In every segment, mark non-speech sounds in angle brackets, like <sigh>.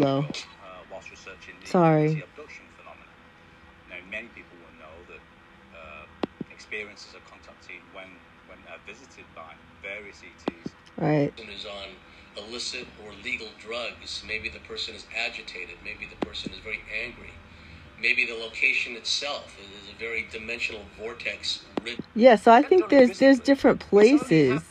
low. Uh, whilst researching the Sorry. Abduction phenomenon. Now, many people will know that uh, experiences are contacted when when uh, visited by various ETs. Right. is on illicit or legal drugs. Maybe the person is agitated. Maybe the person is very angry. Maybe the location itself is a very dimensional vortex. rid- Yeah, so I think there's there's different places.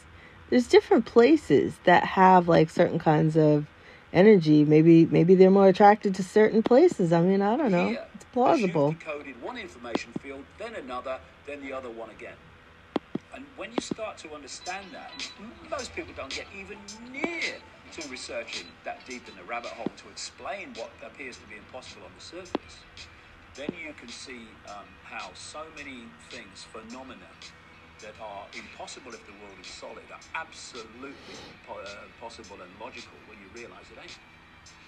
There's different places that have like certain kinds of energy. Maybe maybe they're more attracted to certain places. I mean, I don't know. Here, It's plausible. Decoded one information field, then another, then the other one again. And when you start to understand that, most people don't get even near to researching that deep in the rabbit hole to explain what appears to be impossible on the surface. Then you can see um, how so many things, phenomena that are impossible if the world is solid, are absolutely po- uh, possible and logical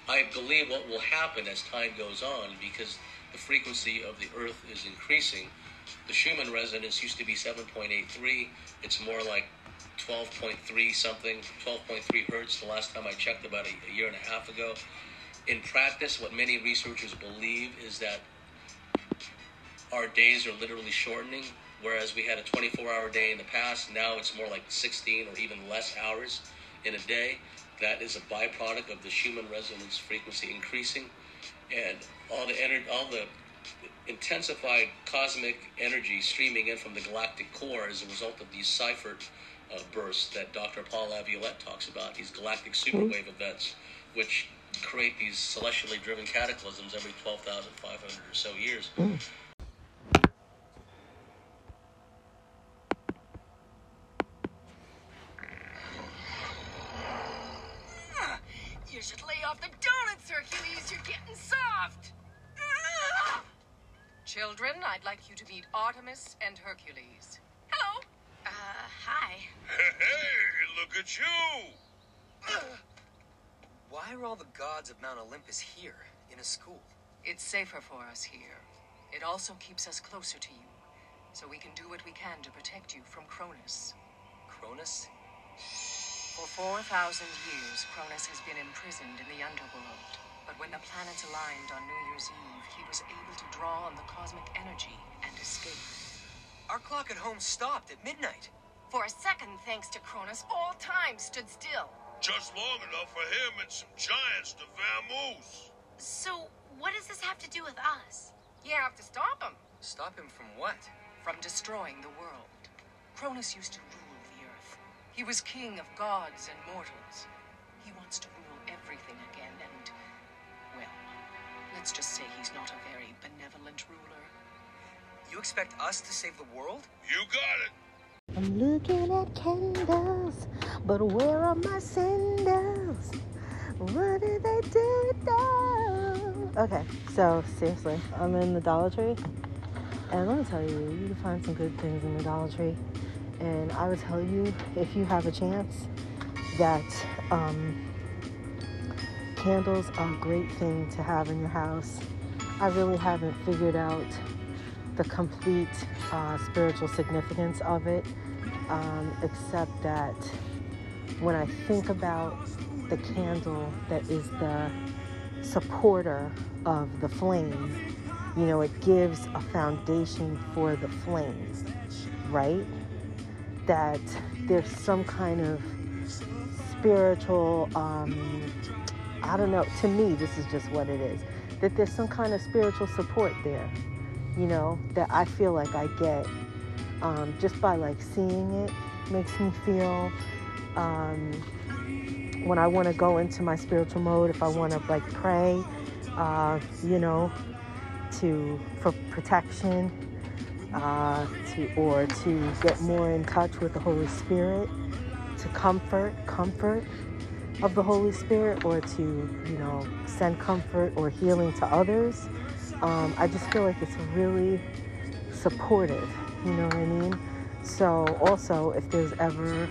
I believe what will happen as time goes on because the frequency of the Earth is increasing. The Schumann resonance used to be 7.83. It's more like 12.3 something, 12.3 hertz the last time I checked about a, a year and a half ago. In practice, what many researchers believe is that our days are literally shortening. Whereas we had a 24 hour day in the past, now it's more like 16 or even less hours in a day. That is a byproduct of the Schumann resonance frequency increasing, and all the ener- all the intensified cosmic energy streaming in from the galactic core as a result of these Seyfert uh, bursts that Dr. Paul Laviolette talks about, these galactic superwave events, which create these celestially driven cataclysms every 12,500 or so years. You should lay off the donuts, Hercules. You're getting soft. Children, I'd like you to meet Artemis and Hercules. Hello. Uh, hi. Hey, look at you! Why are all the gods of Mount Olympus here, in a school? It's safer for us here. It also keeps us closer to you, so we can do what we can to protect you from Cronus. Cronus? For 4,000 years, Cronus has been imprisoned in the underworld. But when the planets aligned on New Year's Eve, he was able to draw on the cosmic energy and escape. Our clock at home stopped at midnight. For a second, thanks to Cronus, all time stood still. Just long enough for him and some giants to vamoose. So, what does this have to do with us? You have to stop him Stop him from what? from destroying the world. Cronus used to rule the earth. He was king of gods and mortals. He wants to rule everything again, and, well, let's just say he's not a very benevolent ruler. You expect us to save the world? You got it. I'm looking at candles, but where are my sandals? What did they do now? Okay, so seriously, I'm in the Dollar Tree, and let me tell you, you can find some good things in the Dollar Tree. And I would tell you, if you have a chance, that um, candles are a great thing to have in your house. I really haven't figured out the complete uh, spiritual significance of it, um, except that when I think about the candle that is the supporter of the flame, you know, it gives a foundation for the flame, right? That there's some kind of spiritual, um, I don't know, to me, this is just what it is, that there's some kind of spiritual support there you know, that I feel like I get um, just by like seeing it makes me feel um, when I want to go into my spiritual mode, if I want to like pray, uh, you know, to for protection, uh, to or to get more in touch with the Holy Spirit, to comfort, comfort of the Holy Spirit, or to you know send comfort or healing to others. Um, I just feel like it's really supportive. You know what I mean? So also, if there's ever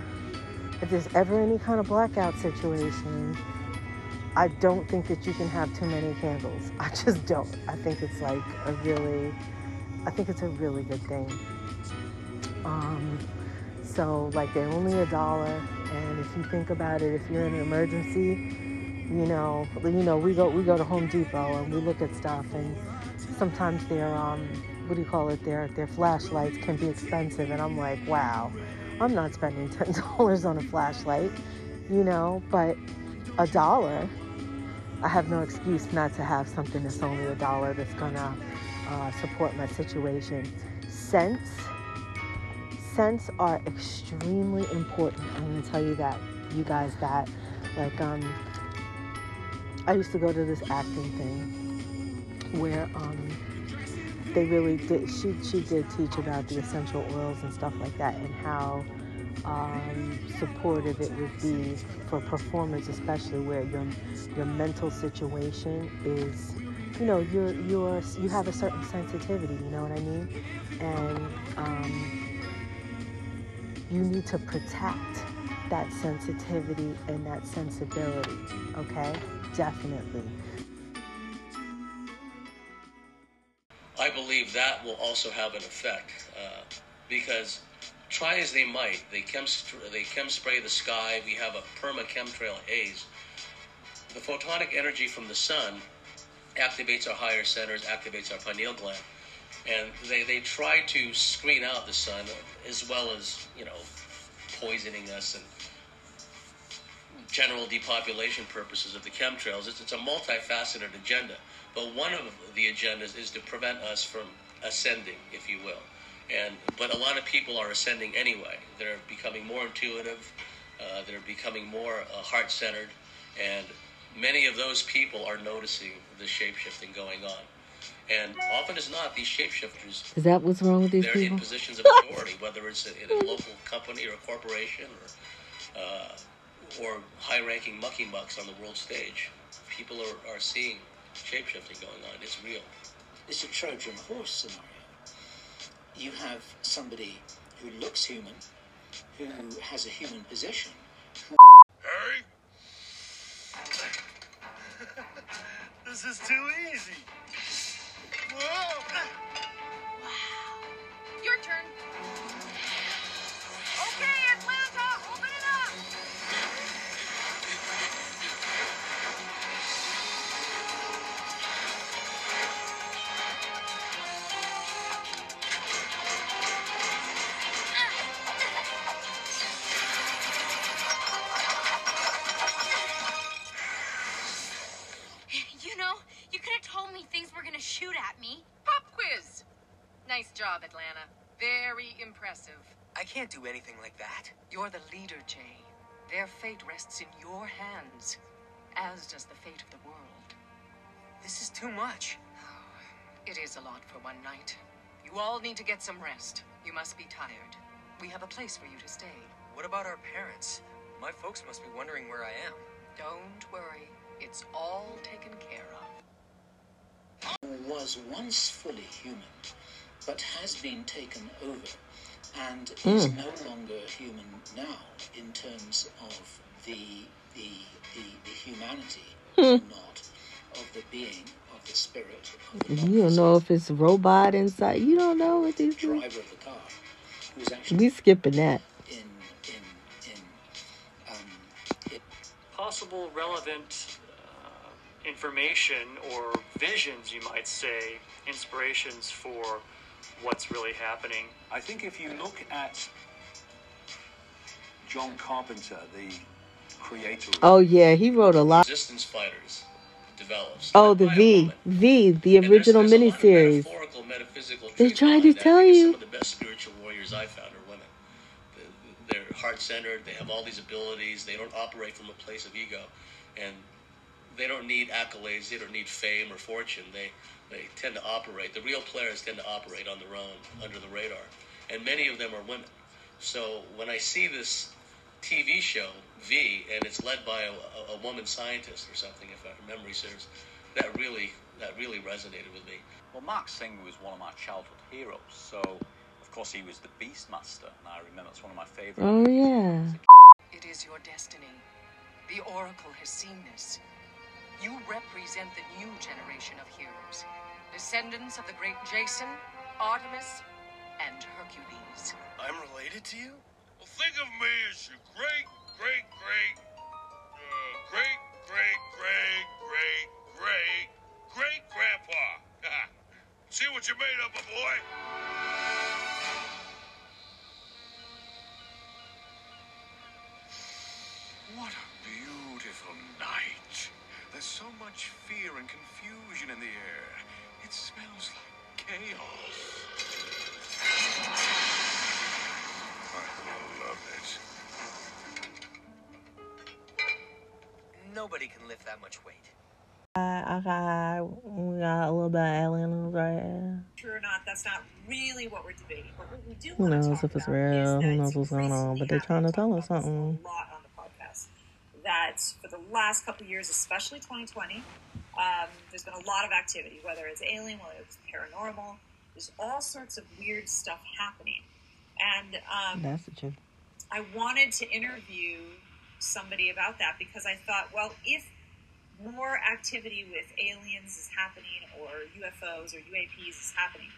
if there's ever any kind of blackout situation, I don't think that you can have too many candles. <laughs> I just don't. I think it's like a really, I think it's a really good thing. Um, so like they're only a dollar, and if you think about it, if you're in an emergency, you know, you know, we go we go to Home Depot and we look at stuff, and sometimes their um, what do you call it? Their their flashlights can be expensive, and I'm like, wow, I'm not spending <laughs> ten dollars on a flashlight, you know, but a dollar. I have no excuse not to have something that's only a dollar that's gonna uh, support my situation. Scents, scents are extremely important. I'm gonna tell you that, you guys, that like um, I used to go to this acting thing where um, they really did. She she did teach about the essential oils and stuff like that, and how um, supportive it would be for performers, especially where your your mental situation is. You know, you're you're you have a certain sensitivity. You know what I mean, and um, you need to protect that sensitivity and that sensibility. Okay, definitely. I believe that will also have an effect uh, because try as they might, they chem they chem spray the sky. We have a perma chemtrail haze. The photonic energy from the sun activates our higher centers, activates our pineal gland, and they, they try to screen out the sun as well as you know poisoning us and general depopulation purposes of the chemtrails. It's, it's a multifaceted agenda. But one of the agendas is to prevent us from ascending, if you will. And but a lot of people are ascending anyway. They're becoming more intuitive. Uh, they're becoming more uh, heart centered, and many of those people are noticing the shapeshifting going on. And often as not, these shapeshifters Is that what's wrong with these they're people? in positions of authority, <laughs> whether it's in a local company or a corporation or uh, or high-ranking mucky mucks on the world stage. People are, are seeing shapeshifting going on. It's real. It's a Trojan horse scenario. You have somebody who looks human, who has a human position, Herry? This is too easy. Whoa! <laughs> Your turn. Okay, Atlanta, shoot at me. Pop quiz. Nice job, Atlanta. Very impressive. I can't do anything like that. You're the leader, Jay. Their fate rests in your hands, as does the fate of the world. This is too much. <sighs> It is a lot for one night. You all need to get some rest. You must be tired. We have a place for you to stay. What about our parents? My folks must be wondering where I am. Don't worry. It's all taken care of. Who was once fully human, but has been taken over and is no longer human now in terms of the the the, the humanity, not of the being of the spirit of the You don't know if it's a robot inside. You don't know what these driver things. of the car, who's actually We skipping that. in in in um, in possible relevant information or visions, you might say, inspirations for what's really happening. I think if you look at John Carpenter, the creator Oh yeah, he wrote a lot. Resistance fighters develops. Oh, the by a V, woman. V, the And there's- original there's a lot of miniseries. metaphorical, metaphysical They truth tried to tell you. Some of the best spiritual warriors I found are women. They're- They're heart centered. They have all these abilities. They don't operate from a place of ego, and they don't need accolades. They don't need fame or fortune. They they tend to operate. The real players tend to operate on their own, under the radar, and many of them are women. So when I see this TV show V, and it's led by a, a, a woman scientist or something, if I memory serves, that really that really resonated with me. Well, Marc Singer was one of my childhood heroes. So, of course, he was the Beastmaster, and I remember it's one of my favorite. Oh yeah. It is your destiny. The Oracle has seen this. You represent the new generation of heroes, descendants of the great Jason, Artemis, and Hercules. I'm related to you? Well, think of me as your great, great, great, uh, great, great, great, great, great, great grandpa. <laughs> See what you made of, my boy? What a beautiful night. There's so much fear and confusion in the air. It smells like chaos. I love it. Nobody can lift that much weight. Uh, okay, we got a little bit of aliens right here. True or not, that's not really what we're debating. But what we do Who want to knows if it's real? Who knows what's going on? But they're trying to tell us something. a lot on the podcast that for the last couple years, especially 2020, um, there's been a lot of activity, whether it's alien, whether it's paranormal. There's all sorts of weird stuff happening, and um, That's the truth. I wanted to interview somebody about that because I thought, well, if more activity with aliens is happening or UFOs or UAPs is happening,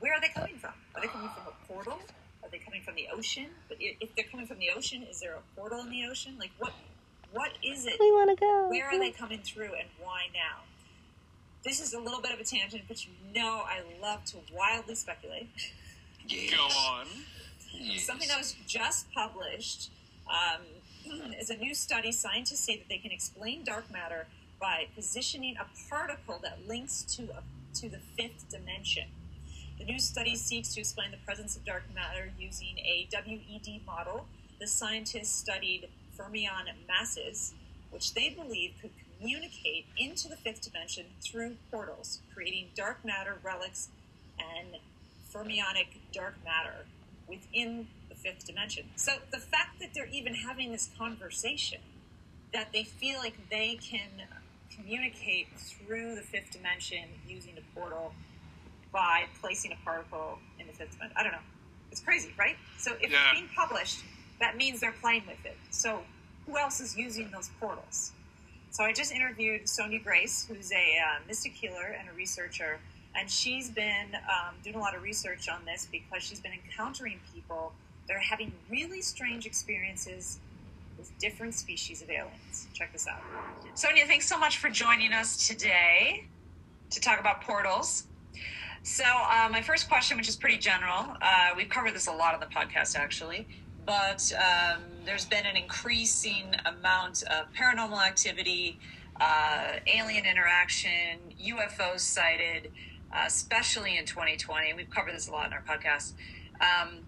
where are they coming from? Are they coming from a portal? Are they coming from the ocean? But if they're coming from the ocean, is there a portal in the ocean? Like what? What is it? We wanna go. Where are they coming through, and why now? This is a little bit of a tangent, but you know I love to wildly speculate. Go on. Something that was just published um, <clears throat> is a new study. Scientists say that they can explain dark matter by positioning a particle that links to a, to the fifth dimension. The new study seeks to explain the presence of dark matter using a WED model. The scientists studied fermion masses, which they believe could communicate into the fifth dimension through portals, creating dark matter relics and fermionic dark matter within the fifth dimension. So the fact that they're even having this conversation, that they feel like they can communicate through the fifth dimension using a portal by placing a particle in the fifth dimension. I don't know. It's crazy, right? So if Yeah. it's being published, that means they're playing with it. So who else is using those portals? So I just interviewed Sonja Grace, who's a uh, mystic healer and a researcher, and she's been um, doing a lot of research on this because she's been encountering people that are having really strange experiences with different species of aliens. Check this out. Sonja, thanks so much for joining us today to talk about portals. So, uh, my first question, which is pretty general, uh, we've covered this a lot on the podcast actually, but um, there's been an increasing amount of paranormal activity, uh, alien interaction, UFOs sighted, uh, especially in 2020. We've covered this a lot in our podcast. Um,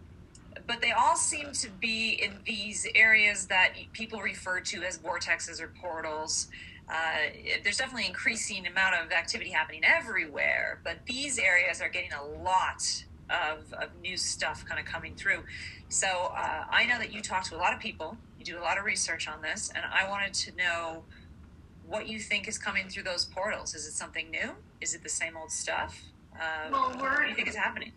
but they all seem to be in these areas that people refer to as vortexes or portals. Uh, there's definitely increasing amount of activity happening everywhere, but these areas are getting a lot of, of new stuff kind of coming through. So uh, I know that you talk to a lot of people, you do a lot of research on this, and I wanted to know what you think is coming through those portals. Is it something new? Is it the same old stuff? Uh, Well, what we're- do you think is happening?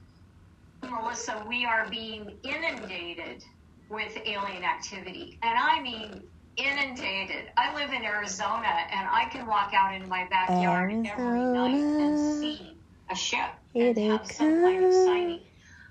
Melissa, we are being inundated with alien activity. And I mean inundated. I live in Arizona and I can walk out in my backyard every night and see a ship Here and have some kind of sighting.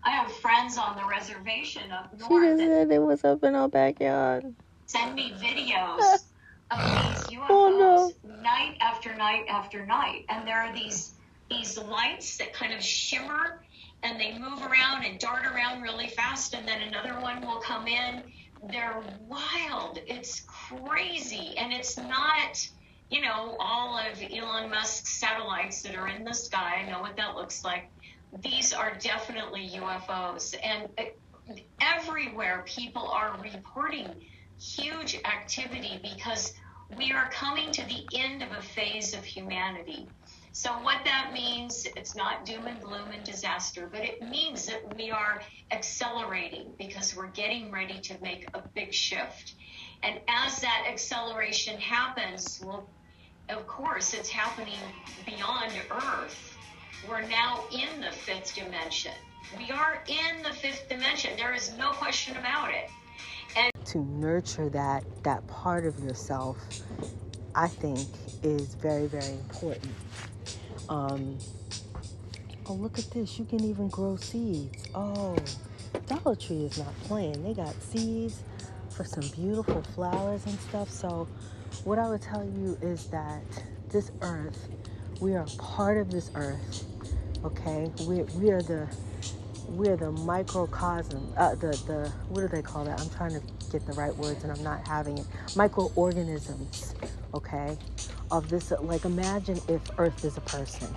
I have friends on the reservation up north. She just said it was up in our backyard. send me videos <laughs> of these UFOs Oh, night after night after night, and there are these these lights that kind of shimmer and they move around and dart around really fast, and then another one will come in. They're wild. It's crazy, and it's not. You know, all of Elon Musk's satellites that are in the sky. I know what that looks like. These are definitely UFOs, and uh, everywhere people are reporting huge activity because we are coming to the end of a phase of humanity. So, what that means, it's not doom and gloom and disaster, but it means that we are accelerating because we're getting ready to make a big shift. And as that acceleration happens, well, of course, it's happening beyond Earth. We're now in the fifth dimension. We are in the fifth dimension. There is no question about it. And to nurture that that part of yourself i think is very very important um oh look at this you can even grow seeds oh dollar tree is not playing they got seeds for some beautiful flowers and stuff so what I would tell you is that this earth, we are part of this earth. Okay, we we are the we're the microcosm. Uh, the the what do they call that? I'm trying to get the right words and I'm not having it. Microorganisms. Okay, of this. Like imagine if Earth is a person.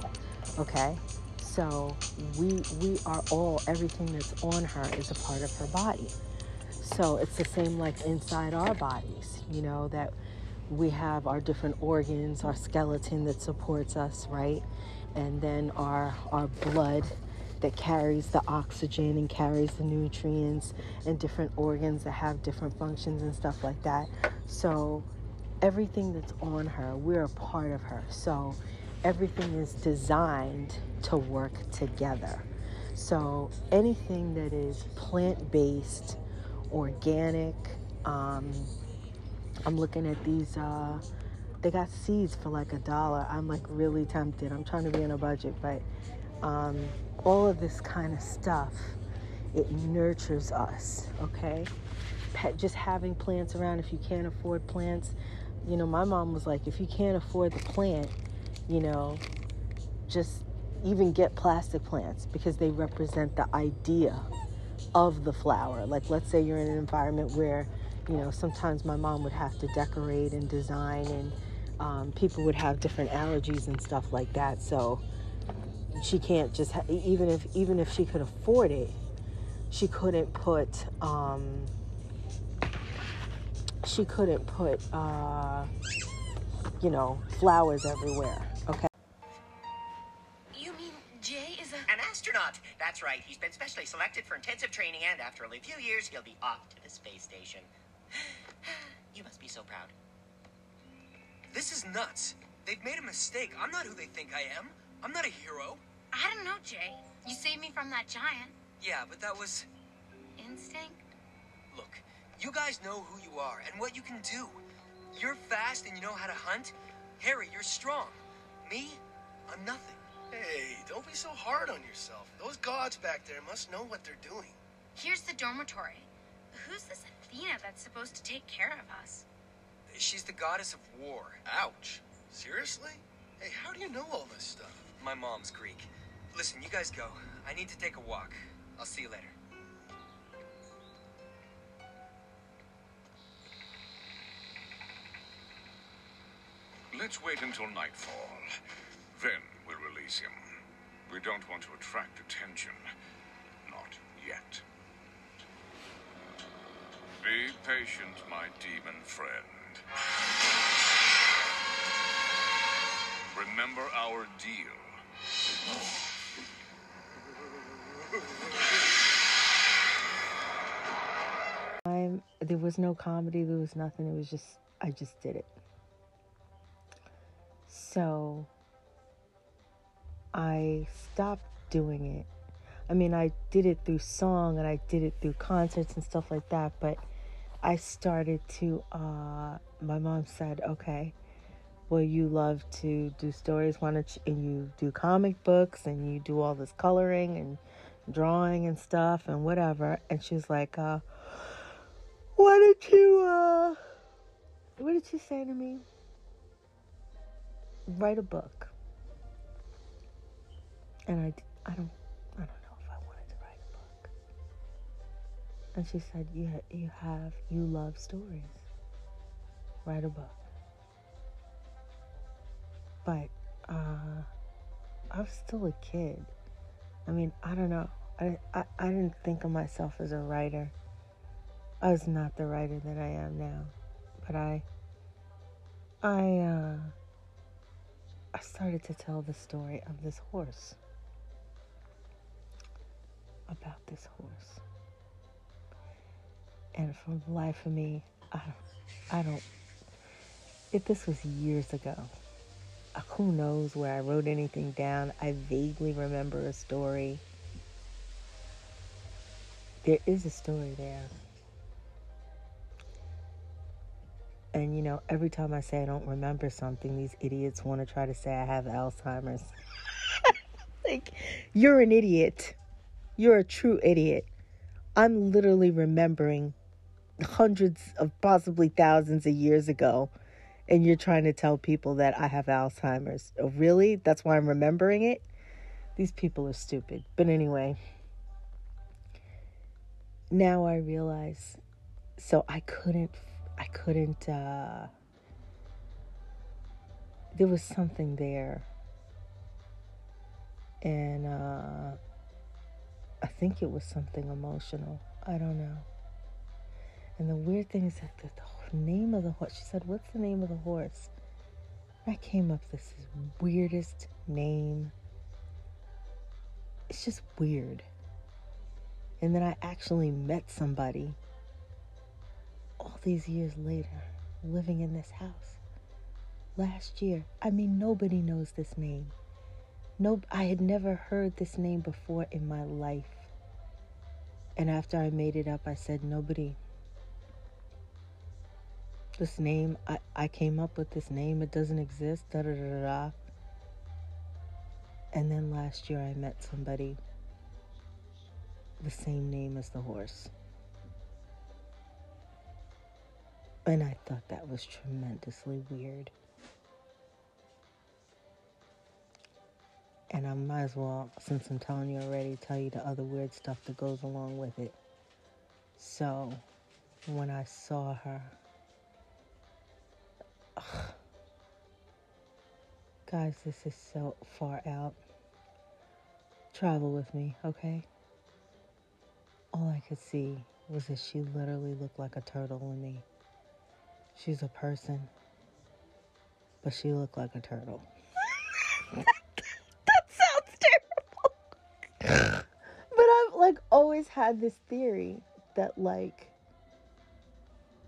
Okay, so we we are all everything that's on her is a part of her body. So it's the same like inside our bodies. You know that we have our different organs, our skeleton that supports us, right? And then our our blood that carries the oxygen and carries the nutrients and different organs that have different functions and stuff like that. So everything that's on her, we're a part of her. So everything is designed to work together. So anything that is plant-based, organic, um, I'm looking at these. Uh, they got seeds for like a dollar. I'm like really tempted. I'm trying to be on a budget, but um, all of this kind of stuff, it nurtures us. Okay, Pet, just having plants around. If you can't afford plants, you know, my mom was like, if you can't afford the plant, you know, just even get plastic plants because they represent the idea of the flower. Like, let's say you're in an environment where you know, sometimes my mom would have to decorate and design, and um, people would have different allergies and stuff like that. So she can't just ha- even if even if she could afford it, she couldn't put um, she couldn't put uh, you know flowers everywhere. Okay. You mean Jay is a an astronaut? That's right. He's been specially selected for intensive training, and after only a few years, he'll be off to the space station. <sighs> You must be so proud. This is nuts. They've made a mistake. I'm not who they think I am. I'm not a hero. I don't know, Jay. You saved me from that giant. Yeah, but that was. Instinct? Look, you guys know who you are and what you can do. You're fast and you know how to hunt. Herry, you're strong. Me, I'm nothing. Hey, don't be so hard on yourself. Those gods back there must know what they're doing. Here's the dormitory. Who's this Athena that's supposed to take care of us? She's the goddess of war. Ouch. Seriously? Hey, how do you know all this stuff? My mom's Greek. Listen, you guys go. I need to take a walk. I'll see you later. Let's wait until nightfall. Then we'll release him. We don't want to attract attention. Not yet. Be patient, my demon friend. Remember our deal. there was no comedy there was nothing it was just i just did it so i stopped doing it. I mean i did it through song and i did it through concerts and stuff like that but i started to uh my mom said okay well you love to do stories. Why don't you and you do comic books and you do all this coloring and drawing and stuff and whatever. And she was like uh why did you uh what did you say to me write a book. And i i don't i don't know if i wanted to write a book. And she said yeah you have you love stories. Write a book. But uh i was still a kid. I mean i don't know. I i, I didn't think of myself as a writer. I was not the writer that I am now, but I, I, uh, I started to tell the story of this horse, about this horse, and for the life of me, I don't, I don't. If this was years ago, uh, who knows where I wrote anything down? I vaguely remember a story. There is a story there. And you know, every time I say I don't remember something, these idiots want to try to say I have Alzheimer's. <laughs> like, you're an idiot. You're a true idiot. I'm literally remembering hundreds of possibly thousands of years ago and you're trying to tell people that I have Alzheimer's. Oh, really? That's why I'm remembering it? These people are stupid. But anyway, now I realize so I couldn't I couldn't uh there was something there. And uh I think it was something emotional. I don't know. And the weird thing is that the, the name of the horse, she said, What's the name of the horse? I came up with this weirdest name. It's just weird. And then I actually met somebody all these years later living in this house. Last year, I mean, nobody knows this name. No, I had never heard this name before in my life. And after I made it up, I said, nobody. This name, I, I came up with this name, it doesn't exist, da da da da. And then last year, I met somebody the same name as the horse. And I thought that was tremendously weird. And I might as well, since I'm telling you already, tell you the other weird stuff that goes along with it. So, when I saw her, ugh, guys, this is so far out. Travel with me, okay? All I could see was that she literally looked like a turtle to me. She's a person, but she looked like a turtle. <laughs> that sounds terrible. <laughs> but I've like always had this theory that like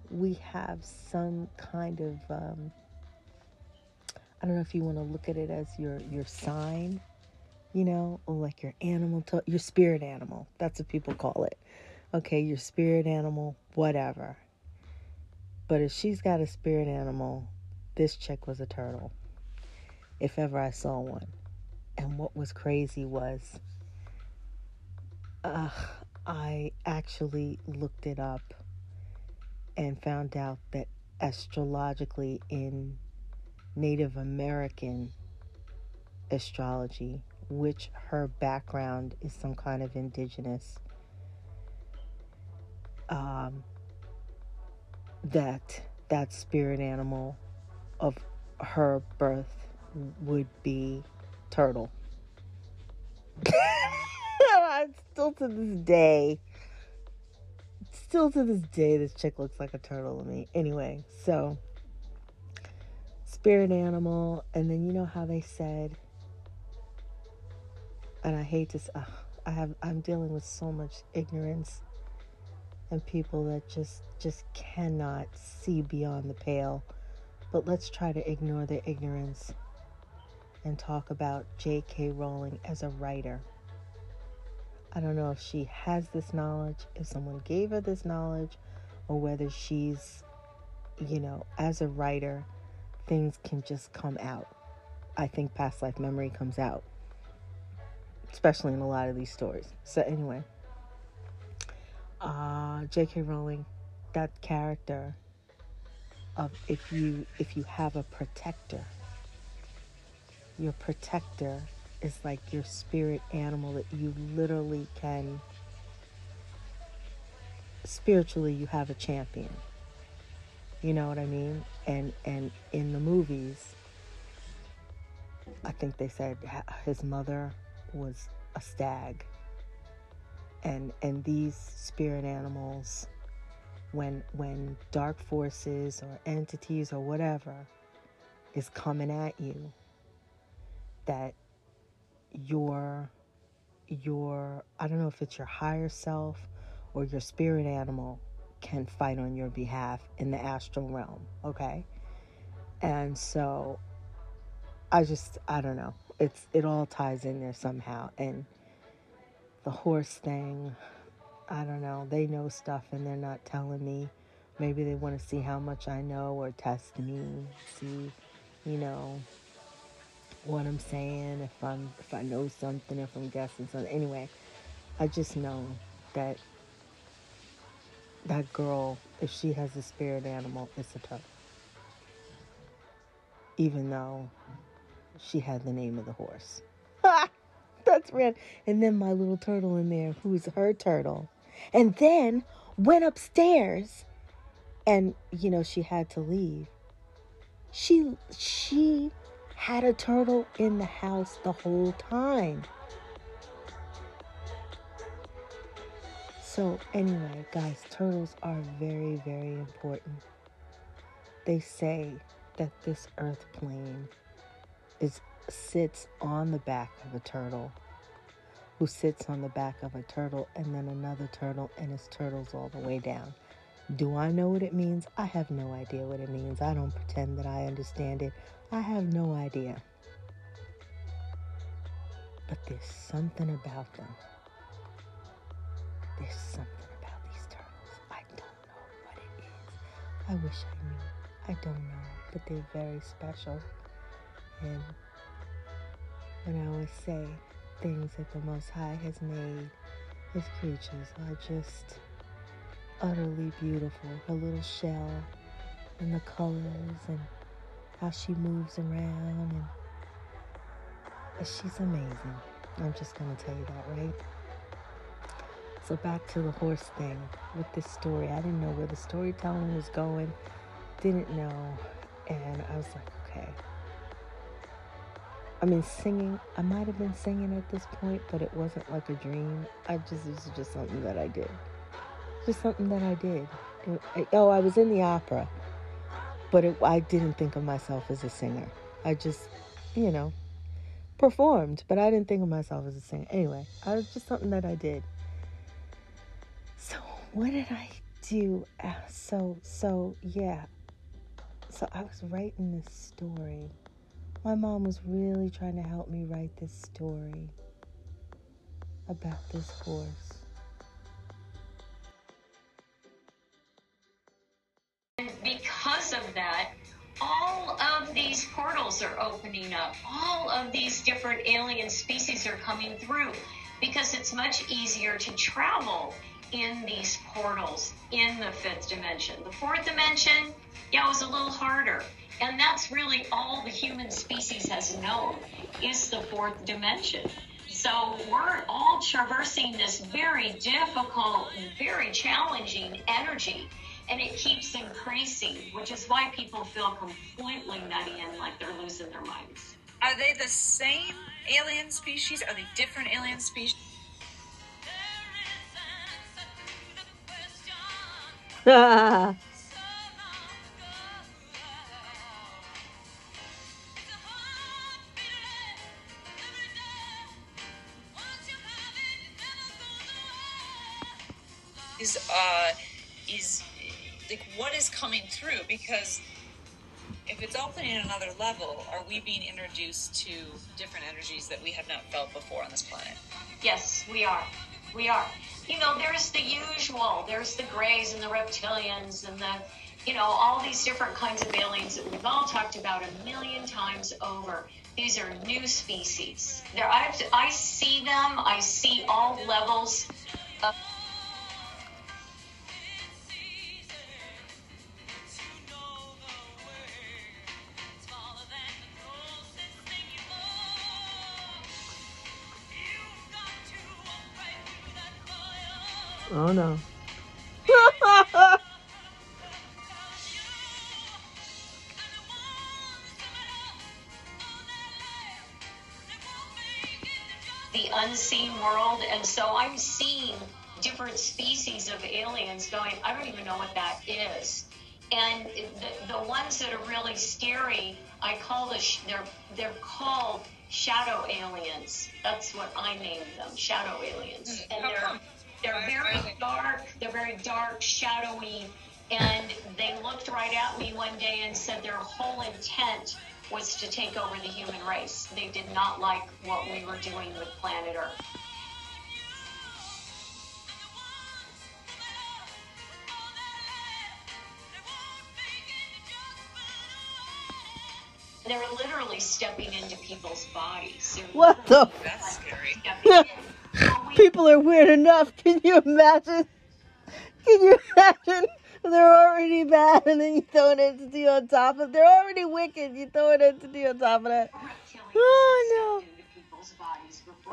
we have some kind of um, I don't know if you want to look at it as your your sign you know, or like your animal, to- your spirit animal. That's what people call it. Okay, your spirit animal, whatever. But if she's got a spirit animal, this chick was a turtle. If ever I saw one. And what was crazy was, uh, I actually looked it up and found out that astrologically in Native American astrology, which her background is some kind of indigenous, um, that that spirit animal of her birth would be turtle. <laughs> still to this day, still to this day, this chick looks like a turtle to me. Anyway, so spirit animal, and then you know how they said and I hate to. Uh, I have. I'm dealing with so much ignorance and people that just just cannot see beyond the pale. But let's try to ignore the ignorance and talk about J.K. Rowling as a writer. I don't know if she has this knowledge, if someone gave her this knowledge, or whether she's, you know, as a writer, things can just come out. I think past life memory comes out especially in a lot of these stories. So anyway, uh, J.K. Rowling, that character of if you if you have a protector, your protector is like your spirit animal that you literally can spiritually you have a champion. You know what I mean? And and in the movies, I think they said his mother was a stag. And and these spirit animals when when dark forces or entities or whatever is coming at you that your your I don't know if it's your higher self or your spirit animal can fight on your behalf in the astral realm, okay? And so I just I don't know it's it all ties in there somehow. And the horse thing, I don't know. They know stuff and they're not telling me. Maybe they want to see how much I know or test me, see, you know, what I'm saying, if I'm if I know something, if I'm guessing something. Anyway, I just know that that girl, if she has a spirit animal, it's a turtle. even though she had the name of the horse. <laughs> That's red. And then my little turtle in there, who's her turtle. And then went upstairs and you know she had to leave. She she had a turtle in the house the whole time. So anyway, guys, turtles are very very important. They say that this earth plane is sits on the back of a turtle who sits on the back of a turtle and then another turtle and his turtles all the way down. Do I know what it means? I have no idea what it means. I don't pretend that I understand it. I have no idea. But there's something about them. There's something about these turtles. I don't know what it is. I wish I knew. I don't know. But they're very special. And when I always say things that the Most High has made, his creatures are just utterly beautiful. Her little shell and the colors and how she moves around and she's amazing. I'm just gonna tell you that, right? So back to the horse thing with this story. I didn't know where the storytelling was going. Didn't know. And I was like, okay. I mean, singing, I might have been singing at this point, but it wasn't like a dream. I just, this is just something that I did just something that I did. It, oh, I was in the opera, but it, I didn't think of myself as a singer. I just, you know, performed, but I didn't think of myself as a singer. Anyway, I was just something that I did. So, what did I do? Uh, so, so, yeah. So, I was writing this story. My mom was really trying to help me write this story about this horse. And because of that, all of these portals are opening up. All of these different alien species are coming through because it's much easier to travel in these portals in the fifth dimension. The fourth dimension, yeah, it was a little harder. And that's really all the human species has known is the fourth dimension. So we're all traversing this very difficult, very challenging energy and it keeps increasing, which is why people feel completely nutty and like they're losing their minds. Are they the same alien species? Are they different alien species? <laughs> is <laughs> uh is like what is coming through? Because if it's opening another level are we being introduced to different energies that we have not felt before on this planet? Yes we are. We are. You know there's the usual. There's the grays and the reptilians and the you know all these different kinds of aliens that we've all talked about a million times over. These are new species. There I, I see them. I see all levels of Oh no. <laughs> the unseen world, and so I'm seeing different species of aliens going, I don't even know what that is. And the, the ones that are really scary, I call the sh- they're they're called shadow aliens. That's what I named them, shadow aliens. Hmm. And they're they're very dark. They're very dark, shadowy, and they looked right at me one day and said their whole intent was to take over the human race. They did not like what we were doing with planet Earth. They're literally stepping into people's bodies. They're What the? That's <laughs> scary. People are weird enough. <laughs> Can you imagine? Can you imagine they're already bad, and then you throw an entity on top of. They're already wicked. You throw an entity on top of that. Oh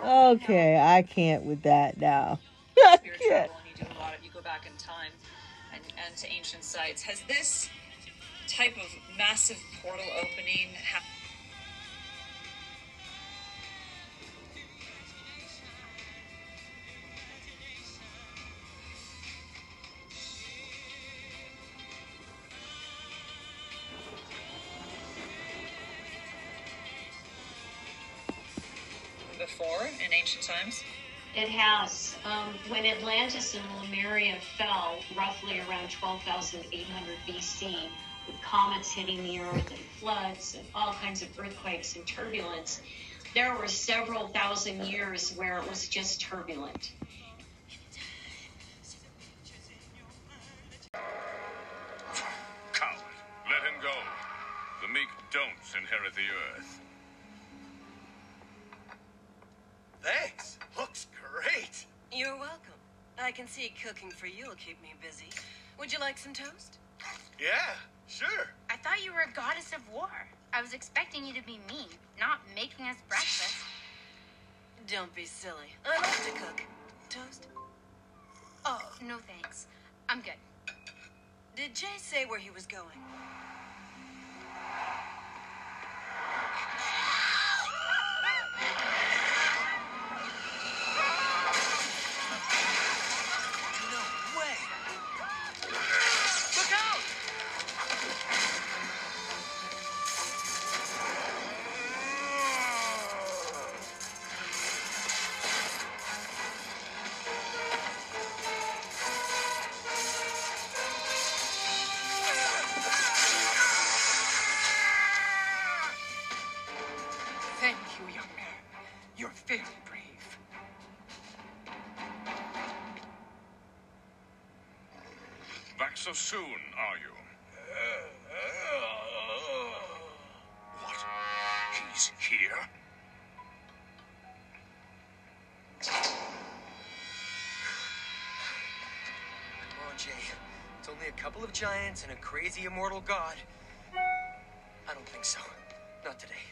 no. Okay, I can't with that now. <laughs> I can't. and you do a lot of. You go back in time and, and to ancient sites. Has this type of massive portal opening happened? Before in ancient times? It has. Um, when Atlantis and Lemuria fell, roughly around 12,800 BC, with comets hitting the Earth and floods and all kinds of earthquakes and turbulence, there were several thousand years where it was just turbulent. Coward. Let him go. The meek don't inherit the earth. I can see cooking for you will keep me busy. Would you like some toast? Yeah, sure. I thought you were a goddess of war. I was expecting you to be mean, not making us breakfast. <sighs> Don't be silly. I like to cook. Toast? Oh, no thanks. I'm good. Did Jay say where he was going? So soon, are you? What? He's here? Come on, Jay. It's only a couple of giants and a crazy immortal god. I don't think so. Not today.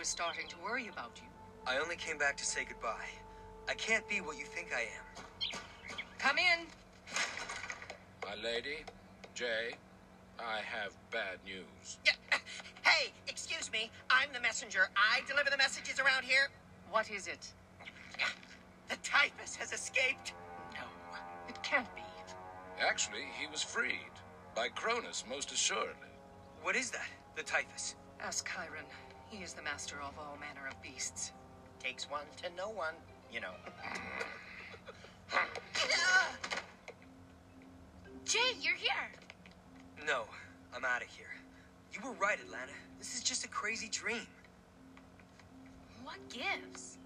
Was starting to worry about you. I only came back to say goodbye. I can't be what you think I am. Come in. My lady, Jay, I have bad news. Hey, excuse me. I'm the messenger. I deliver the messages around here. What is it? The typhus has escaped. No, it can't be. Actually, he was freed by Cronus, most assuredly. What is that? The typhus? Ask Chiron. He is the master of all manner of beasts. Takes one to know one, you know. Jay, you're here. No, I'm out of here. You were right, Atlanta. This is just a crazy dream. What gives?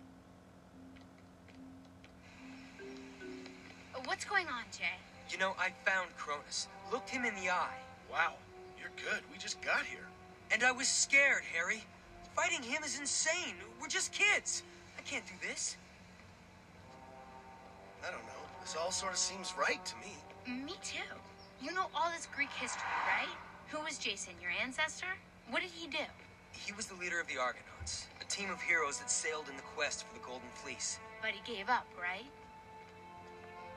What's going on, Jay? You know, I found Cronus. Looked him in the eye. Wow, you're good. We just got here. And I was scared, Herry. Fighting him is insane. We're just kids. I can't do this. I don't know. This all sort of seems right to me. Me too. You know all this Greek history, right? Who was Jason, your ancestor? What did he do? He was the leader of the Argonauts, a team of heroes that sailed in the quest for the Golden Fleece. But he gave up, right?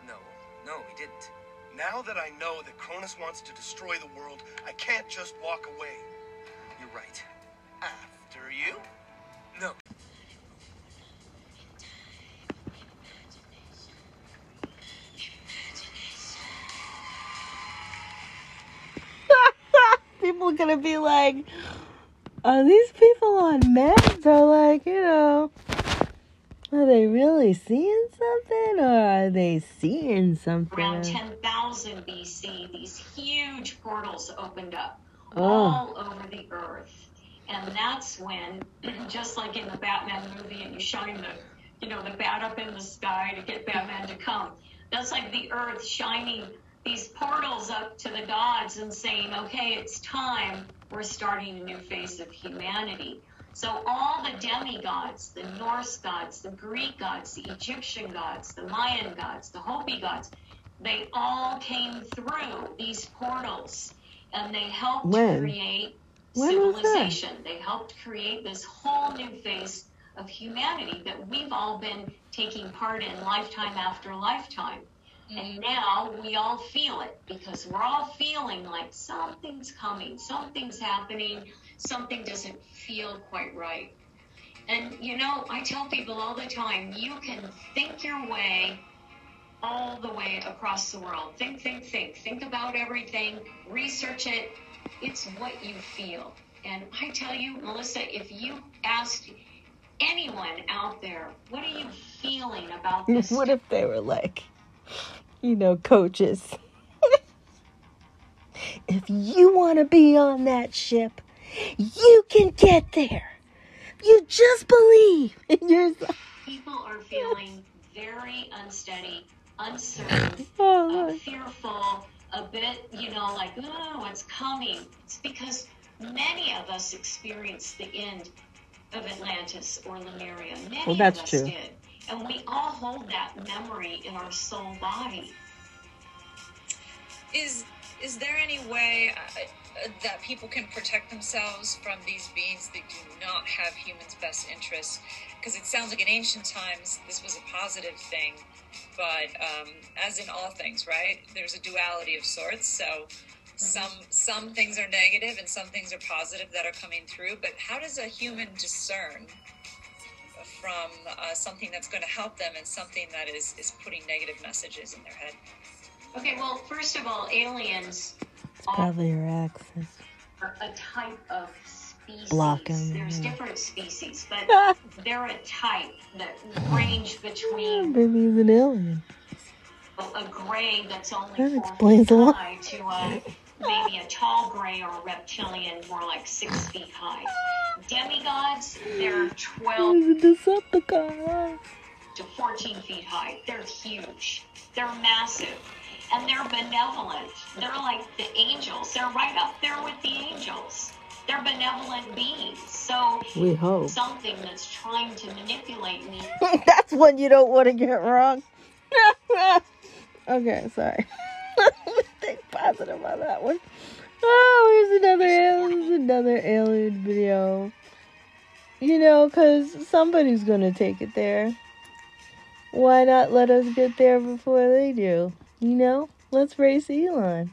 No, no, he didn't. Now that I know that Cronus wants to destroy the world, I can't just walk away. You're right. Ah. After you? No. <laughs> people gonna be like, are these people on meds or like, you know, are they really seeing something or are they seeing something? Around 10,000 BC, these huge portals opened up Oh. all over the earth. And that's when, <clears throat> just like in the Batman movie, and you shine the, you know, the bat up in the sky to get Batman to come. That's like the earth shining these portals up to the gods and saying, okay, it's time. We're starting a new phase of humanity. So all the demigods, the Norse gods, the Greek gods, the Egyptian gods, the Mayan gods, the Hopi gods, they all came through these portals and they helped When? create When civilization. They helped create this whole new face of humanity that we've all been taking part in lifetime after lifetime. And mm-hmm. now we all feel it because we're all feeling like something's coming, something's happening, something doesn't feel quite right. And you know, I tell people all the time, you can think your way all the way across the world. Think, think, think. Think about everything, research it. It's what you feel. And I tell you, Melissa, if you asked anyone out there, what are you feeling about <laughs> this? What if they were like, you know, coaches? <laughs> if you want to be on that ship, you can get there. You just believe <laughs> in yourself. People are feeling very unsteady, uncertain, Oh, uh, fearful, a bit, you know, like, oh, what's coming? It's because many of us experienced the end of Atlantis or Lemuria. Many Well, that's of us true. did. And we all hold that memory in our soul body. Is is there any way uh, uh, that people can protect themselves from these beings that do not have humans' best interests? Because it sounds like in ancient times this was a positive thing, but um, as in all things, right? There's a duality of sorts. So some some things are negative and some things are positive that are coming through. But how does a human discern? From uh, something that's going to help them and something that is, is putting negative messages in their head. Okay, well, first of all, aliens It's probably your accent. a type of species. Block 'em, There's different species, but <laughs> they're a type that range between <laughs> Maybe he's an alien. a gray that's only That four explains feet a lot. high to a maybe a tall gray or a reptilian more like six feet high. Demigods, they're 12 He's a Decepticon. to 14 feet high. They're huge. They're massive. And they're benevolent. They're like the angels. They're right up there with the angels. They're benevolent beings. So We hope. something that's trying to manipulate me <laughs> That's one you don't want to get wrong. <laughs> okay, sorry. <laughs> Let's think positive on that one. Oh, here's another here's another alien video. You know, cause somebody's gonna take it there. Why not let us get there before they do? You know, let's race Elon.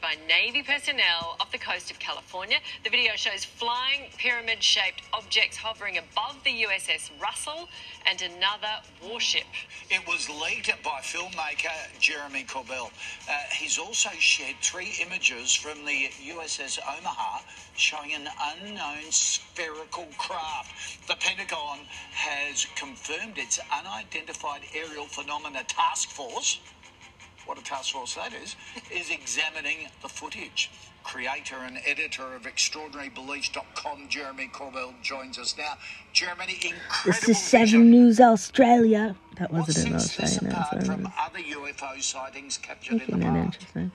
By Navy personnel off the coast of California. The video shows flying pyramid shaped objects hovering above the USS Russell and another warship. It was leaked by filmmaker Jeremy Corbell. Uh, he's also shared three images from the USS Omaha showing an unknown spherical craft. The Pentagon has confirmed its unidentified aerial phenomena task force. What a task force that is, <laughs> is examining the footage. Creator and editor of ExtraordinaryBeliefs.com, Jeremy Corbell, joins us now. Jeremy, incredible This is Seven News Australia. That wasn't in sets this Australia. apart That's from what other UFO sightings captured in the it past? interesting.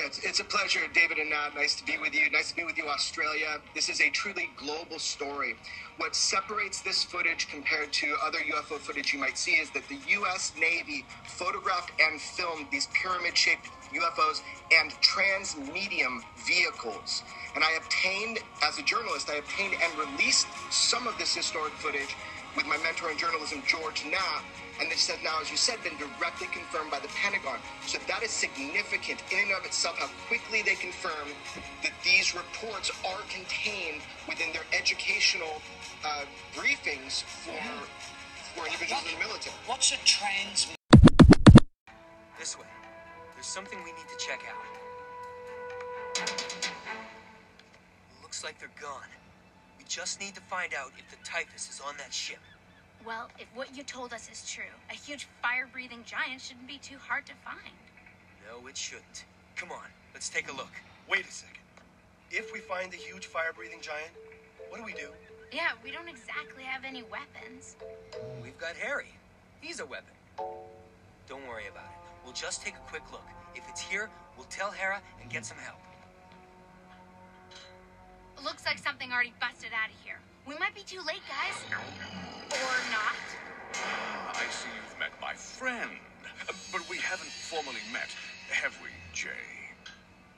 Yeah, it's, it's a pleasure, David and Nat. Nice to be with you. Nice to be with you, Australia. This is a truly global story. What separates this footage compared to other UFO footage you might see is that the U.S. Navy photographed and filmed these pyramid shaped UFOs and trans-medium vehicles. And I obtained, as a journalist, I obtained and released some of this historic footage with my mentor in journalism, George Knapp. And this has now, as you said, been directly confirmed by the Pentagon. So that is significant in and of itself, how quickly they confirm that these reports are contained within their educational uh, briefings for, for individuals in the military. What's a trans This way. There's something we need to check out. Looks like they're gone. Just need to find out if the typhus is on that ship. Well, if what you told us is true, a huge fire breathing giant shouldn't be too hard to find. No, it shouldn't. Come on, let's take a look. Wait a second. If we find the huge fire-breathing giant, what do we do? Yeah, we don't exactly have any weapons. We've got Herry. He's a weapon. Don't worry about it. We'll just take a quick look. If it's here, we'll tell Hera and get some help. Looks like something already busted out of here. We might be too late, guys. Or not. Ah, I see you've met my friend. But we haven't formally met, have we, Jay?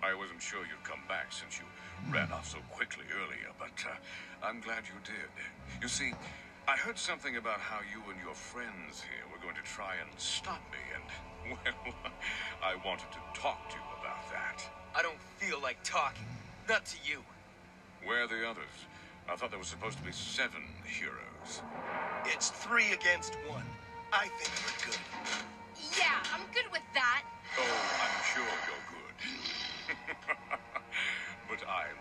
I wasn't sure you'd come back since you ran off so quickly earlier, but uh, I'm glad you did. You see, I heard something about how you and your friends here were going to try and stop me, and, <laughs> well, I wanted to talk to you about that. I don't feel like talking. Not to you. Where are the others? I thought there was supposed to be seven heroes. It's three against one. I think we're good. Yeah, I'm good with that. Oh, I'm sure you're good. <laughs> but I'm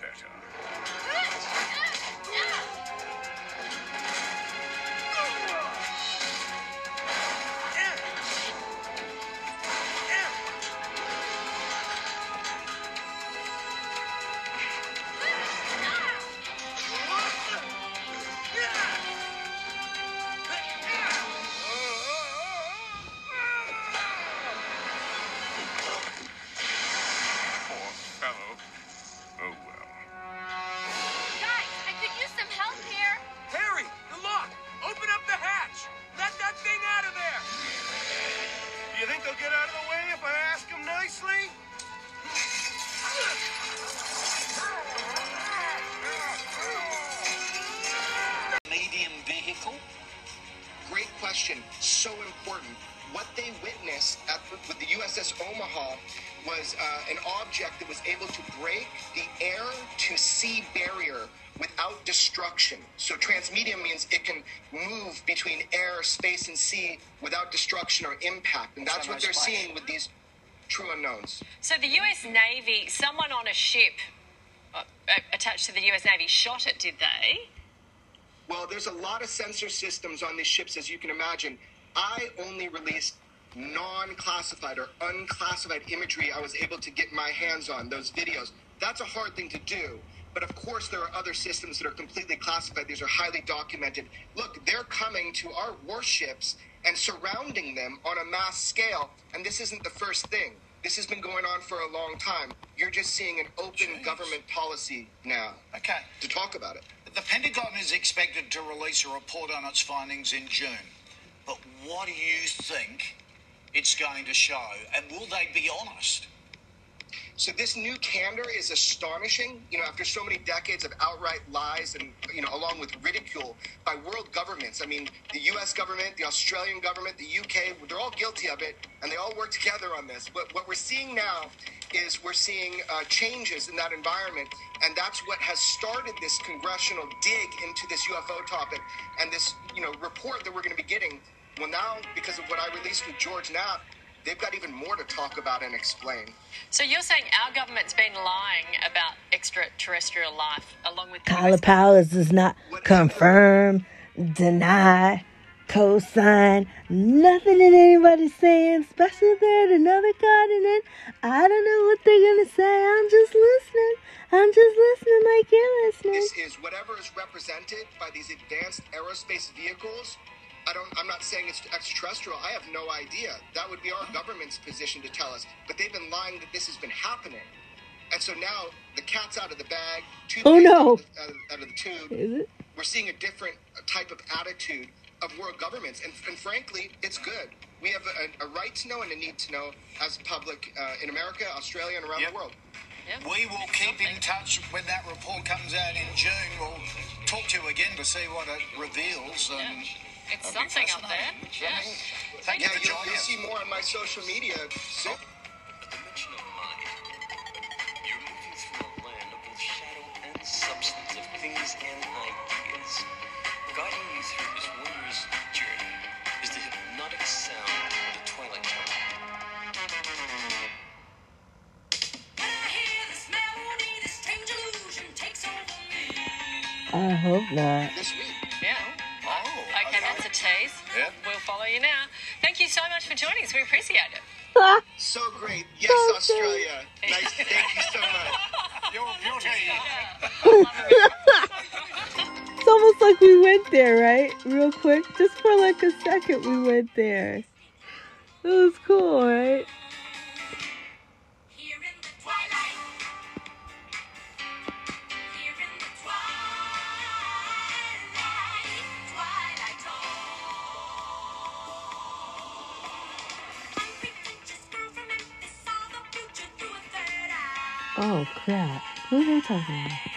better. <laughs> without destruction or impact. And that's So what they're splash. seeing with these true unknowns. So the US Navy, someone on a ship uh, attached to the US Navy shot it, did they? Well, there's a lot of sensor systems on these ships, as you can imagine. I only released non classified or unclassified imagery I was able to get my hands on, those videos. That's a hard thing to do. But of course, there are other systems that are completely classified. These are highly documented. Look, they're coming to our warships and surrounding them on a mass scale. And this isn't the first thing. This has been going on for a long time. You're just seeing an open government policy now Okay. to talk about it. The Pentagon is expected to release a report on its findings in June. But what do you think it's going to show? And will they be honest? So this new candor is astonishing. You know, after so many decades of outright lies and you know, along with ridicule by world governments. I mean, the U.S. government, the Australian government, the U.K. They're all guilty of it, and they all work together on this. But what we're seeing now is we're seeing uh, changes in that environment, and that's what has started this congressional dig into this UFO topic and this you know report that we're going to be getting. Well, now because of what I released with George Knapp, they've got even more to talk about and explain. So you're saying our government's been lying about extraterrestrial life along with Kaila Powerz does not confirm, deny, co-sign nothing that anybody's saying, especially if they're at another continent. I don't know what they're gonna say. I'm just listening. I'm just listening like you're listening. This is whatever is represented by these advanced aerospace vehicles. I don't. I'm not saying it's extraterrestrial. I have no idea. That would be our government's position to tell us. But they've been lying that this has been happening, and so now the cat's out of the bag. Oh, toothpaste no. Out of, the, out, of, the tube. Is it? We're seeing a different type of attitude of world governments, and, and frankly, it's good. We have a, a right to know and a need to know as public uh, in America, Australia, and around the world. We will keep in touch when that report comes out in June. We'll talk to you again to see what it reveals. And It's it'll something up there. fascinating. Yeah. Thank you yeah, for you'll, joining you'll see more on my social media soon. dimension of mind. You're moving through a land of both shadow and substance, of things and ideas. Guiding you through this wondrous journey is the hypnotic sound of the Twilight Tower. I hope not. Follow you now. Thank you so much for joining us. We appreciate it. <laughs> So great. Yes, Australia. Nice. <laughs> Thank you so much. You're beauty. <laughs> It's almost like we went there, right? Real quick, just for like a second, we went there. It was cool, right? Crap. Who are they talking about?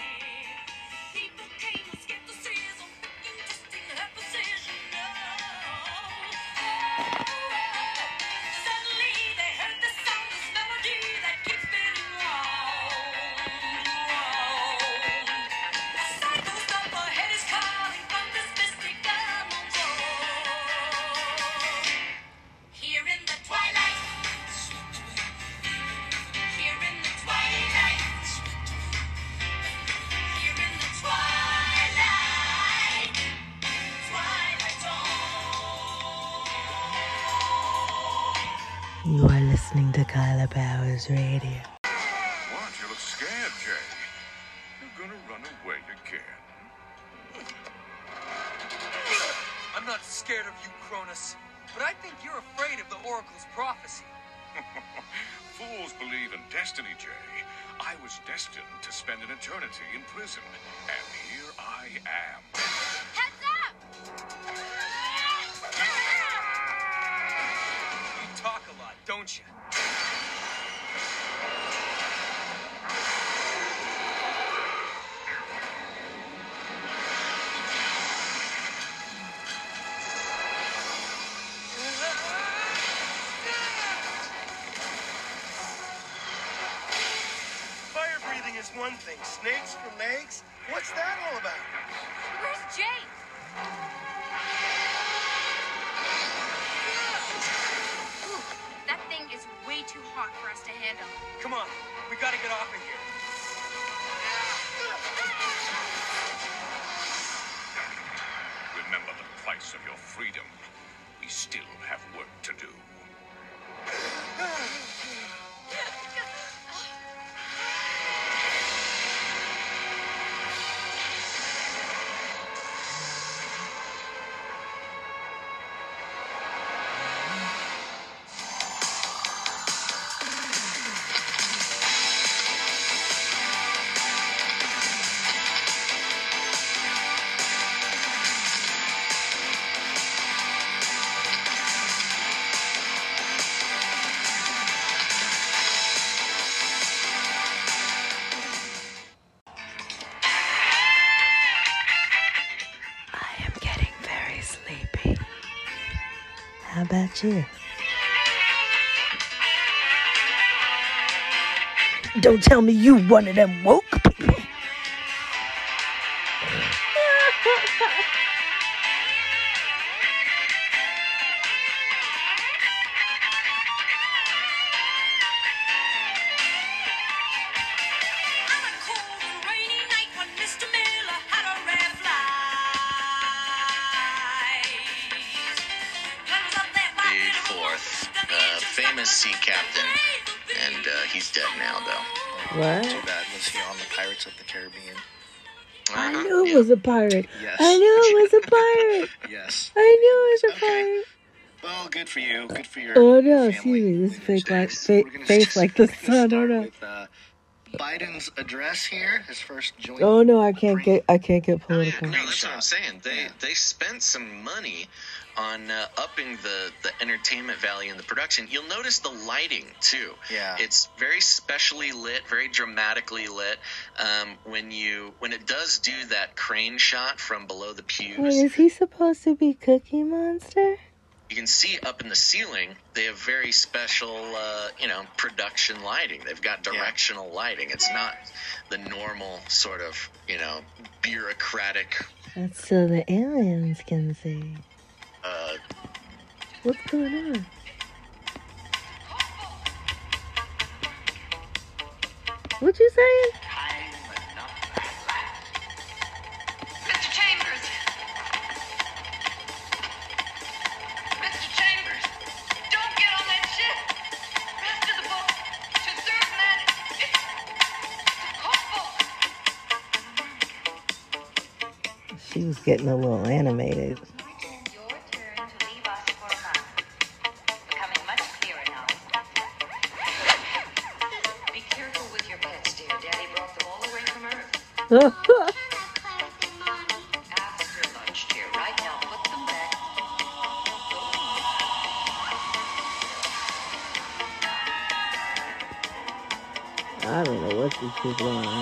Snakes for about you? Don't tell me you one of them woke good for you. Good for your Oh no, excuse me. This is fake like fa- face like the sun. Oh no. with uh, Biden's address here, his first joint. Oh no, I can't get I can't get political. No, that's what I'm saying. They they spent some money on uh, upping the the entertainment value in the production. You'll notice the lighting too. Yeah. it's very specially lit, very dramatically lit. Um, when you when it does do that crane shot from below the pews, Wait, is he supposed to be Cookie Monster? You can see up in the ceiling they have very special uh, you know production lighting they've got directional lighting it's not the normal sort of you know bureaucratic That's so the aliens can see. uh, What's going on? What you saying? Right now, put them back. I don't know what these people are.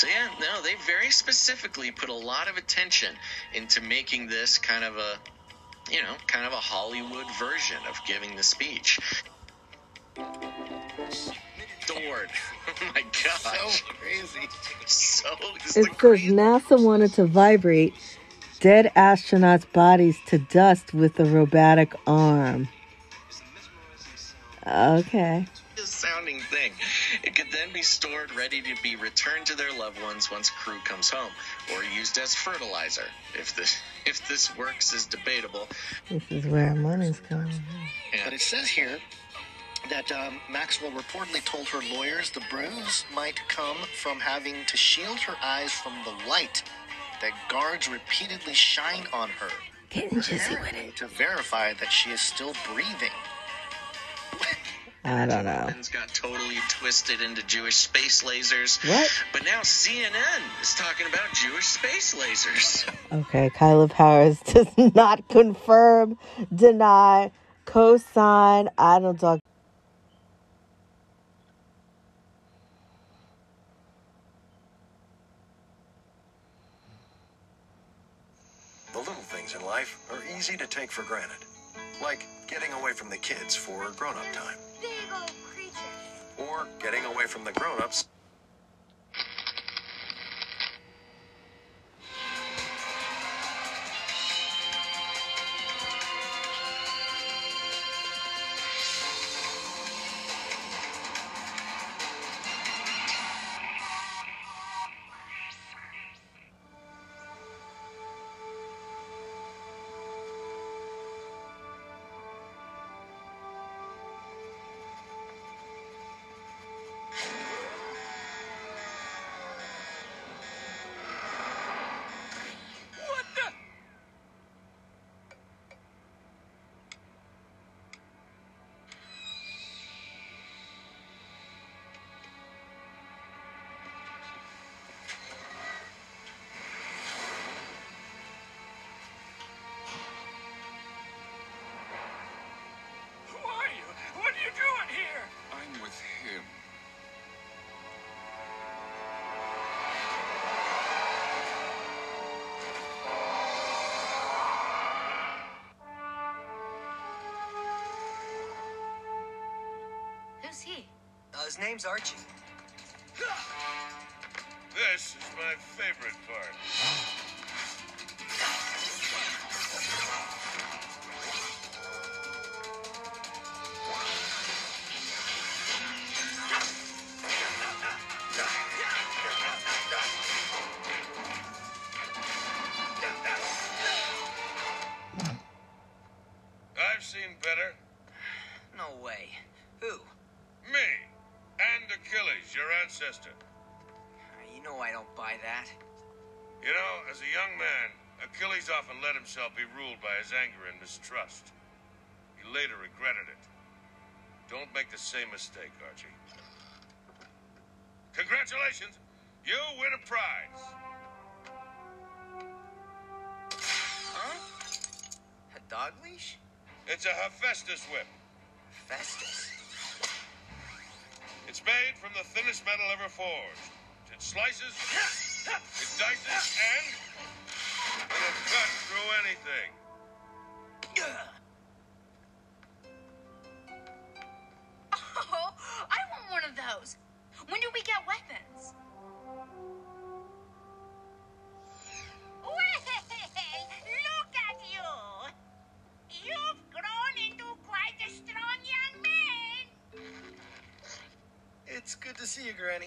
So yeah, no, they very specifically put a lot of attention into making this kind of a you know kind of a Hollywood version of giving the speech. Sword. <laughs> Oh my gosh. So crazy. So It says NASA wanted to vibrate dead astronauts' bodies to dust with a robotic arm. Okay. sounding thing. It could then be stored ready to be returned to their loved ones once crew comes home, or used as fertilizer. If this <laughs> if this works is debatable. This is where money's coming. But it says here that um, Maxwell reportedly told her lawyers the bruise might come from having to shield her eyes from the light that guards repeatedly shine on her. Getting jizzy with it. To verify that she is still breathing. <laughs> I don't know. Women's got totally twisted into Jewish space lasers. What? But now CNN is talking about Jewish space lasers. Okay, Kaila Powerz <laughs> does not confirm, deny, co-sign. I don't talk. The little things in life are easy to take for granted. Like getting away from the kids for grown up time. Big old creature. Or getting away from the grown ups. Uh, his name's Archie. This is my favorite part. <laughs> your. Ah, you know I don't buy that. You know, as a young man, Achilles often let himself be ruled by his anger and mistrust. He later regretted it. Don't make the same mistake, Archie. Congratulations! You win a prize. Huh? A dog leash? It's a Hephaestus whip. Festus. It's made from the thinnest metal ever forged. It slices, it dices, and it'll cut through anything. Oh, I want one of those. When do we get weapons? See you, Granny.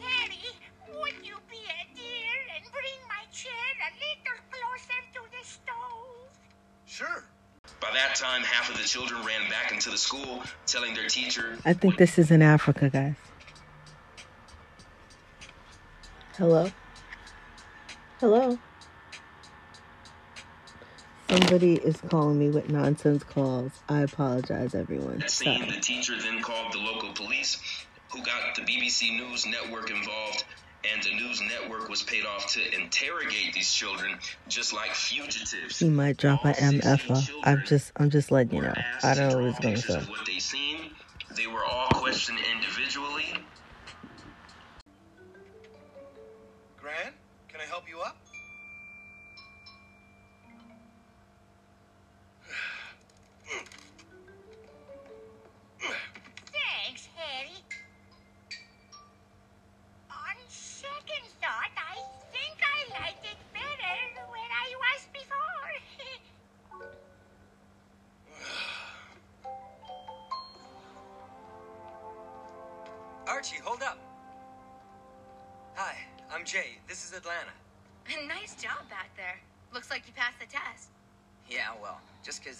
Herry, would you be a dear and bring my chair a little closer to the stove? Sure. By that time, half of the children ran back into the school, telling their teacher I think this is in Africa, guys. Hello? Hello? Somebody is calling me with nonsense calls. I apologize, everyone. that scene. Sorry. The teacher then called the local police, who got the BBC News network involved, and the news network was paid off to interrogate these children, just like fugitives. He might drop an uh, MFA. I'm just, I'm just letting you know. I don't know what he's gonna Pictures say. what they seen. They were all questioned individually. Gran, can I help you up?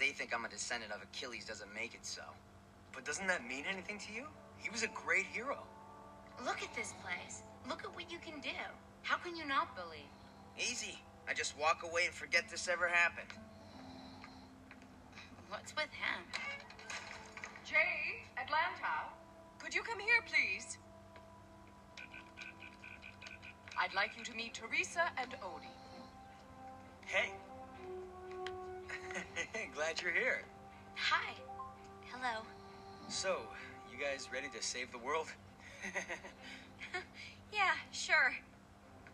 They think I'm a descendant of Achilles doesn't make it so. But doesn't that mean anything to you? He was a great hero. Look at this place. Look at what you can do. How can you not believe? Easy. I just walk away and forget this ever happened. What's with him? Jay, Atlanta, could you come here, please? I'd like you to meet Theresa and Odie. Hey. <laughs> Glad you're here. Hi. Hello. So, you guys ready to save the world? <laughs> Yeah, sure.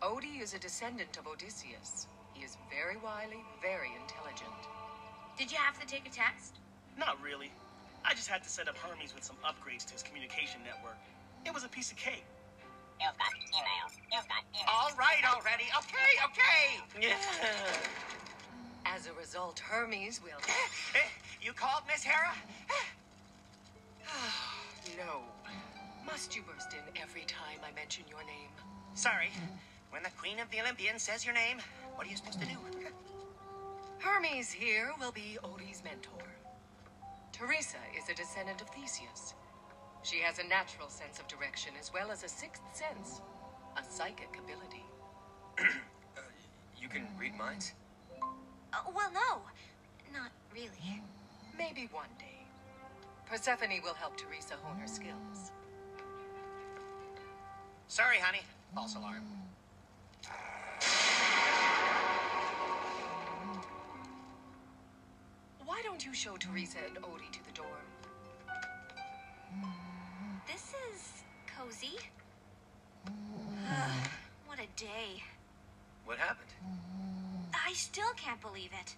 Odie is a descendant of Odysseus. He is very wily, very intelligent. Did you have to take a test? Not really. I just had to set up Hermes with some upgrades to his communication network. It was a piece of cake. You've got emails. You've got emails. All right already. Okay, okay. <laughs> As a result, Hermes will. Eh, eh, you called, Miss Hera? <sighs> no. Must you burst in every time I mention your name? Sorry. When the Queen of the Olympians says your name, what are you supposed to do? Hermes here will be Odie's mentor. Theresa is a descendant of Theseus. She has a natural sense of direction as well as a sixth sense, a psychic ability. <clears throat> Uh, you can read minds? Uh, well, no. Not really. Maybe one day. Persephone will help Theresa hone her skills. Sorry, honey. False alarm. Why don't you show Theresa and Odie to the dorm? This is cozy. what a day. What happened? I still can't believe it.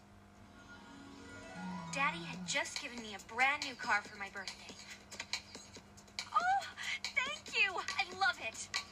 Daddy had just given me a brand new car for my birthday. Oh, thank you. I love it.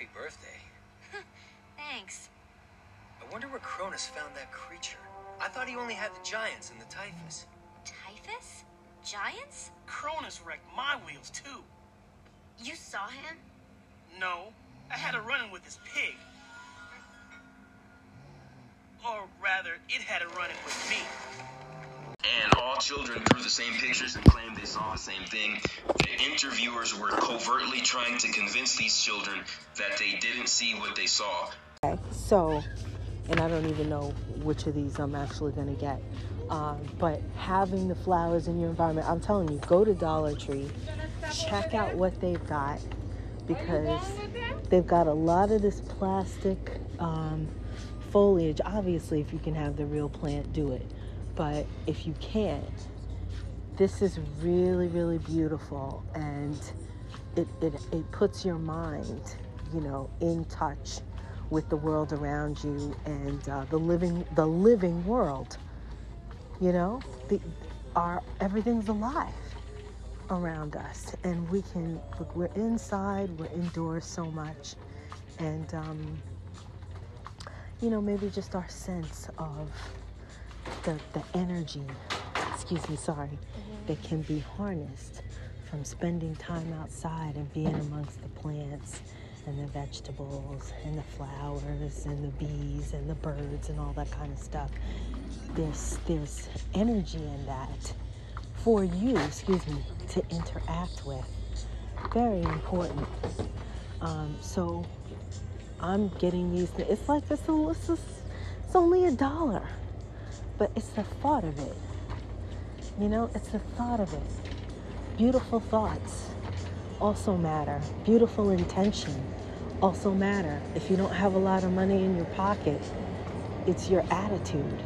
Happy birthday. thanks. I wonder where Cronus found that creature. I thought he only had the giants and the typhus. Typhus? Giants? Cronus wrecked my wheels too. You saw him? No, I had a run-in with this pig. Or rather, it had a run-in with me. Children drew the same pictures and claimed they saw the same thing. The interviewers were covertly trying to convince these children that they didn't see what they saw. Okay, so, and I don't even know which of these I'm actually gonna get. Um, but having the flowers in your environment, I'm telling you, go to Dollar Tree, check out what they've got because they've got a lot of this plastic um, foliage. Obviously, if you can have the real plant, do it. But if you can't, this is really, really beautiful and it, it, it puts your mind, you know, in touch with the world around you and uh, the living the living world. You know, the our everything's alive around us, and we can look. We're inside. We're indoors so much, and um, you know maybe just our sense of the the energy. Excuse me, sorry, that can be harnessed from spending time outside and being amongst the plants and the vegetables and the flowers and the bees and the birds and all that kind of stuff. There's there's energy in that for you, excuse me, to interact with. Very important. Um, so I'm getting these. It's like this. It's, just, it's only a dollar, but it's the thought of it. You know, it's the thought of it. Beautiful thoughts also matter. Beautiful intention also matter. If you don't have a lot of money in your pocket, it's your attitude.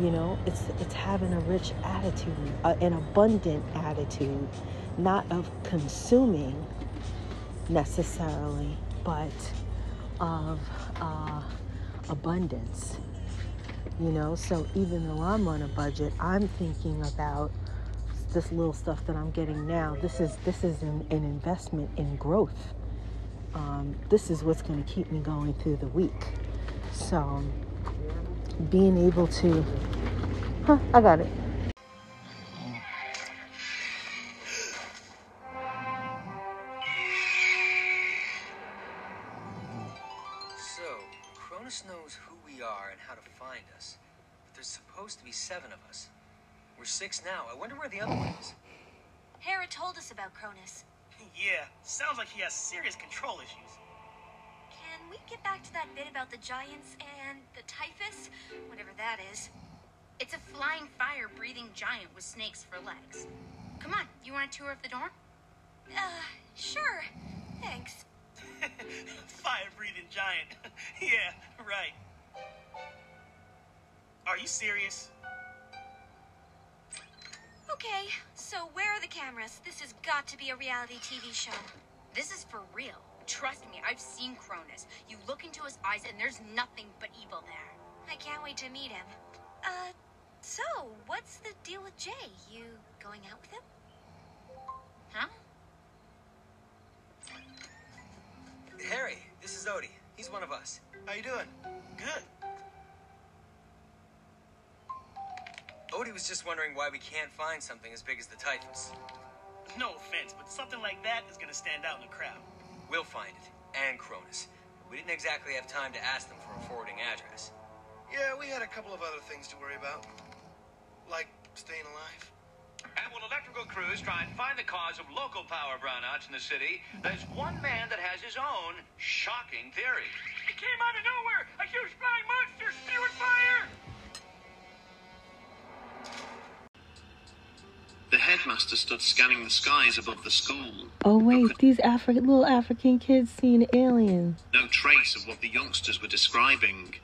You know, it's it's having a rich attitude, uh, an abundant attitude, not of consuming necessarily, but of uh, abundance. You know, so even though I'm on a budget, I'm thinking about this little stuff that I'm getting now. This is this is an, an investment in growth. Um, this is what's going to keep me going through the week. So being able to, huh? I got it. Seven of us. We're six now. I wonder where the other one is. Hera told us about Cronus. <laughs> Yeah, sounds like he has serious control issues. Can we get back to that bit about the giants and the Typhon? Whatever that is. It's a flying fire breathing giant with snakes for legs. Come on, you want a tour of the dorm? Uh, sure. Thanks. <laughs> Fire breathing giant. <laughs> yeah, right. Are you serious? Okay, so where are the cameras? This has got to be a reality TV show. This is for real. Trust me, I've seen Cronus. You look into his eyes and there's nothing but evil there. I can't wait to meet him. Uh, so, what's the deal with Jay? You going out with him? Huh? Herry, this is Odie. He's one of us. How you doing? Good. Odie was just wondering why we can't find something as big as the Typhon. No offense, but something like that is gonna stand out in the crowd. We'll find it, and Cronus. We didn't exactly have time to ask them for a forwarding address. Yeah, we had a couple of other things to worry about. Like staying alive. And will electrical crews try and find the cause of local power brownouts in the city? There's one man that has his own shocking theory. It came out of nowhere! A huge flying monster spewing fire! Headmaster stood scanning the skies above the school. Oh wait, these African little African kids seeing aliens. No trace of what the youngsters were describing.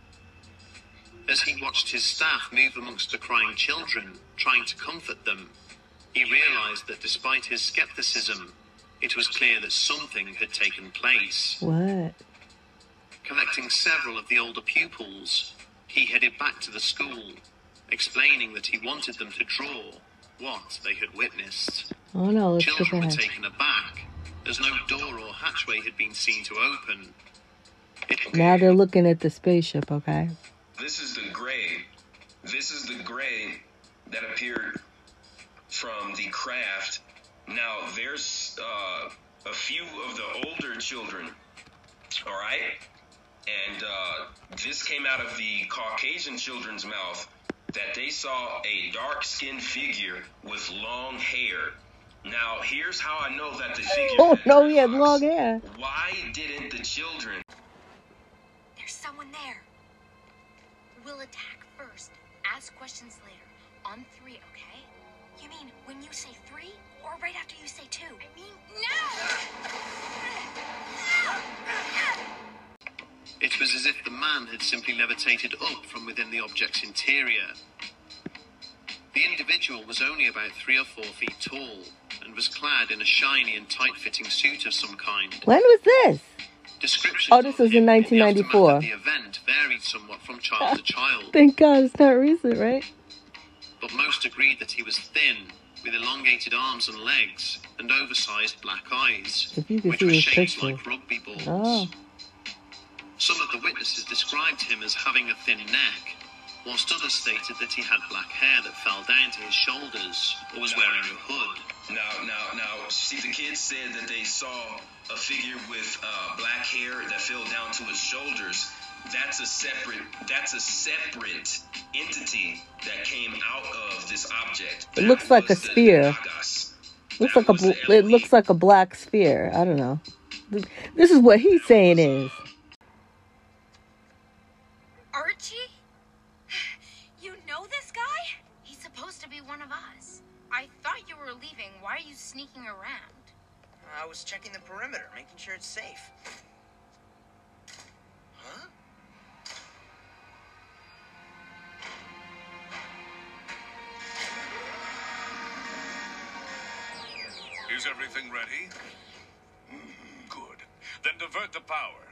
As he watched his staff move amongst the crying children, trying to comfort them, he realized that despite his skepticism, it was clear that something had taken place. What? Collecting several of the older pupils, he headed back to the school, explaining that he wanted them to draw what they had witnessed. Oh no, let's get Children were back. taken aback, as no door or hatchway had been seen to open. Now they're looking at the spaceship, okay? This is the gray. This is the gray that appeared from the craft. Now, there's uh, a few of the older children, all right? And uh, this came out of the Caucasian children's mouth that they saw a dark skinned figure with long hair. Now, here's how I know that the figure. Oh no, he had long hair. Why didn't the children There's someone there. We'll attack first, ask questions later. On three, okay? You mean when you say three, or right after you say two? I mean, It was as if the man had simply levitated up from within the object's interior. The individual was only about three or four feet tall and was clad in a shiny and tight fitting suit of some kind. When was this? Description Oh, this was in 1994. of the event varied somewhat from child to <laughs> child, Thank God it's not recent, right? but most agreed that he was thin, with elongated arms and legs, and oversized black eyes, If you could which were shaped picture. like rugby ah. balls. Oh. Some of the witnesses described him as having a thin neck, whilst others stated that he had black hair that fell down to his shoulders or was wearing a hood. Now, now, now, see, the kids said that they saw a figure with uh, black hair that fell down to his shoulders. That's a separate. That's a separate entity that came out of this object. It looks like a sphere. Looks like a bl- it looks like a black sphere. I don't know. This is what he's saying is. Sneaking around? I was checking the perimeter, making sure it's safe. Huh? Is everything ready? Mm, good. Then divert the power.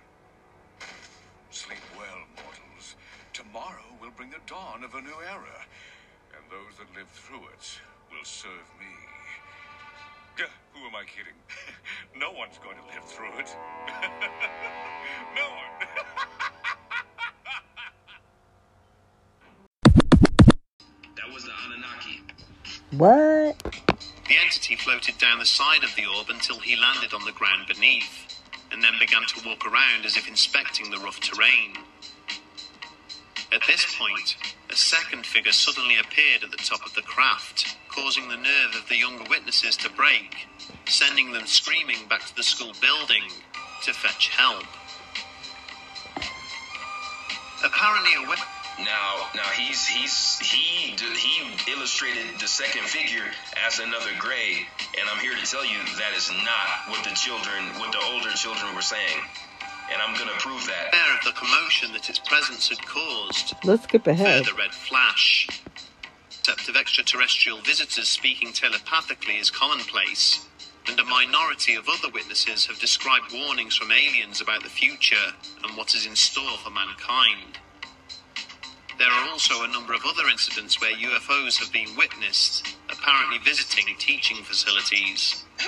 Sleep well, mortals. Tomorrow will bring the dawn of a new era, and those that live through it will serve me. Who am I kidding? <laughs> no one's going to live through it. <laughs> no one. <laughs> That was the Anunnaki. What? The entity floated down the side of the orb until he landed on the ground beneath, and then began to walk around as if inspecting the rough terrain. At this point, a second figure suddenly appeared at the top of the craft, causing the nerve of the younger witnesses to break, sending them screaming back to the school building to fetch help. Apparently, a wit- Now, now he's he's he he illustrated the second figure as another gray, and I'm here to tell you that is not what the children, what the older children were saying, and I'm gonna prove that. aware of the commotion that its presence had caused, Let's skip ahead. further red flash. Concept of extraterrestrial visitors speaking telepathically is commonplace, and a minority of other witnesses have described warnings from aliens about the future and what is in store for mankind. There are also a number of other incidents where UFOs have been witnessed, apparently visiting teaching facilities. <laughs>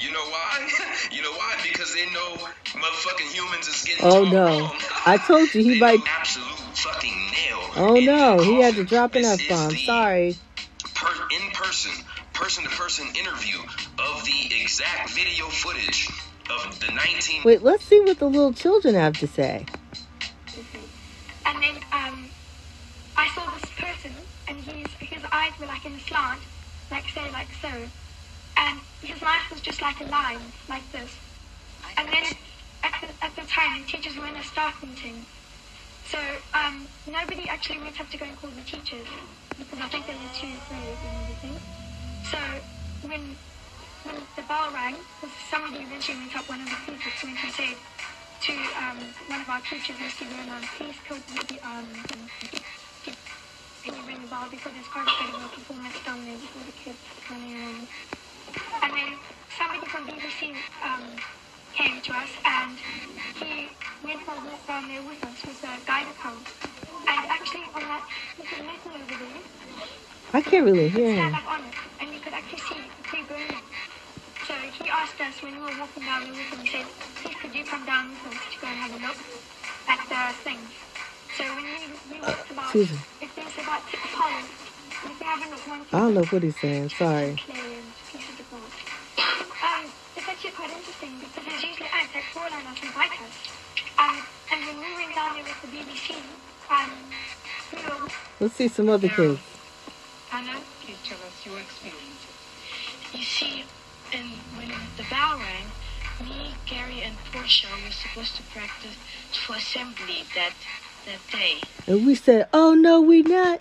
You know why? <laughs> You know why? Because they know motherfucking humans is getting Oh no. I told you he <laughs> might. Absolute fucking nail. Oh no, he had to drop an F bomb. Sorry. Per- in person, person to person interview of the exact video footage of the 19. Wait, let's see what the little children have to say. And then um, I saw this person, and his his eyes were like in a slant, like say like so, and his mouth was just like a line, like this. And then at the at the time, the teachers were in a staff meeting, so um, nobody actually went up to go and call the teachers because I think there were two afraid and everything. So when when the bell rang, somebody eventually went up, one of the prefects went and said to um, one of our teachers, Mr. Vernon, please could the um, can you ring the bell because there's quite a bit of a performance down there before the kids running around. And then somebody from BBC um, came to us and he went for a walk down there with us with a guide account. And actually on that little metal over there, I can't really hear stand him. up on it and you could actually see the tree burning. So he asked us when we were walking down there with him, he said, please could you come down with us to go and have a look at the things. So when we, we walked about, Excuse me. if there's about six if have look, one, I don't know what he's saying. Sorry. clay and pieces of gold. Um, it's actually quite interesting because there's usually ants that crawl on us and bite us. Um, and when we went down there with the BBC, um, we were Let's see some other kids. Anna, please tell us your. You see, in, when the bell rang, me, Gary, and Portia were supposed to practice for assembly that that day. And we said, oh no, we're not.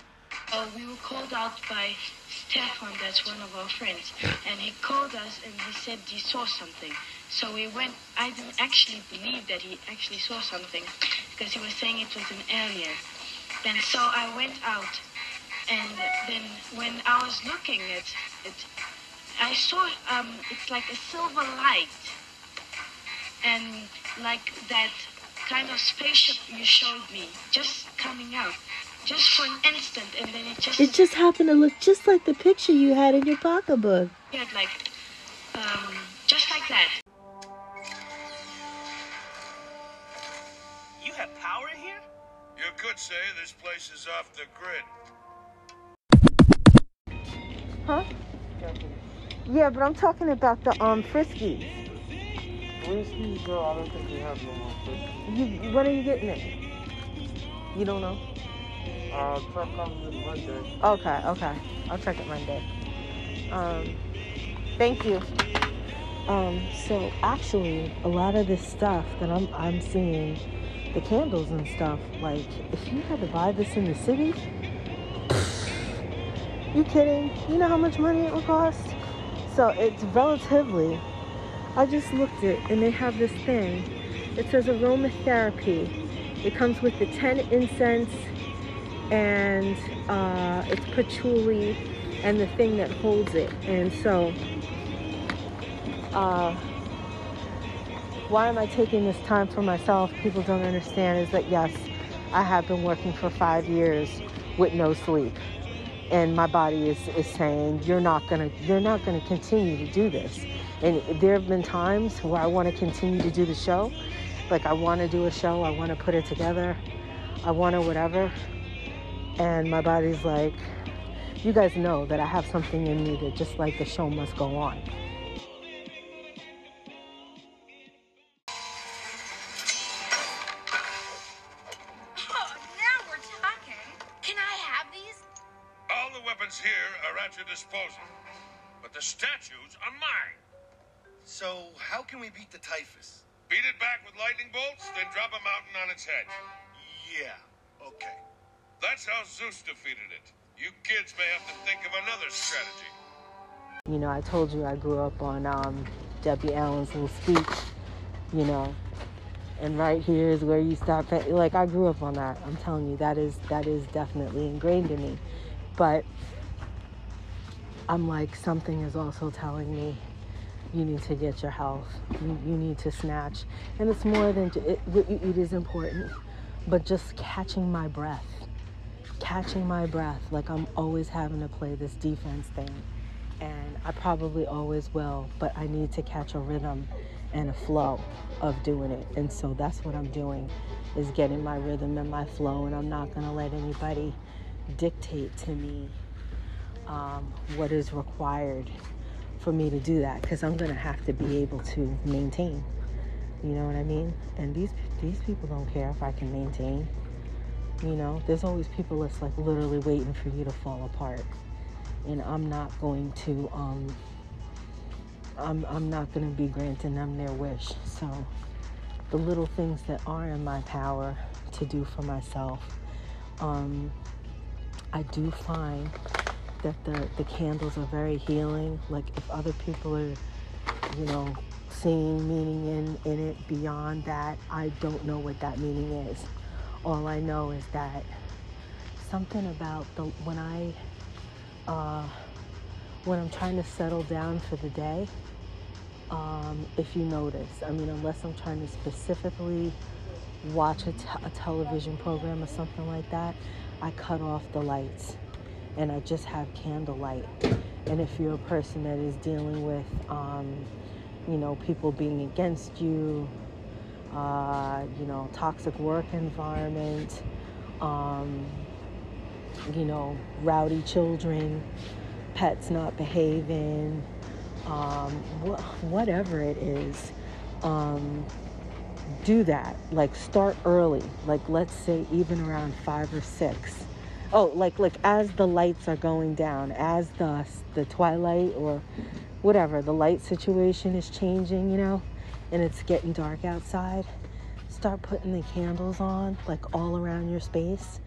Uh, we were called out by Stefan, that's one of our friends, and he called us and he said he saw something. So we went. I didn't actually believe that he actually saw something because he was saying it was an alien. Then so I went out, and then when I was looking at it, I saw um, it's like a silver light, and like that kind of spaceship you showed me just coming out, just for an instant, and then it just It just happened to look just like the picture you had in your pocketbook. yeah like um, just like that. you have power in here? You could say this place is off the grid. Huh? Yeah, but I'm talking about the um Friskies. Friskies, bro, I don't think we have no more. You, when are you getting it? You don't know? Uh, truck comes in Monday. Okay, okay. I'll check it Monday. Um, thank you. Um, so actually, a lot of this stuff that I'm I'm seeing, the candles and stuff. Like, if you had to buy this in the city, you kidding? You know how much money it would cost? So it's relatively. I just looked it, and they have this thing. It says aromatherapy. It comes with the 10 incense, and uh, it's patchouli, and the thing that holds it. And so, uh, why am I taking this time for myself? People don't understand is that yes, I have been working for five years with no sleep and my body is, is saying you're not gonna you're not gonna continue to do this and there have been times where i want to continue to do the show. Like i want to do a show i want to put it together i want to whatever. And my body's like you guys know that i have something in me that just like the show must go on we beat the Typhon? Beat it back with lightning bolts, then drop a mountain on its head. Yeah, okay. That's how Zeus defeated it. You kids may have to think of another strategy. you know i told you i grew up on um, debbie allen's little speech you know and right here is where you start fa- like i grew up on that i'm telling you that is that is definitely ingrained in me but i'm like something is also telling me you need to get your health. You, you need to snatch. And it's more than it, what you eat is important. But just catching my breath catching my breath like i'm always having to play this defense thing. And i probably always will but i need to catch a rhythm and a flow of doing it. And so that's what i'm doing is getting my rhythm and my flow. And i'm not going to let anybody dictate to me um, what is required for me to do that because i'm to have to be able to maintain. You know what i mean? And these these people don't care if i can maintain. You know there's always people that's like literally waiting for you to fall apart. And i'm not going to um i'm, I'm not to be granting them their wish. So the little things that are in my power to do for myself um i do find that the the candles are very healing like if other people are you know seeing meaning in in it beyond that i don't know what that meaning is. All i know is that something about the when i uh when i'm trying to settle down for the day um, if you notice i mean unless i'm trying to specifically watch a, a television program or something like that i cut off the lights and i just have candlelight. And if you're a person that is dealing with um, you know people being against you uh, you know toxic work environment um, you know rowdy children pets not behaving um, wh- whatever it is um, do that. Like start early. Like let's say even around five or six oh like like as the lights are going down as the the twilight or whatever the light situation is changing you know and it's getting dark outside start putting the candles on like all around your space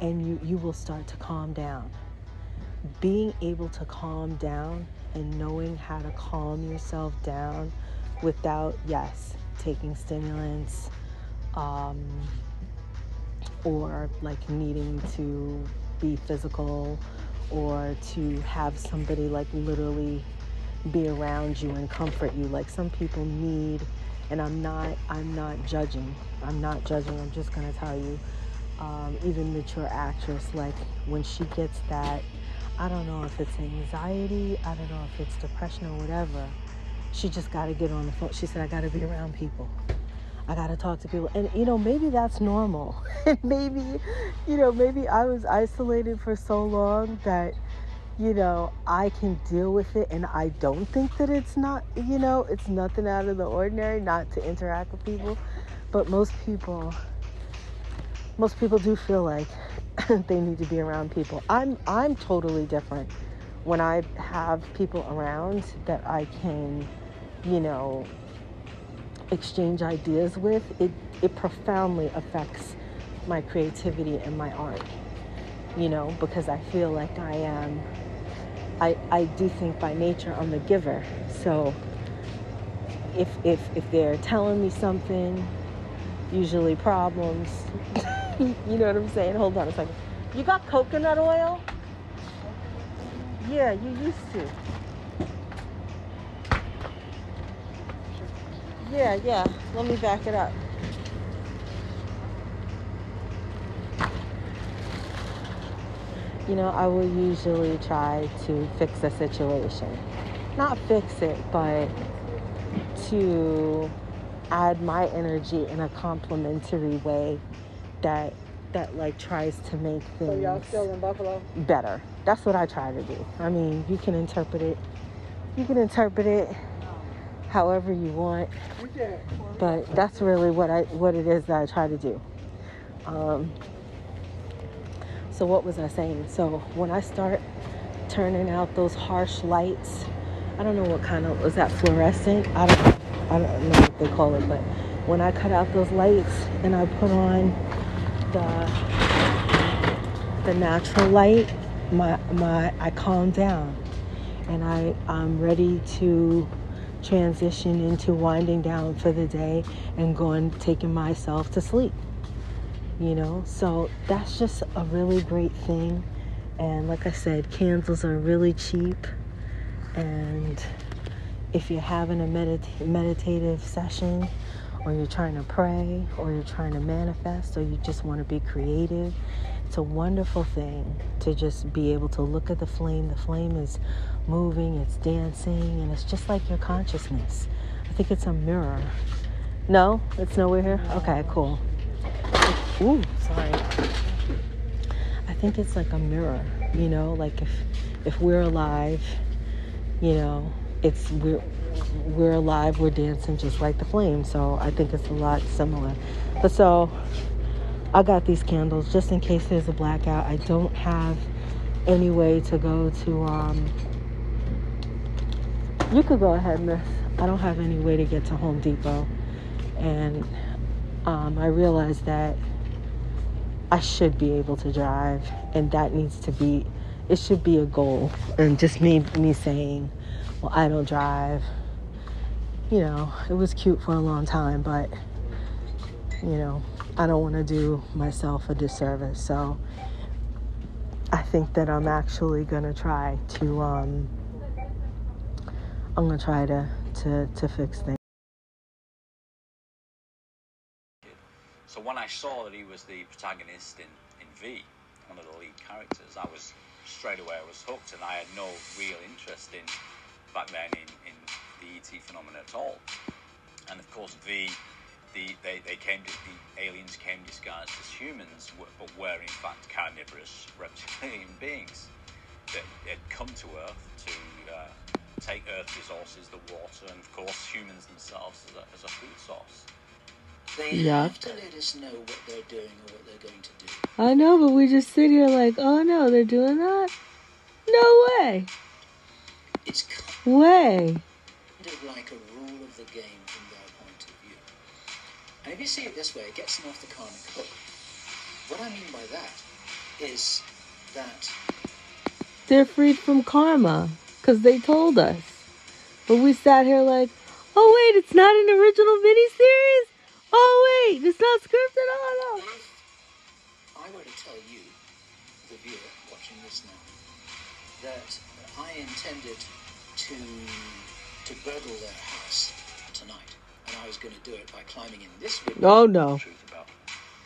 and you you will start to calm down. Being able to calm down and knowing how to calm yourself down without yes taking stimulants um, or like needing to be physical or to have somebody like literally be around you and comfort you. Like some people need and i'm not i'm not judging. I'm not judging. I'm just going to tell you um, even mature actress like when she gets that i don't know if it's anxiety i don't know if it's depression or whatever she just got to get on the phone. She said i got to be around people I gotta talk to people. And you know, maybe that's normal. <laughs> Maybe, you know, maybe I was isolated for so long that, you know, I can deal with it and I don't think that it's not, you know, it's nothing out of the ordinary not to interact with people. But most people most people do feel like <laughs> they need to be around people. I'm I'm totally different when I have people around that I can, you know, exchange ideas with, it, it profoundly affects my creativity and my art. You know, because I feel like I am, I, I do think by nature I'm a giver. So if, if, if they're telling me something, usually problems, <laughs> you know what I'm saying? Hold on a second. You got coconut oil? Yeah, you used to. Yeah, yeah. Let me back it up. You know, I will usually try to fix a situation. Not fix it, but to add my energy in a complementary way that that like tries to make things So y'all still in Buffalo? better. That's what I try to do. I mean, you can interpret it. You can interpret it however you want, but that's really what I what it is that I try to do. Um, so what was I saying? So when I start turning out those harsh lights, I don't know what kind of was that fluorescent. I don't I don't know what they call it, but when I cut out those lights and I put on the the natural light, my my I calm down and I I'm ready to transition into winding down for the day and going taking myself to sleep. You know, so that's just a really great thing. And like I said, candles are really cheap. And if you're having a medit- meditative session, or you're trying to pray, or you're trying to manifest, or you just want to be creative, it's a wonderful thing to just be able to look at the flame. The flame is moving, it's dancing, and it's just like your consciousness. I think it's a mirror. No, it's nowhere here? Okay, cool. Ooh, sorry. I think it's like a mirror, you know, like if if we're alive, you know, it's we're we're alive, we're dancing just like the flame. So I think it's a lot similar. But so I got these candles just in case there's a blackout. I don't have any way to go to um you could go ahead, miss. I don't have any way to get to Home Depot. And um, I realized that I should be able to drive, and that needs to be, it should be a goal. And just me, me saying, well, I don't drive, you know, it was cute for a long time, but, you know, I don't want to do myself a disservice. So I think that I'm actually going to try to, um, I'm to try to, to, to fix things. So when I saw that he was the protagonist in, in V, one of the lead characters, I was straight away I was hooked, and I had no real interest in back then in, in the ET phenomenon at all. And of course, V, the they, they came the aliens came disguised as humans, but were in fact carnivorous reptilian beings that had come to Earth to uh, take Earth resources, the water, and of course humans themselves as a, as a food source. They Yeah. have to let us know what they're doing or what they're going to do. I know, but we just sit here like, oh no, they're doing that? No way. It's Way. kind of like a rule of the game from their point of view. And if you see it this way, it gets them off the karmic hook. What I mean by that is that They're freed from karma because they told us. But we sat here like, oh wait, it's not an original miniseries? Oh wait, it's not scripted? Oh no. I were to tell you, the viewer watching this now, that I intended to to burgle their house tonight, and I was going to do it by climbing in this window. Oh no. truth about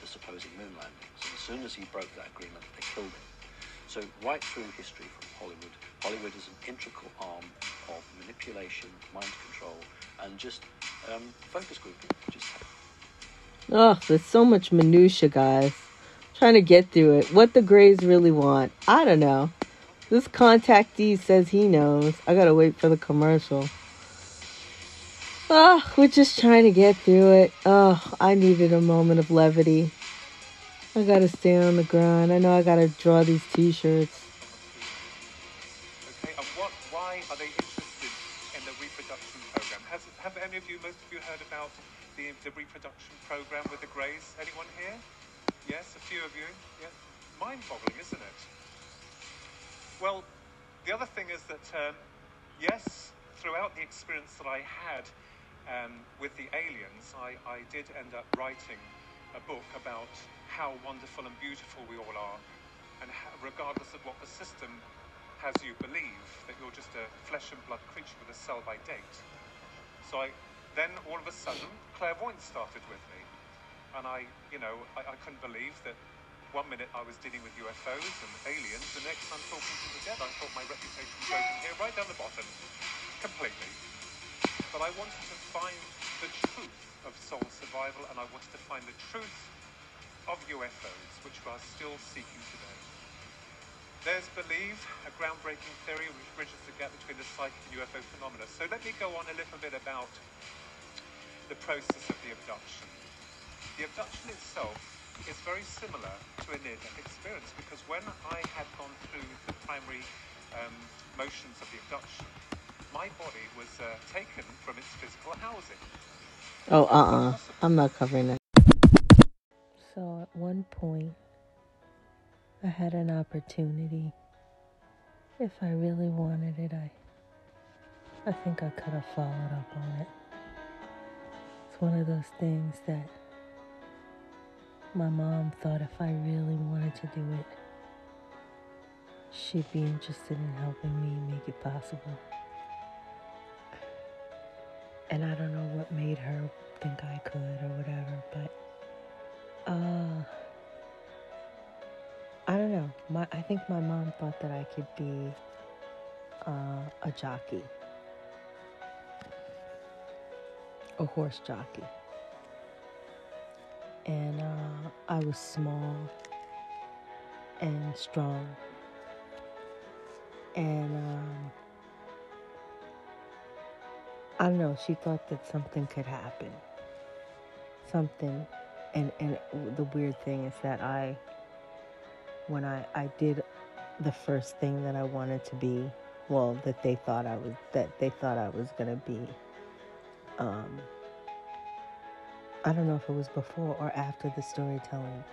the supposed moon landings. And as soon as he broke that agreement, they killed him. So right through history from Hollywood, Hollywood is an integral arm of manipulation, mind control, and just um, focus grouping. Just Oh, there's so much minutia, guys. trying to get through it. What the Greys really want, I don't know. This contactee says he knows. I gotta wait for the commercial. Oh, we're just trying to get through it. Oh, I needed a moment of levity. I gotta stay on the grind. I know I gotta draw these t-shirts. Okay, heard about the, the reproduction program with the Greys? Anyone here? Yes, a few of you? Yeah. Mind-boggling, isn't it? Well, the other thing is that, um, yes, throughout the experience that I had um, with the aliens, I, I did end up writing a book about how wonderful and beautiful we all are, and how, regardless of what the system has you believe, that you're just a flesh and blood creature with a sell by date. So I, then all of a sudden, clairvoyance started with me. And I, you know, I, I couldn't believe that one minute I was dealing with UFOs and aliens, the next I'm talking to the dead. I thought my reputation was over here, right down the bottom, completely. But I wanted to find the truth of soul survival, and I wanted to find the truth of UFOs, which we are still seeking today. There's Believe, a groundbreaking theory which bridges the gap between the psychic and UFO phenomena. So let me go on a little bit about the process of the abduction. The abduction itself is very similar to a near-death experience because when I had gone through the primary um, motions of the abduction, my body was uh, taken from its physical housing. Oh, uh-uh. I'm not covering that. So at one point, I had an opportunity. If I really wanted it, I I think I could have followed up on it. One of those things that my mom thought if I really wanted to do it, she'd be interested in helping me make it possible. And I don't know what made her think I could or whatever, but uh I don't know. My I think my mom thought that I could be uh, a jockey. A horse jockey. And uh, I was small and strong. And um, I don't know, she thought that something could happen. Something. And, and the weird thing is that I, when I, I did the first thing that I wanted to be, well, that they thought I was, that they thought I was going to be, um, I don't know if it was before or after the storytelling.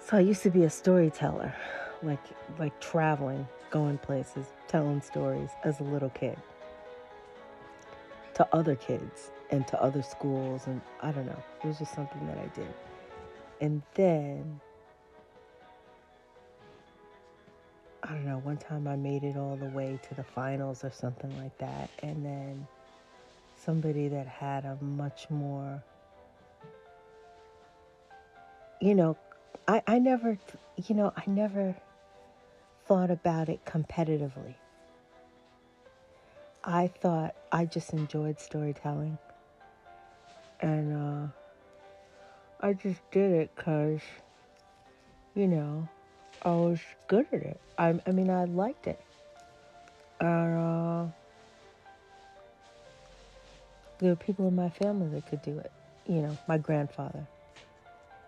So I used to be a storyteller, like like traveling, going places, telling stories as a little kid to other kids and to other schools and I don't know. It was just something that I did. And then I don't know, one time I made it all the way to the finals or something like that and then somebody that had a much more you know, I, I never, you know, I never thought about it competitively. I thought I just enjoyed storytelling. And uh, I just did it because, you know, I was good at it. I, I mean, I liked it. And uh, there were people in my family that could do it. You know, my grandfather.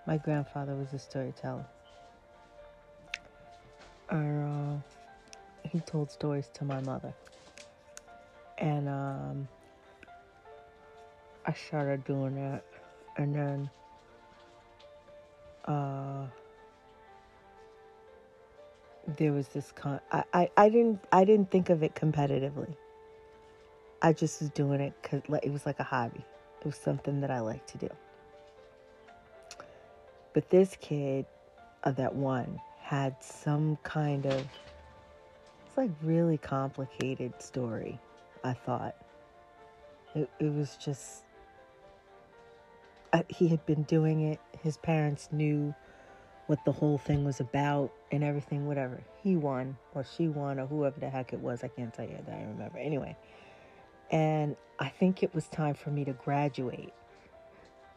My grandfather was a storyteller. And uh, he told stories to my mother. And um, I started doing that. And then uh, there was this con I, I, I didn't I didn't think of it competitively. I just was doing it because it was like a hobby. It was something that I like to do. But this kid, uh, that one, had some kind of, it's like really complicated story, I thought. It, it was just, uh, he had been doing it. His parents knew what the whole thing was about and everything, whatever. He won, or she won, or whoever the heck it was. I can't tell you I remember. Anyway, and I think it was time for me to graduate.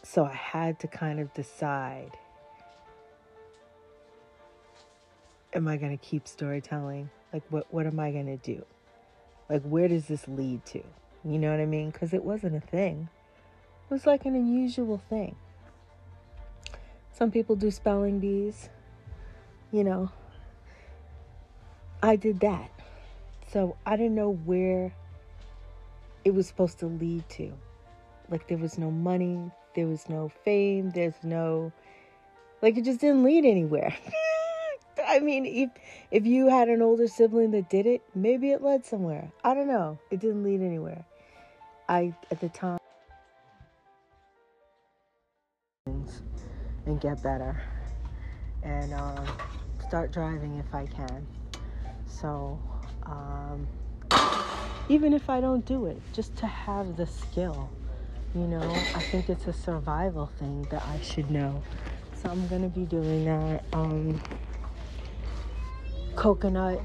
So I had to kind of decide am I going to keep storytelling? Like, what, what am I going to do? Like, where does this lead to? You know what I mean? Because it wasn't a thing, it was like an unusual thing. Some people do spelling bees, you know. I did that. So I didn't know where it was supposed to lead to. Like, there was no money, there was no fame, there's no, like, it just didn't lead anywhere. <laughs> I mean, if if you had an older sibling that did it, maybe it led somewhere. I don't know. It didn't lead anywhere. I at the time and get better and um, start driving if I can. So um, even if I don't do it, just to have the skill, you know, I think it's a survival thing that I should know. So I'm gonna be doing that. Um, coconut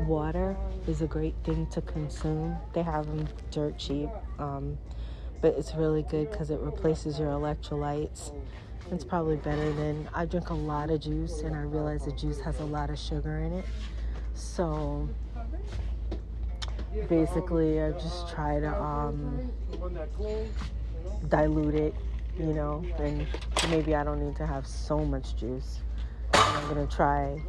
water is a great thing to consume. They have them dirt cheap, um, but it's really good because it replaces your electrolytes. It's probably better than I drink a lot of juice, and I realize the juice has a lot of sugar in it. So basically, I just try to um, dilute it, you know, and maybe I don't need to have so much juice. I'm gonna try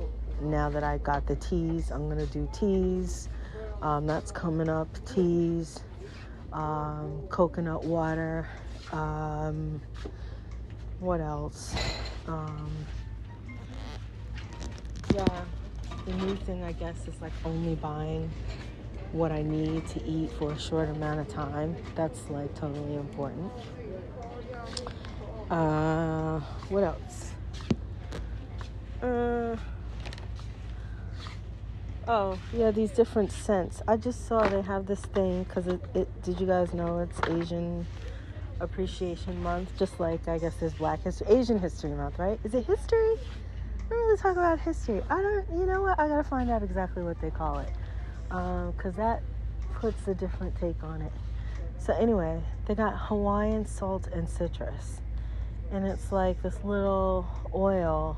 now that I got the teas, I'm gonna do teas. Um, that's coming up. Teas, um, coconut water. Um, what else? Um, yeah, the new thing I guess is like only buying what I need to eat for a short amount of time. That's like totally important. Uh, what else? Uh, Oh, yeah, these different scents. I just saw they have this thing because it, it, did you guys know it's Asian Appreciation Month? Just like I guess there's Black History, Asian History Month, right? Is it history? I don't really talk about history. I don't, you know what? I gotta find out exactly what they call it because um, that puts a different take on it. So, anyway, they got Hawaiian salt and citrus, and it's like this little oil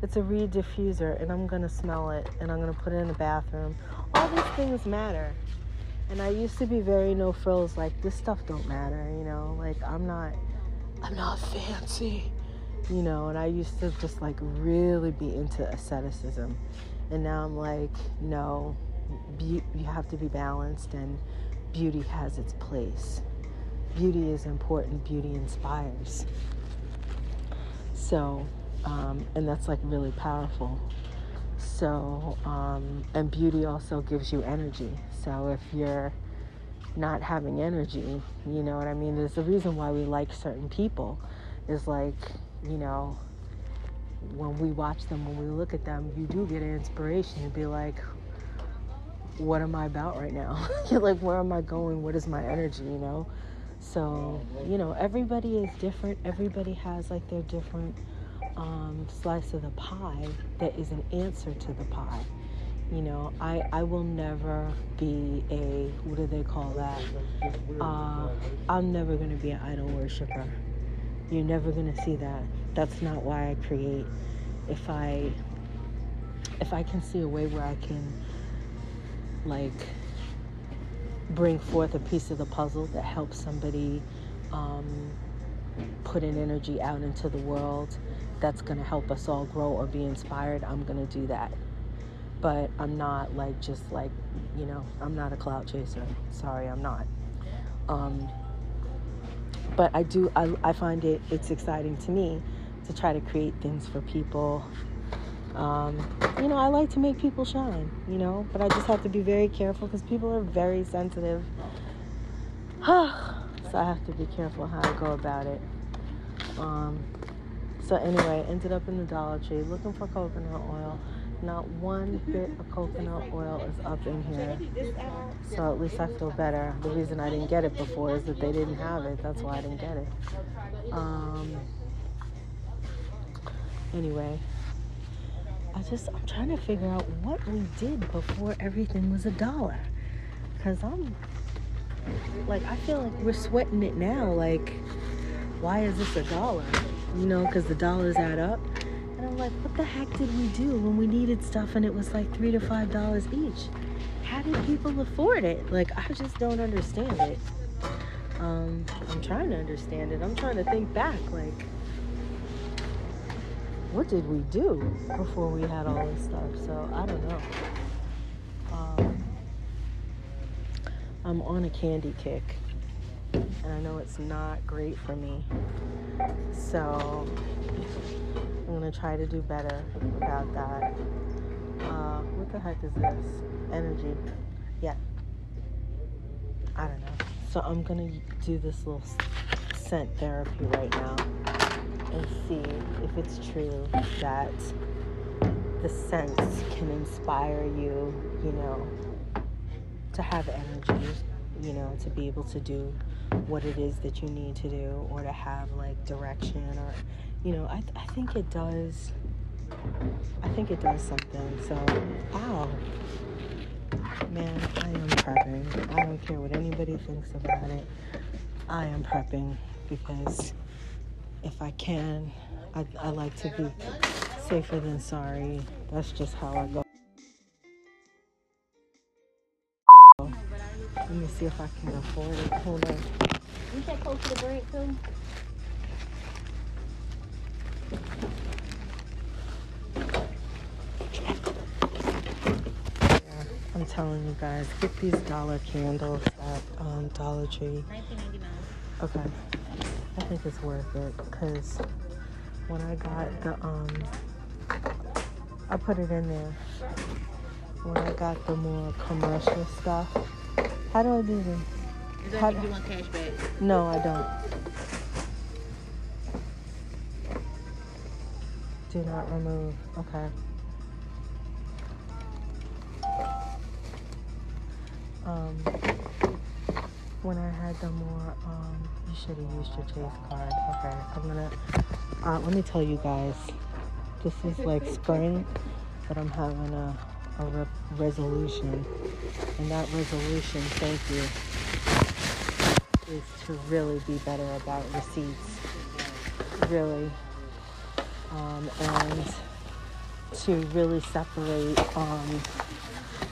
it's a reed diffuser, and I'm gonna smell it, and I'm gonna put it in the bathroom. All these things matter. And I used to be very no frills, like this stuff don't matter, you know. Like I'm not, I'm not fancy, you know. And I used to just like really be into asceticism, and now I'm like, no, be- you have to be balanced, and beauty has its place. Beauty is important. Beauty inspires. So um, and that's like really powerful. So, um, and beauty also gives you energy. So if you're not having energy, you know what I mean? There's a reason why we like certain people. Is like, you know, when we watch them, when we look at them, you do get an inspiration to be like, what am I about right now? <laughs> Like, where am I going? What is my energy, you know? So, you know, everybody is different. Everybody has like their different um, slice of the pie that is an answer to the pie. You know, I, I will never be a, what do they call that? Uh, I'm never going to be an idol worshiper. You're never going to see that. That's not why I create. If I, if I can see a way where I can, like, bring forth a piece of the puzzle that helps somebody um, put an energy out into the world that's going to help us all grow or be inspired, I'm going to do that. But I'm not like just like, you know, I'm not a cloud chaser. Sorry, I'm not. Um, but I do, I, I find it, it's exciting to me to try to create things for people. Um, you know, I like to make people shine, you know, but I just have to be very careful because people are very sensitive. <sighs> so I have to be careful how I go about it. Um, so anyway, ended up in the Dollar Tree looking for coconut oil. Not one bit of coconut oil is up in here. So at least I feel better. The reason I didn't get it before is that they didn't have it. That's why I didn't get it. Um, anyway, I just I'm trying to figure out what we did before everything was a dollar. Cause I'm like I feel like we're sweating it now. Like why is this a dollar? You know, because the dollars add up. And I'm like, what the heck did we do when we needed stuff and it was like three to five dollars each? How did people afford it? Like, I just don't understand it. Um, I'm trying to understand it. I'm trying to think back, like, what did we do before we had all this stuff? So I don't know. Um, I'm on a candy kick, and I know it's not great for me. So I'm gonna try to do better about that. Uh, what the heck is this? Energy. Yeah. I don't know. So I'm gonna do this little scent therapy right now and see if it's true that the scents can inspire you, you know, to have energy, you know, to be able to do what it is that you need to do or to have like direction or, you know, I, I think it does. I think it does something. So, ow. Man, I am prepping. I don't care what anybody thinks about it. I am prepping because if I can, I, I like to be safer than sorry. That's just how I go. Let me see if I can afford it. Hold on. You said close to the break too? I'm telling you guys, get these dollar candles at um, Dollar Tree. 19.99. Okay. I think it's worth it because when I got the um I put it in there. When I got the more commercial stuff. How do I do this? Is that How you want cash back? No, I don't. Do not remove. Okay. Um, when I had the more, um, you should have used your chase card. Okay, I'm gonna. Uh, let me tell you guys, this is like spring, but I'm having a a re- resolution, and that resolution, thank you, is to really be better about receipts. Really. Um, and to really separate um,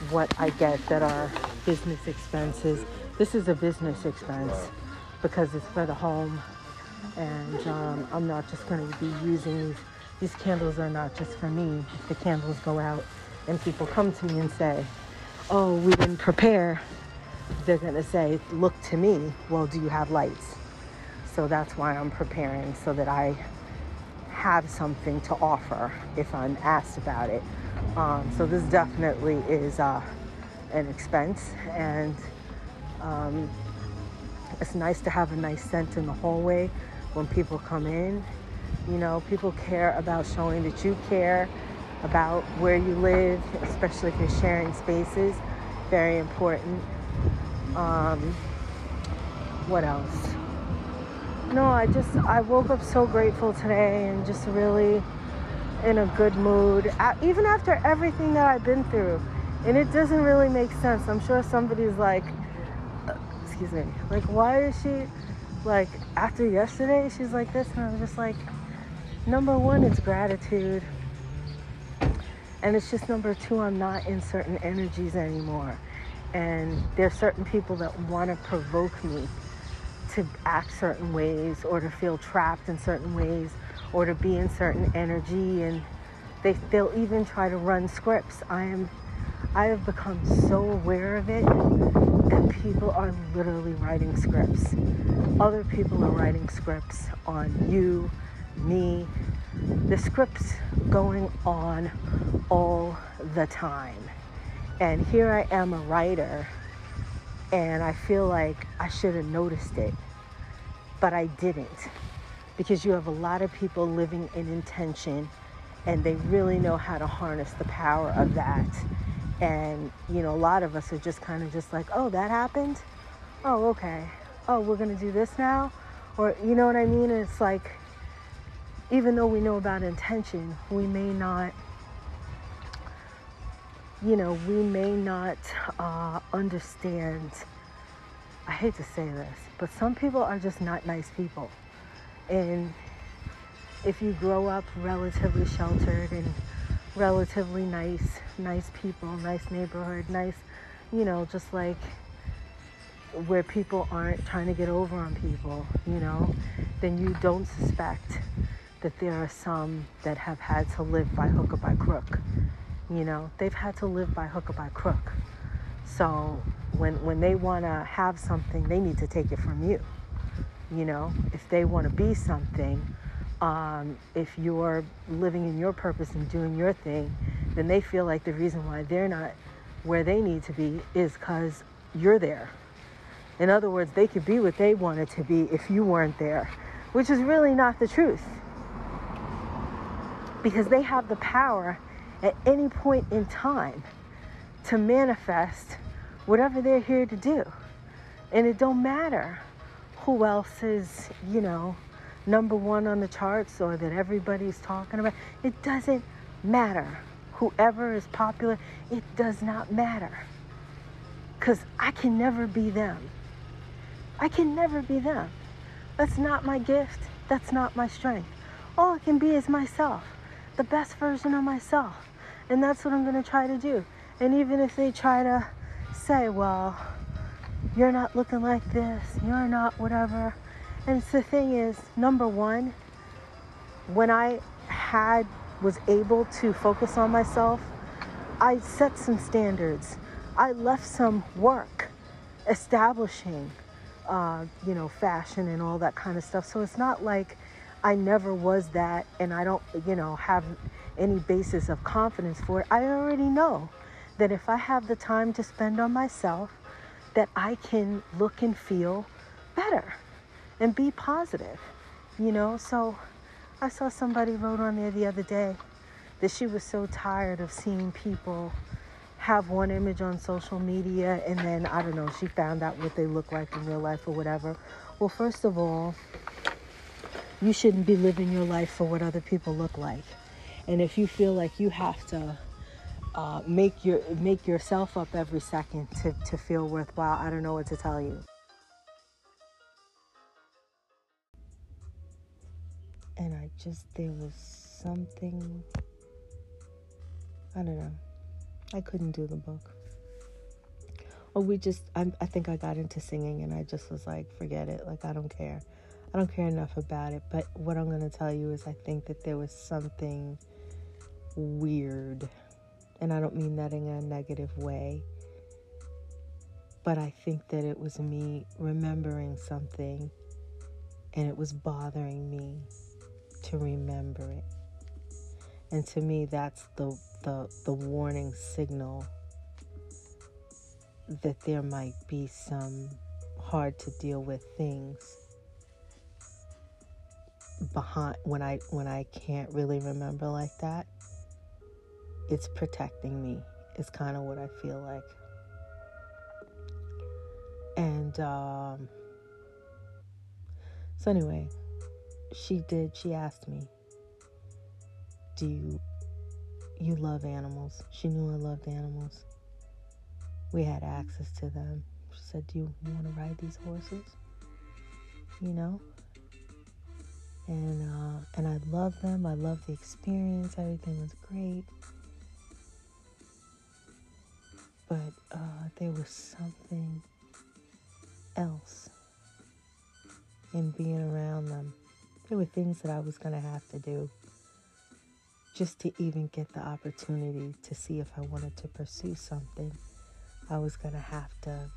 what I get that are business expenses. This is a business expense because it's for the home, and um, I'm not just going to be using these. These candles are not just for me. If the candles go out and people come to me and say, "Oh, we didn't prepare," they're going to say, "Look to me. Well, do you have lights?" So that's why I'm preparing so that I have something to offer if I'm asked about it. Um, so this definitely is uh, an expense, and um, it's nice to have a nice scent in the hallway when people come in. You know, people care about showing that you care about where you live, especially if you're sharing spaces. Very important. Um, what else? No, I just I woke up so grateful today and just really in a good mood. Even after everything that I've been through, and it doesn't really make sense. I'm sure somebody's like, excuse me, like why is she like after yesterday she's like this, and I'm just like, number one, it's gratitude, and it's just number two, I'm not in certain energies anymore, and there's certain people that want to provoke me to act certain ways or to feel trapped in certain ways or to be in certain energy. And they they'll even try to run scripts. I am i have become so aware of it that people are literally writing scripts other people are writing scripts on you me the scripts going on all the time and here i am a writer and I feel like I should have noticed it, but I didn't. Because you have a lot of people living in intention and they really know how to harness the power of that. And, you know, a lot of us are just kind of just like, oh, that happened? Oh, okay. Oh, we're going to do this now? Or, you know what I mean? It's like, even though we know about intention, we may not you know, we may not uh, understand. I hate to say this, but some people are just not nice people. And if you grow up relatively sheltered and relatively nice, nice people, nice neighborhood, nice, you know, just like where people aren't trying to get over on people, you know, then you don't suspect that there are some that have had to live by hook or by crook. You know, they've had to live by hook or by crook. So when when they want to have something, they need to take it from you. You know, if they want to be something, um, if you're living in your purpose and doing your thing, then they feel like the reason why they're not where they need to be is because you're there. In other words, they could be what they wanted to be if you weren't there, which is really not the truth. Because they have the power at any point in time to manifest whatever they're here to do. And it don't matter who else is, you know, number one on the charts or that everybody's talking about. It doesn't matter. Whoever is popular, it does not matter. Because I can never be them. I can never be them. That's not my gift. That's not my strength. All I can be is myself, the best version of myself. And that's what I'm going to try to do. And even if they try to say, well, you're not looking like this, you're not whatever. And the thing is, number one, when I had was able to focus on myself, I set some standards. I left some work establishing, uh, you know, fashion and all that kind of stuff. So it's not like I never was that and I don't, you know, have any basis of confidence for it. I already know that if I have the time to spend on myself, that I can look and feel better and be positive, you know? So I saw somebody wrote on there the other day that she was so tired of seeing people have one image on social media and then I don't know, she found out what they look like in real life or whatever. Well, first of all, you shouldn't be living your life for what other people look like. And if you feel like you have to uh, make your make yourself up every second to, to feel worthwhile, I don't know what to tell you. Just there was something I don't know. I couldn't do the book. Or we just I, I think I got into singing and I just was like, forget it. Like I don't care. I don't care enough about it. But what I'm gonna tell you is I think that there was something weird and I don't mean that in a negative way. But I think that it was me remembering something and it was bothering me to remember it. And to me, that's the, the, the warning signal that there might be some hard to deal with things behind when I when I can't really remember like that it's protecting me is kind of what I feel like. And um, so anyway, she did. She asked me, "Do you you love animals?" She knew I loved animals. We had access to them. She said, "Do you want to ride these horses?" You know. And uh, and I love them. I love the experience. Everything was great. But uh, there was something else in being around them. There were things that I was going to have to do just to even get the opportunity to see if I wanted to pursue something. I was going to have to,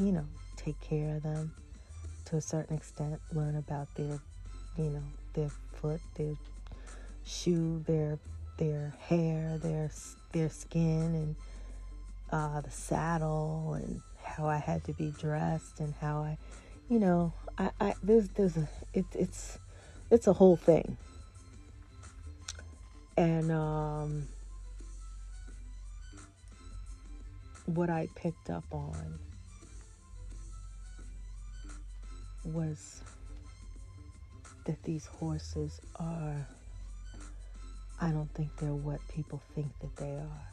you know, take care of them to a certain extent, learn about their, you know, their foot, their shoe, their their hair, their their skin and uh, the saddle and how I had to be dressed and how I, you know, I, I there's there's a it, it's it's a whole thing. And um, what I picked up on was that these horses are, I don't think they're what people think that they are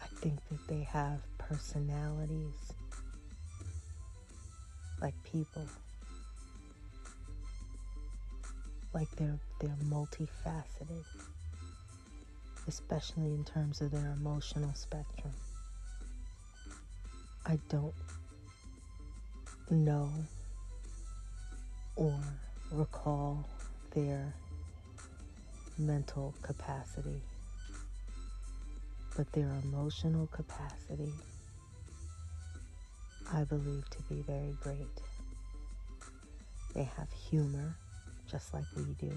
I think that they have personalities like people. Like they're they're multifaceted, especially in terms of their emotional spectrum. I don't know or recall their mental capacity, but their emotional capacity I believe to be very great. They have humor, just like we do,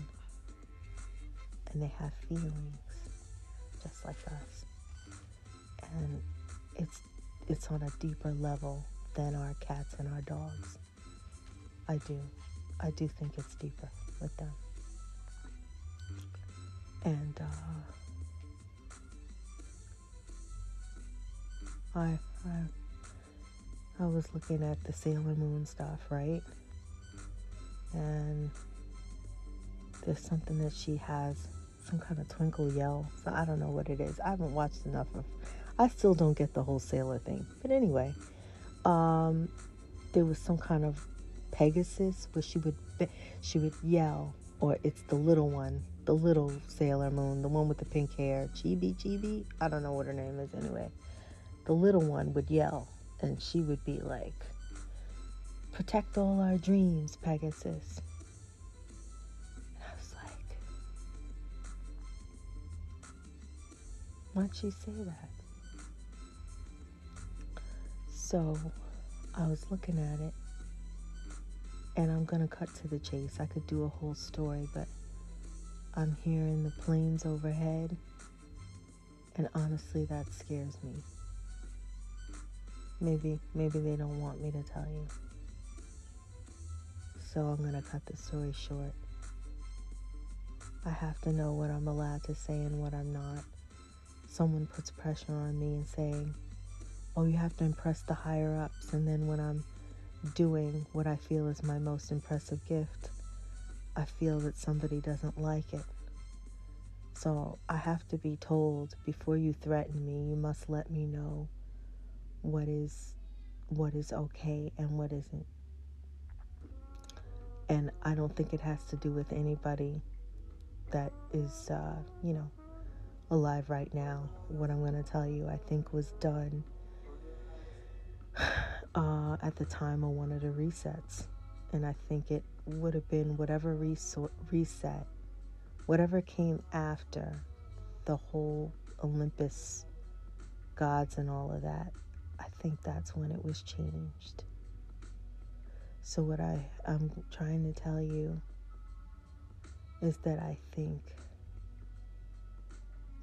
and they have feelings, just like us. And it's it's on a deeper level than our cats and our dogs. I do. I do think it's deeper with them. And uh, I, I I was looking at the Sailor Moon stuff, right? And there's something that she has, some kind of twinkle yell. So I don't know what it is. I haven't watched enough of. I still don't get the whole sailor thing. But anyway, um, there was some kind of Pegasus where she would she would yell, or it's the little one, the little Sailor Moon, the one with the pink hair, Chibi Chibi. I don't know what her name is anyway. The little one would yell and she would be like, Protect all our dreams, Pegasus. Why'd she say that? So I was looking at it, and I'm gonna cut to the chase. I could do a whole story, but I'm hearing the planes overhead, and honestly, that scares me. Maybe, maybe they don't want me to tell you. So I'm to cut the story short. I have to know what I'm allowed to say and what I'm not. Someone puts pressure on me and saying, oh, you have to impress the higher ups. And then when I'm doing what I feel is my most impressive gift, I feel that somebody doesn't like it. So I have to be told before you threaten me, you must let me know what is what is okay and what isn't. And I don't think it has to do with anybody that is, uh, you know, alive right now. What I'm going to tell you, I think, was done <sighs> uh, at the time of one of the resets. And I think it would have been whatever resort, reset, whatever came after the whole Olympus gods and all of that. I think that's when it was changed. So, what I, I'm trying to tell you is that I think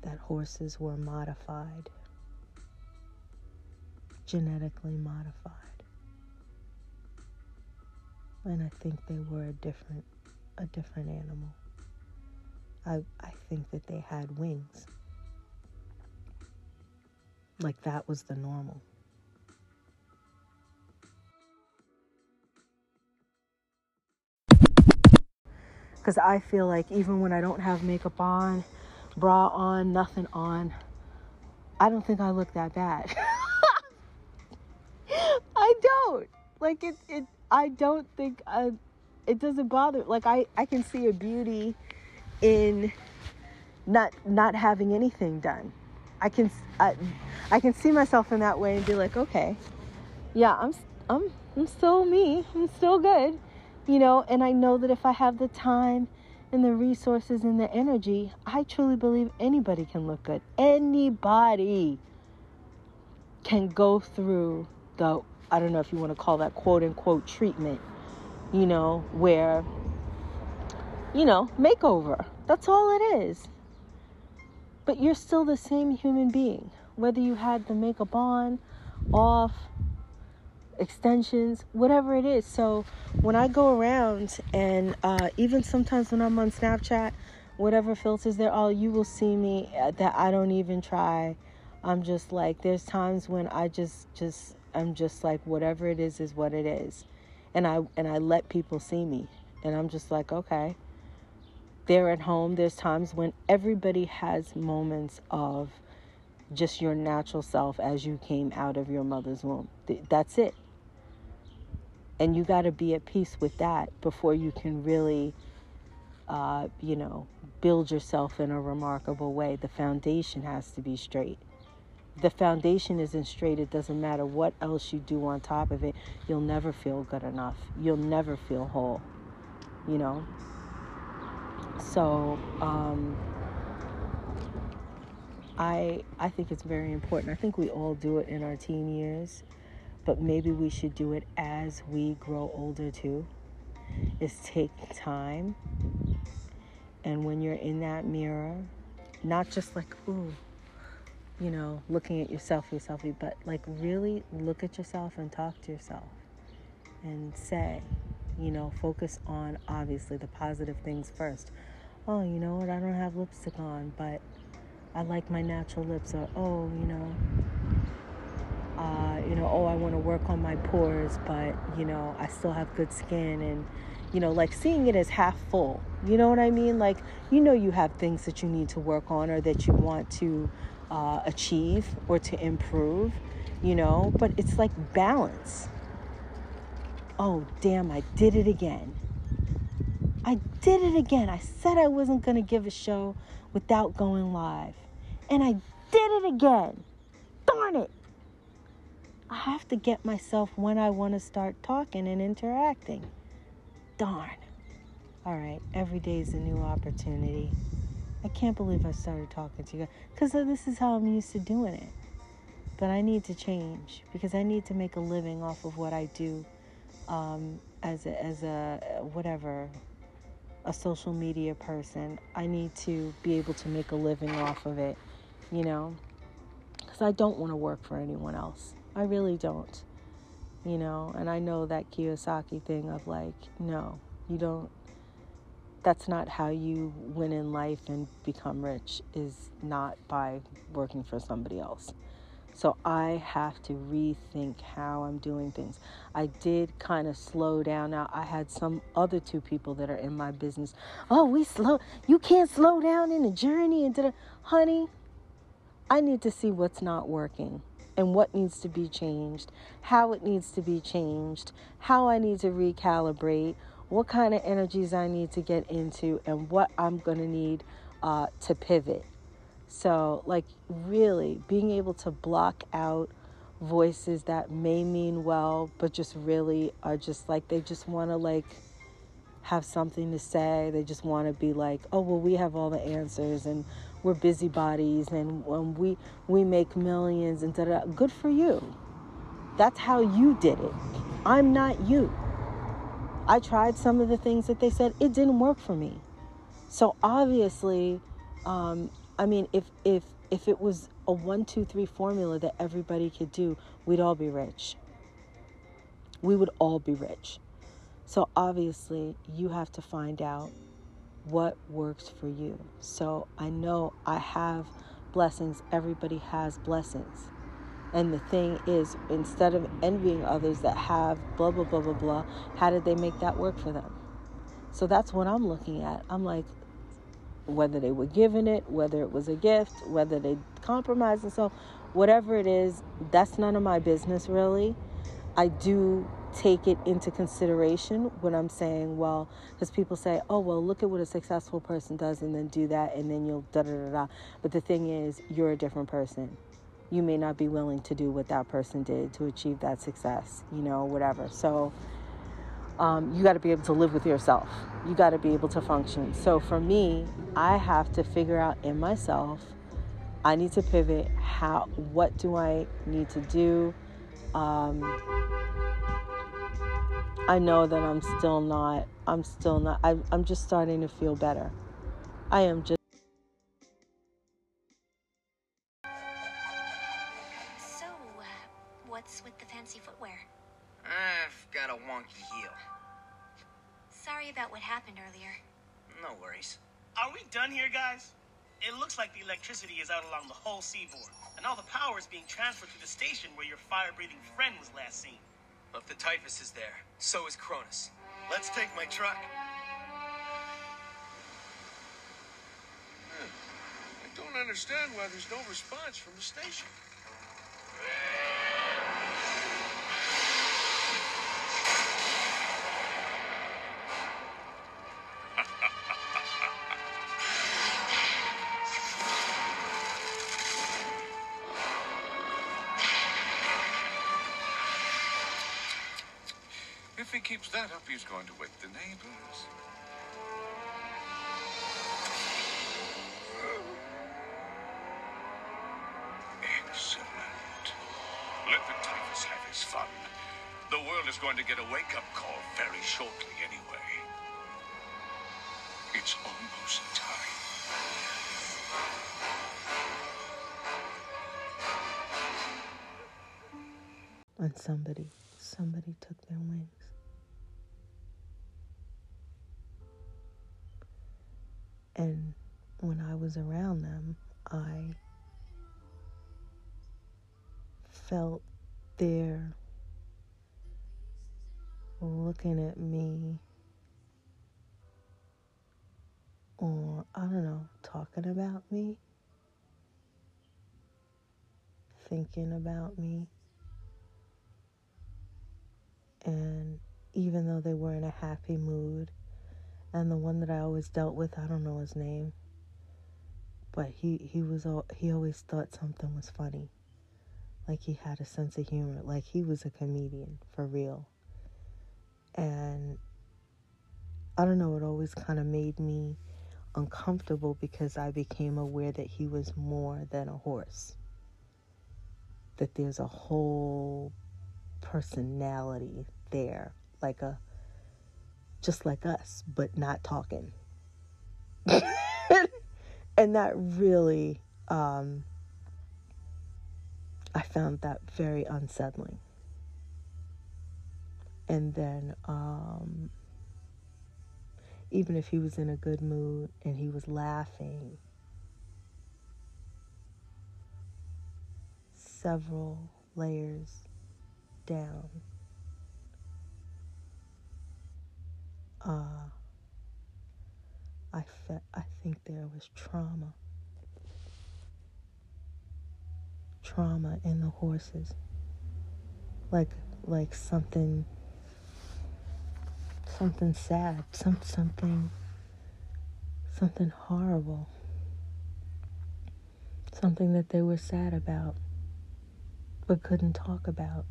that horses were modified, genetically modified. And I think they were a different a different animal. I I think that they had wings. Like that was the normal. because I feel like even when I don't have makeup on, bra on, nothing on, I don't think I look that bad. <laughs> I don't. Like it it I don't think I, it doesn't bother like I I can see a beauty in not not having anything done. I can I, I can see myself in that way and be like, "Okay. Yeah, I'm I'm I'm still me. I'm still good." you know, and I know that if I have the time and the resources and the energy, I truly believe anybody can look good. Anybody can go through the, I don't know if you want to call that quote unquote treatment, you know, where, you know, makeover. That's all it is. But you're still the same human being, whether you had the makeup on, off, extensions, whatever it is. So when I go around and uh, even sometimes when I'm on Snapchat, whatever filters there are, all you will see me uh, that I don't even try. I'm just like there's times when I just just I'm just like whatever it is is what it is. And I and I let people see me. And I'm just like, okay. They're at home. There's times when everybody has moments of just your natural self as you came out of your mother's womb. That's it. And you got to be at peace with that before you can really uh, you know, build yourself in a remarkable way. The foundation has to be straight. The foundation isn't straight, it doesn't matter what else you do on top of it. You'll never feel good enough. You'll never feel whole, you know? So, um, I I think it's very important. I think we all do it in our teen years, but maybe we should do it as we grow older too. Is take time and when you're in that mirror, not just like, ooh, you know, looking at yourself, your selfie, but like really look at yourself and talk to yourself and say, you know, focus on obviously the positive things first. Oh, you know what? I don't have lipstick on, but I like my natural lips. Or, oh, you know, uh, you know, oh, I want to work on my pores, but, you know, I still have good skin. And, you know, like seeing it as half full. You know what I mean? Like, you know, you have things that you need to work on or that you want to uh, achieve or to improve, you know, but it's like balance. Oh, damn, I did it again. I did it again. I said I wasn't going to give a show without going live. And I did it again. Darn it. I have to get myself when I want to start talking and interacting. Darn. All right, every day is a new opportunity. I can't believe I started talking to you guys because this is how I'm used to doing it. But I need to change because I need to make a living off of what I do um, as a, as a whatever a social media person. I need to be able to make a living off of it, you know, because I don't want to work for anyone else. I really don't, you know. And I know that Kiyosaki thing of like, no, you don't that's not how you win in life and become rich is not by working for somebody else. So I have to rethink how I'm doing things. I did kind of slow down. Now I had some other two people that are in my business. Oh, we slow. You can't slow down in a journey and did honey. I need to see what's not working and what needs to be changed, how it needs to be changed, how I need to recalibrate, what kind of energies I need to get into, and what I'm going to need uh, to pivot. So, like, really being able to block out voices that may mean well, but just really are just like, they just want to, like, have something to say. They just want to be like, oh, well, we have all the answers and we're busybodies and when we, we make millions and da da. Good for you. That's how you did it. I'm not you. I tried some of the things that they said, it didn't work for me. So obviously, um, I mean, if if if it was a one, two, three formula that everybody could do, we'd all be rich. We would all be rich. So obviously, you have to find out what works for you. So I know I have blessings. Everybody has blessings. And the thing is, instead of envying others that have blah, blah, blah, blah, blah, how did they make that work for them? So that's what I'm looking at. I'm like, whether they were given it, whether it was a gift, whether they compromised themselves, whatever it is, that's none of my business really. I do take it into consideration when I'm saying, well, because people say, oh, well, look at what a successful person does and then do that and then you'll da da da da. But the thing is, you're a different person you may not be willing to do what that person did to achieve that success, you know, whatever. So um, you got to be able to live with yourself. You got to be able to function. So for me, I have to figure out in myself. I need to pivot. How? What do I need to do? Um, I know that I'm still not. I'm still not. I, I'm just starting to feel better. I am just. So, uh, what's with the fancy footwear? I've got a wonky heel. Sorry about what happened earlier. No worries. Are we done here, guys? It looks like the electricity is out along the whole seaboard, and all the power is being transferred to the station where your fire-breathing friend was last seen. If the Typhon is there, so is Cronus. Let's take my truck. Hmm. I don't understand why there's no response from the station. Keeps that up, he's going to wake the neighbors. Excellent. Let the Typhon have his fun. The world is going to get a wake-up call very shortly anyway. It's almost time. And somebody, somebody took their wings. And when I was around them, I felt their looking at me or I don't know, talking about me, thinking about me. And even though they were in a happy mood, and the one that I always dealt with, I don't know his name, but he he was all, he always thought something was funny. Like he had a sense of humor, like he was a comedian for real. And I don't know, it always kind of made me uncomfortable because I became aware that he was more than a horse. That there's a whole personality there, like a just like us, but not talking. <laughs> and that really um, I found that very unsettling. And then um, even if he was in a good mood and he was laughing, several layers down, uh, I fe- I think there was trauma. Trauma in the horses. Like like something something sad, some something something horrible. Something that they were sad about but couldn't talk about.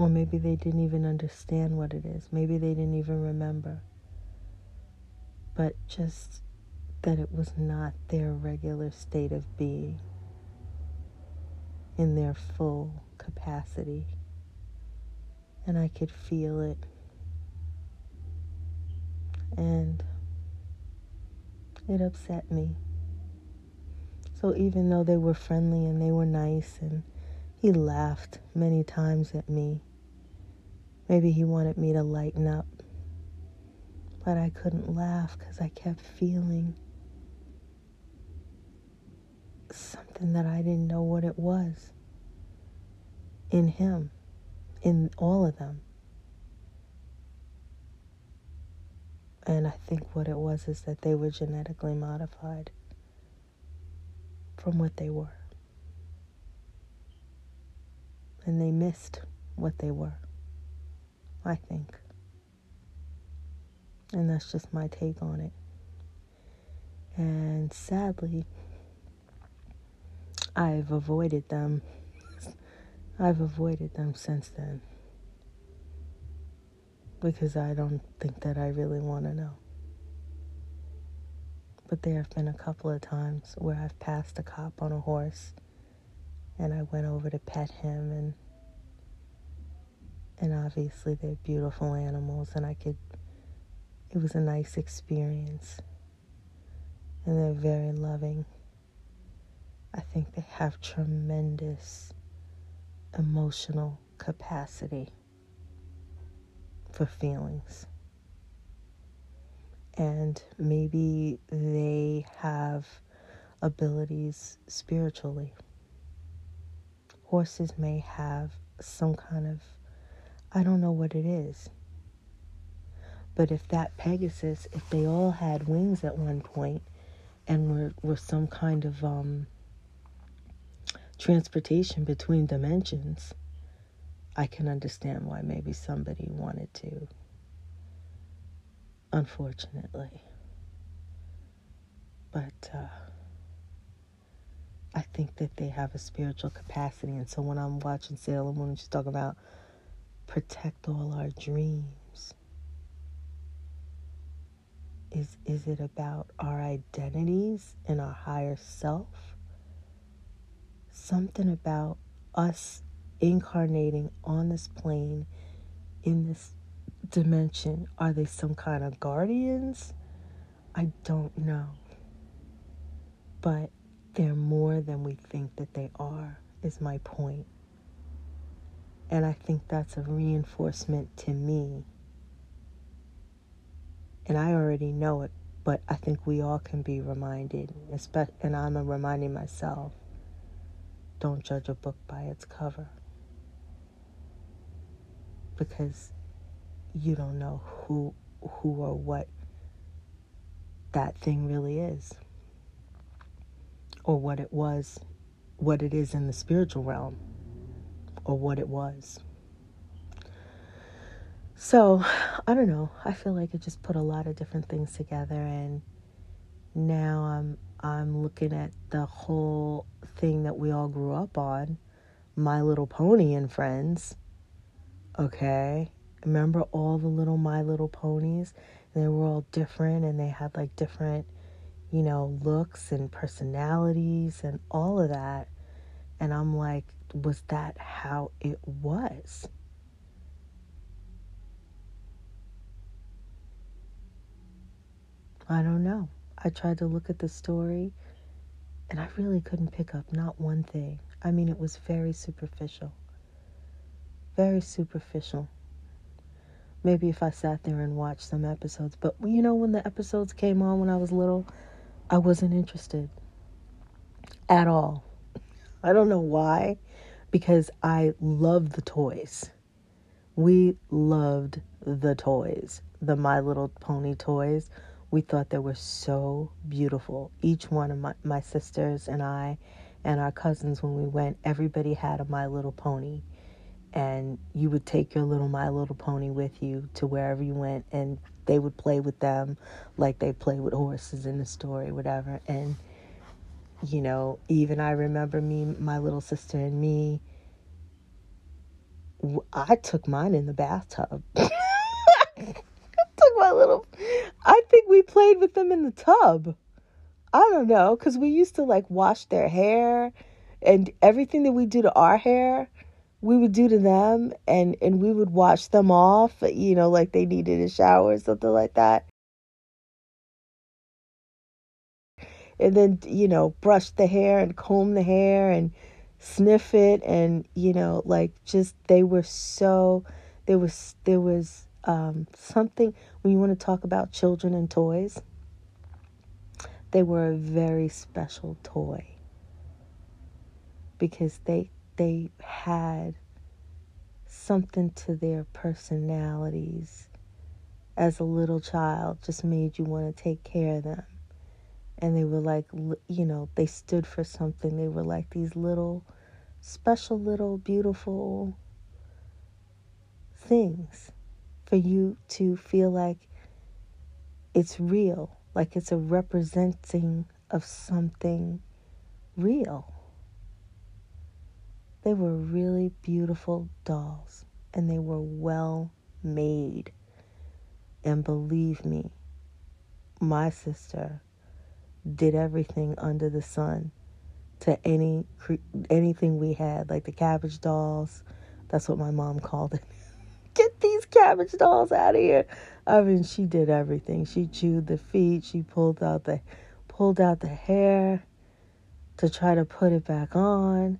Or maybe they didn't even understand what it is. Maybe they didn't even remember. But just that it was not their regular state of being in their full capacity. And I could feel it. And it upset me. So even though they were friendly and they were nice and he laughed many times at me, maybe he wanted me to lighten up. But I couldn't laugh because I kept feeling something that I didn't know what it was in him, in all of them. And I think what it was is that they were genetically modified from what they were. And they missed what they were, I think. And that's just my take on it. And sadly, I've avoided them. <laughs> I've avoided them since then. Because I don't think that I really want to know. But there have been a couple of times where I've passed a cop on a horse and I went over to pet him and and obviously they're beautiful animals and I could it was a nice experience. And they're very loving. I think they have tremendous emotional capacity for feelings. And maybe they have abilities spiritually. Horses may have some kind of, I don't know what it is. But if that Pegasus, if they all had wings at one point and were, were some kind of um, transportation between dimensions, I can understand why maybe somebody wanted to. Unfortunately. But uh, I think that they have a spiritual capacity. And so when I'm watching Sailor Moon, she's talking about protect all our dreams? Is, is it about our identities and our higher self? Something about us incarnating on this plane in this dimension. Are they some kind of guardians? I don't know. But they're more than we think that they are, is my point. And I think that's a reinforcement to me. And I already know it, but I think we all can be reminded, and I'm reminding myself don't judge a book by its cover. Because you don't know who who or what that thing really is or what it was what it is in the spiritual realm or what it was. So i don't know. I feel like it just put a lot of different things together and now i'm i'm looking at the whole thing that we all grew up on. My little pony and friends. Okay? Remember all the little My Little Ponies? They were all different and they had like different, you know, looks and personalities and all of that. And I'm like, was that how it was? I don't know. I tried to look at the story and I really couldn't pick up not one thing. I mean, it was very superficial. Very superficial maybe if I sat there and watched some episodes. But you know, when the episodes came on when I was little, I wasn't interested at all. I don't know why, because I loved the toys. We loved the toys, the My Little Pony toys. We thought they were so beautiful. Each one of my, my sisters and I and our cousins, when we went, everybody had a My Little Pony and you would take your little My Little Pony with you to wherever you went, and they would play with them like they play with horses in the story, whatever. And you know, even I remember me, my little sister, and me. I took mine in the bathtub. <laughs> Took my little. I think we played with them in the tub. I don't know, because we used to like wash their hair and everything that we do to our hair we would do to them and and we would wash them off you know like they needed a shower or something like that and then you know brush the hair and comb the hair and sniff it and you know like just they were so there was there was um, something when you want to talk about children and toys they were a very special toy because they they had something to their personalities as a little child just made you want to take care of them. And they were like, you know, they stood for something. They were like these little, special, little, beautiful things for you to feel like it's real, like it's a representing of something real. They were really beautiful dolls and they were well made. And believe me, my sister did everything under the sun to any anything we had, like the cabbage dolls. That's what my mom called it. <laughs> Get these cabbage dolls out of here. I mean, she did everything. She chewed the feet. She pulled out the pulled out the hair to try to put it back on.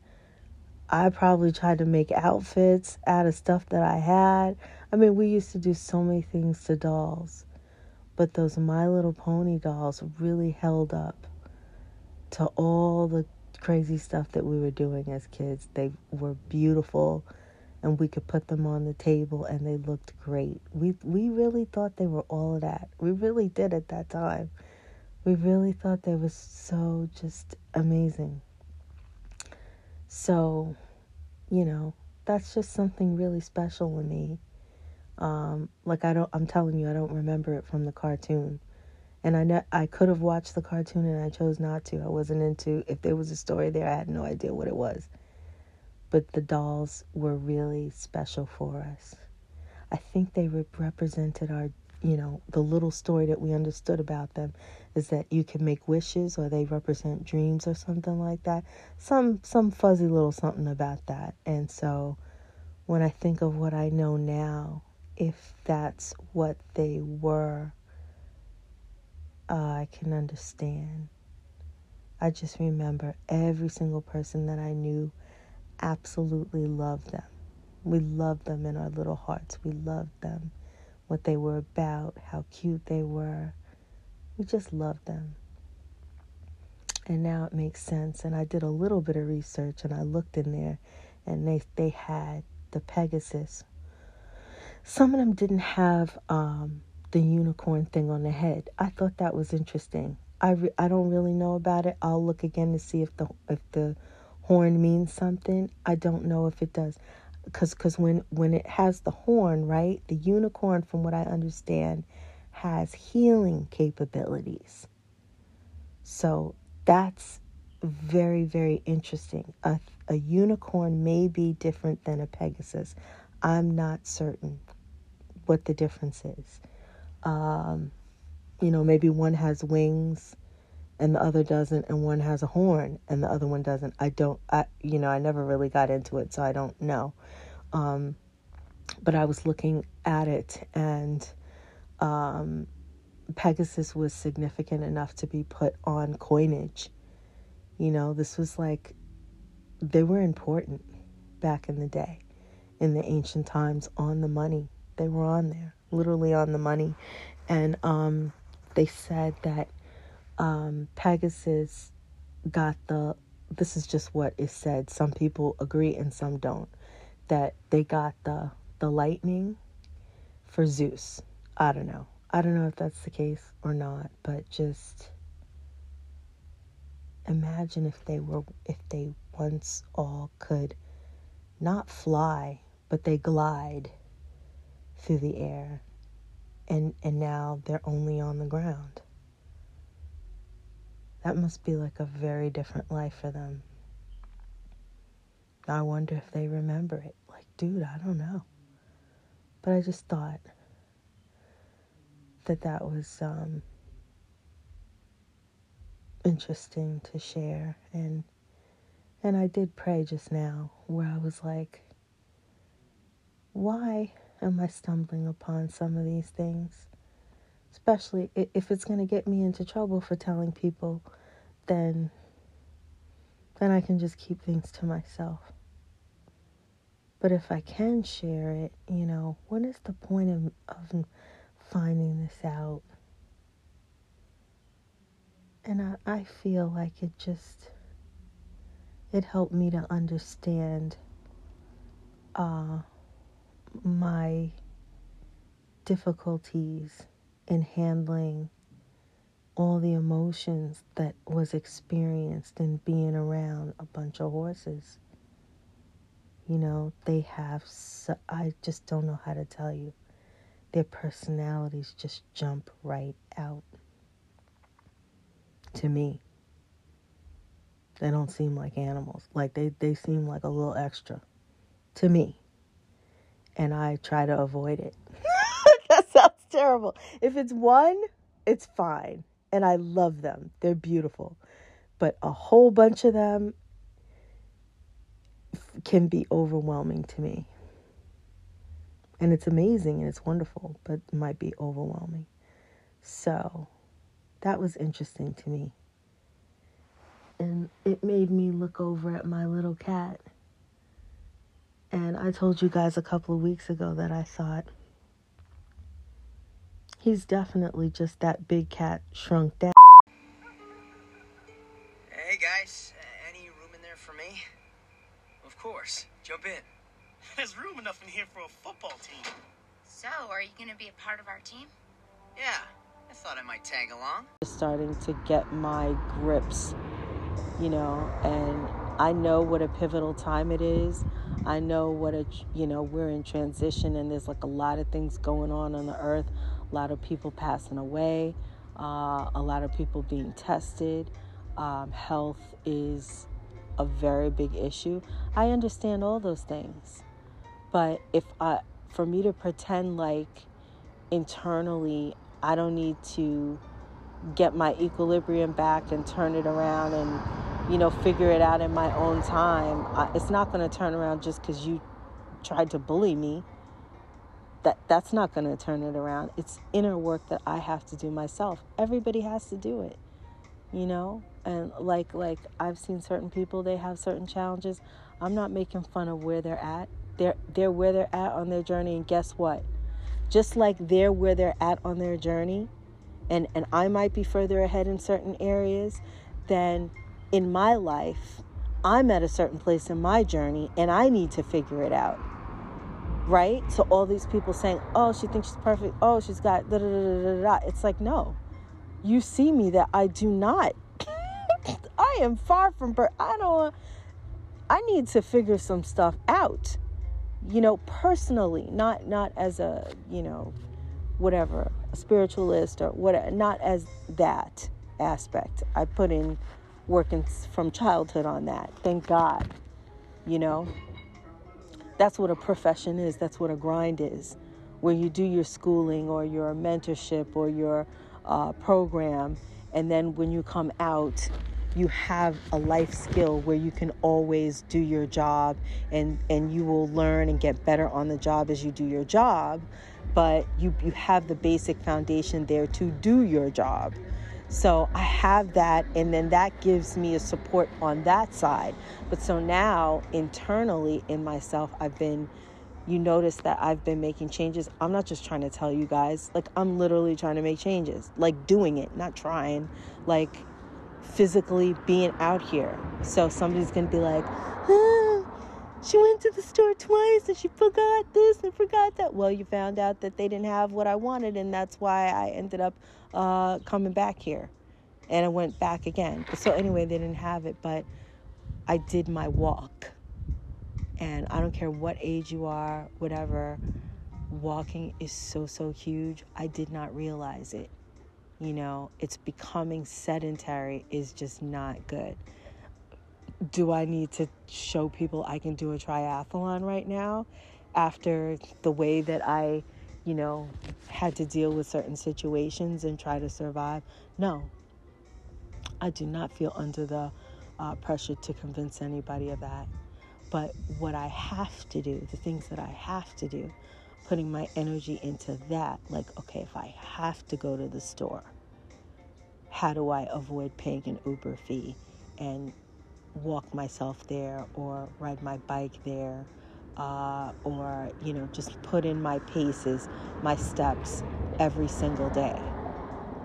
I probably tried to make outfits out of stuff that I had. I mean, we used to do so many things to dolls. But those My Little Pony dolls really held up to all the crazy stuff that we were doing as kids. They were beautiful and we could put them on the table and they looked great. We we really thought they were all of that. We really did at that time. We really thought they was so just amazing. So, you know, that's just something really special to me. Um, like I don't, I'm telling you, I don't remember it from the cartoon, and I ne- I could have watched the cartoon and I chose not to. I wasn't into. If there was a story there, I had no idea what it was. but the dolls were really special for us. I think they rep- represented our, you know, the little story that we understood about them is that you can make wishes or they represent dreams or something like that. Some some fuzzy little something about that. And so when I think of what I know now, if that's what they were, uh, I can understand. I just remember every single person that I knew absolutely loved them. We loved them in our little hearts. We loved them, what they were about, how cute they were. We just loved them. And now it makes sense. And I did a little bit of research and I looked in there and they, they had the Pegasus. Some of them didn't have um, the unicorn thing on the head. I thought that was interesting. I, re- I don't really know about it. I'll look again to see if the if the horn means something. I don't know if it does, because because when when it has the horn, right, the unicorn, from what I understand, has healing capabilities. So that's very very interesting. A a unicorn may be different than a pegasus. I'm not certain what the difference is. Um, you know, maybe one has wings and the other doesn't, and one has a horn and the other one doesn't. I don't, I, you know, I never really got into it, so I don't know. Um, but I was looking at it, and um, Pegasus was significant enough to be put on coinage. You know, this was like, they were important back in the day, in the ancient times, on the money. They were on there, literally on the money. And um, they said that um, Pegasus got the, this is just what is said. Some people agree and some don't. That they got the the lightning for Zeus. I don't know. I don't know if that's the case or not, but just imagine if they were if they once all could not fly, but they glide through the air and and now they're only on the ground. That must be like a very different life for them. I wonder if they remember it. Like, dude, I don't know. But I just thought that that was um, interesting to share, and and I did pray just now, where I was like, why am I stumbling upon some of these things? Especially if it's going to get me into trouble for telling people, then then I can just keep things to myself. But if I can share it, you know, what is the point of, of finding this out? And I, I feel like it just it helped me to understand uh, my difficulties in handling all the emotions that was experienced in being around a bunch of horses. You know, they have, so, I just don't know how to tell you. Their personalities just jump right out to me. They don't seem like animals. Like they, they seem like a little extra to me. And I try to avoid it. <laughs> that sounds terrible. If it's one, it's fine. And I love them. They're beautiful. But a whole bunch of them can be overwhelming to me. And it's amazing and it's wonderful, but might be overwhelming. So that was interesting to me. And it made me look over at my little cat. And I told you guys a couple of weeks ago that I thought he's definitely just that big cat shrunk down. Hey guys, uh, any room in there for me? Of course. Jump in. <laughs> There's room enough in here for a football team. So, are you going to be a part of our team? Yeah, I thought I might tag along. Starting to get my grips, you know, and I know what a pivotal time it is. I know what a, you know, we're in transition and there's like a lot of things going on on the earth, a lot of people passing away, uh, a lot of people being tested. Um, health is a very big issue. I understand all those things. But if I for me to pretend like internally I don't need to get my equilibrium back and turn it around and you know figure it out in my own time. It's not going to turn around just because you tried to bully me. That that's not going to turn it around. It's inner work that i have to do myself. Everybody has to do it you know? And like like i've seen certain people they have certain challenges. I'm not making fun of where they're at. They're they're where they're at on their journey and guess what? Just like they're where they're at on their journey and and I might be further ahead in certain areas then in my life I'm at a certain place in my journey and I need to figure it out right? So all these people saying oh she thinks she's perfect. Oh she's got da da da da da it's like no. You see me that I do not. <laughs> I am far from per- I don't I need to figure some stuff out you know personally not not as a you know whatever a spiritualist or what not as that aspect i put in working from childhood on that. Thank god you know? That's what a profession is. That's what a grind is. Where you do your schooling or your mentorship or your uh, program and then when you come out you have a life skill where you can always do your job and and you will learn and get better on the job as you do your job but you you have the basic foundation there to do your job so i have that and then that gives me a support on that side but so now internally in myself i've been you notice that I've been making changes. I'm not just trying to tell you guys. Like I'm literally trying to make changes. Like doing it, not trying. Like physically being out here. So somebody's to be like, ah, she went to the store twice and she forgot this and forgot that. Well, you found out that they didn't have what I wanted, and that's why I ended up uh, coming back here. And I went back again. So, anyway, they didn't have it, but I did my walk. And I don't care what age you are, whatever, walking is so, so huge. I did not realize it you know, it's becoming sedentary is just not good. Do I need to show people I can do a triathlon right now after the way that I, you know, had to deal with certain situations and try to survive? No. I do not feel under the uh, pressure to convince anybody of that. But what I have to do, the things that I have to do, putting my energy into that. Like, okay, if I have to go to the store, how do I avoid paying an Uber fee and walk myself there or ride my bike there? Uh, or, you know, just put in my paces, my steps every single day.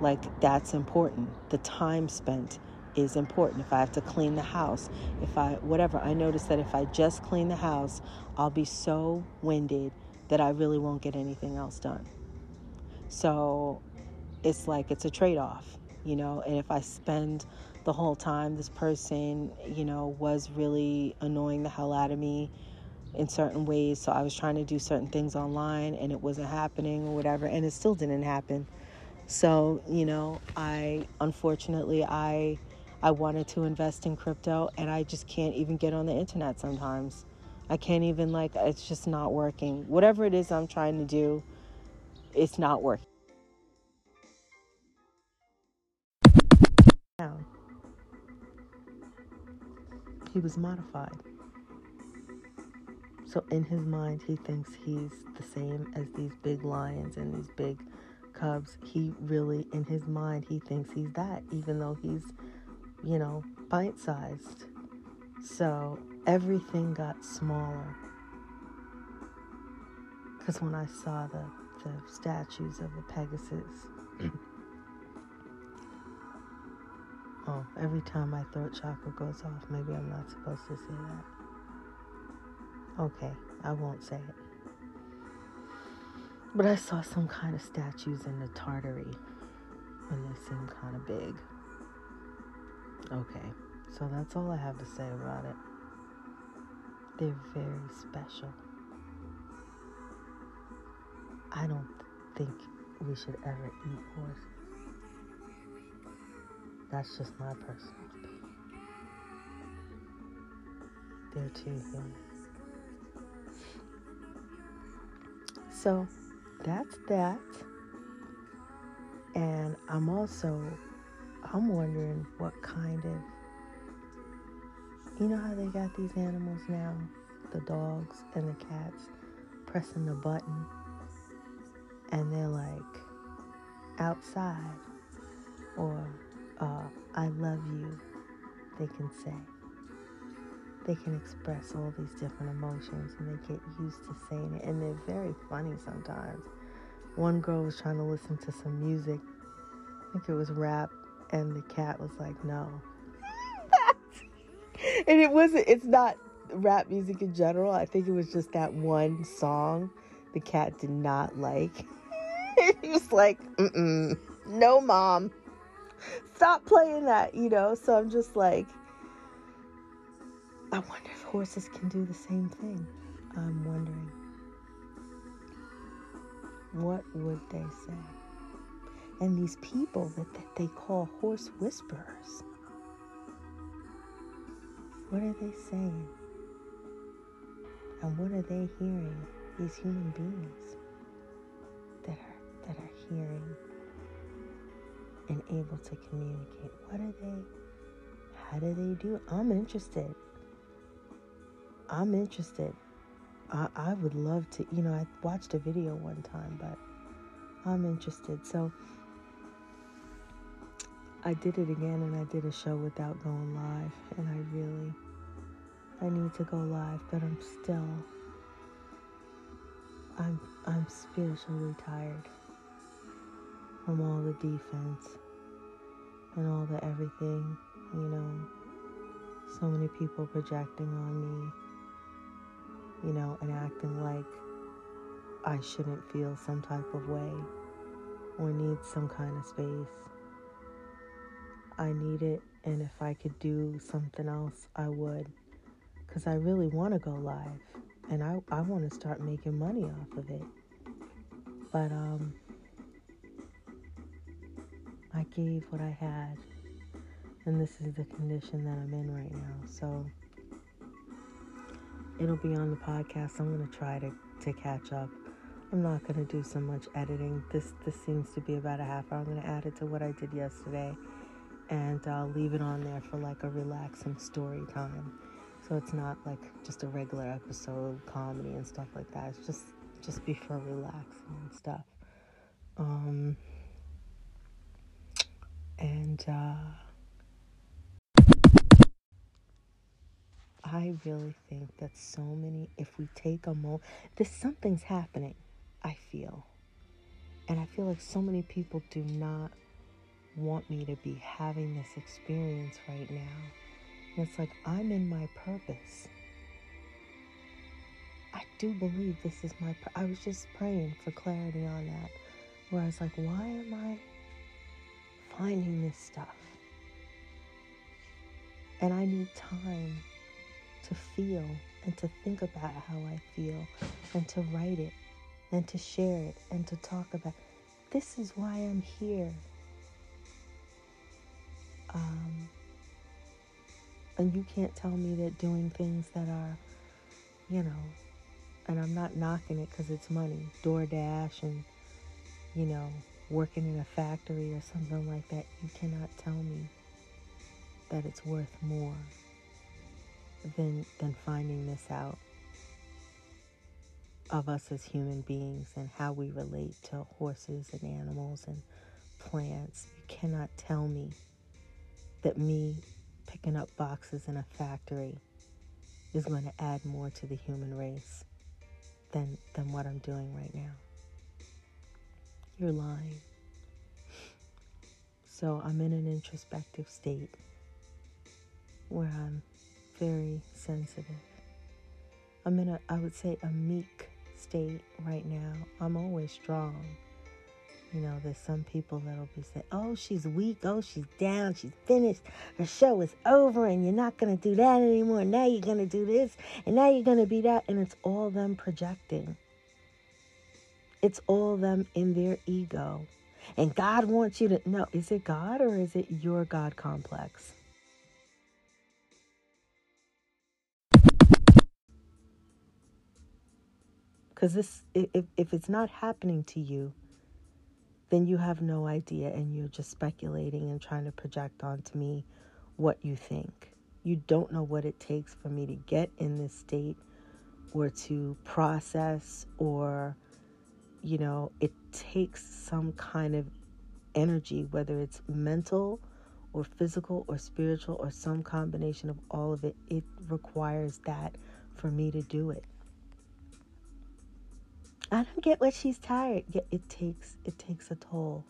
Like, that's important. The time spent is important. If I have to clean the house, if I, whatever, I notice that if I just clean the house, I'll be so winded that I really won't get anything else done. So it's like it's a trade off, you know, and if I spend the whole time this person, you know, was really annoying the hell out of me in certain ways, so I was trying to do certain things online and it wasn't happening or whatever, and it still didn't happen. So, you know, I unfortunately I I wanted to invest in crypto and I just can't even get on the internet sometimes. I can't even like it's just not working. Whatever it is I'm trying to do, it's not working. He was modified. So in his mind he thinks he's the same as these big lions and these big cubs. He really in his mind he thinks he's that even though he's, you know, bite-sized. So everything got smaller. Because when I saw the, the statues of the Pegasus, mm. oh, every time my throat chakra goes off, maybe I'm not supposed to say that. Okay, I won't say it. But I saw some kind of statues in the Tartary, and they seem kind of big. Okay, so that's all I have to say about it. They're very special. I don't think we should ever eat horses. That's just my personal opinion. they're too human. So that's that. And I'm also I'm wondering what kind of you know how they got these animals now? The dogs and the cats pressing the button and they're like outside or uh, I love you, they can say. They can express all these different emotions and they get used to saying it. And they're very funny sometimes. One girl was trying to listen to some music, I think it was rap, and the cat was like, no. <laughs> and it wasn't, it's not rap music in general. I think it was just that one song the cat did not like. <laughs> he was like, mm no, mom. Stop playing that, you know? So I'm just like, I wonder if horses can do the same thing. I'm wondering. What would they say? And these people that, that they call horse whisperers, what are they saying? And what are they hearing? These human beings that are that are hearing and able to communicate. What are they? How do they do? I'm interested. I'm interested. I, I would love to, you know, I watched a video one time, but I'm interested. So I did it again and I did a show without going live. And I really, I need to go live, but I'm still, I'm, I'm spiritually tired from all the defense and all the everything, you know. So many people projecting on me, you know, and acting like I shouldn't feel some type of way or need some kind of space. I need it, and if I could do something else, I would. Because I really want to go live, and I, I want to start making money off of it. But, um, I gave what I had, and this is the condition that I'm in right now. So it'll be on the podcast. I'm gonna try to to catch up. I'm not gonna do so much editing. This this seems to be about a half hour. I'm gonna add it to what I did yesterday, and uh, leave it on there for like a relaxing story time. So it's not like just a regular episode comedy and stuff like that. It's just just be for relaxing and stuff. Um, and uh, I really think that so many, if we take a moment, this something's happening, I feel. And I feel like so many people do not want me to be having this experience right now. And it's like, I'm in my purpose. I do believe this is my. I was just praying for clarity on that, where I was like, why am I finding this stuff. And I need time to feel and to think about how I feel and to write it and to share it and to talk about. This is why I'm here. Um, and you can't tell me that doing things that are, you know, and I'm not knocking it because it's money, DoorDash and, you know, working in a factory or something like that, you cannot tell me that it's worth more than than finding this out of us as human beings and how we relate to horses and animals and plants. You cannot tell me that me picking up boxes in a factory is going to add more to the human race than than what I'm doing right now. You're lying. So I'm in an introspective state where I'm very sensitive. I'm in a, I would say, a meek state right now. I'm always strong. You know, there's some people that'll be saying, oh, she's weak. Oh, she's down. She's finished. Her show is over and you're not going to do that anymore. Now you're going to do this and now you're going to be that. And it's all them projecting. It's all them in their ego. And God wants you to know is it God or is it your God complex? Because this, if, if it's not happening to you, then you have no idea and you're just speculating and trying to project onto me what you think. You don't know what it takes for me to get in this state or to process or you know, it takes some kind of energy, whether it's mental or physical or spiritual or some combination of all of it. It requires that for me to do it. I don't get what she's tired. Yeah, it takes it takes a toll.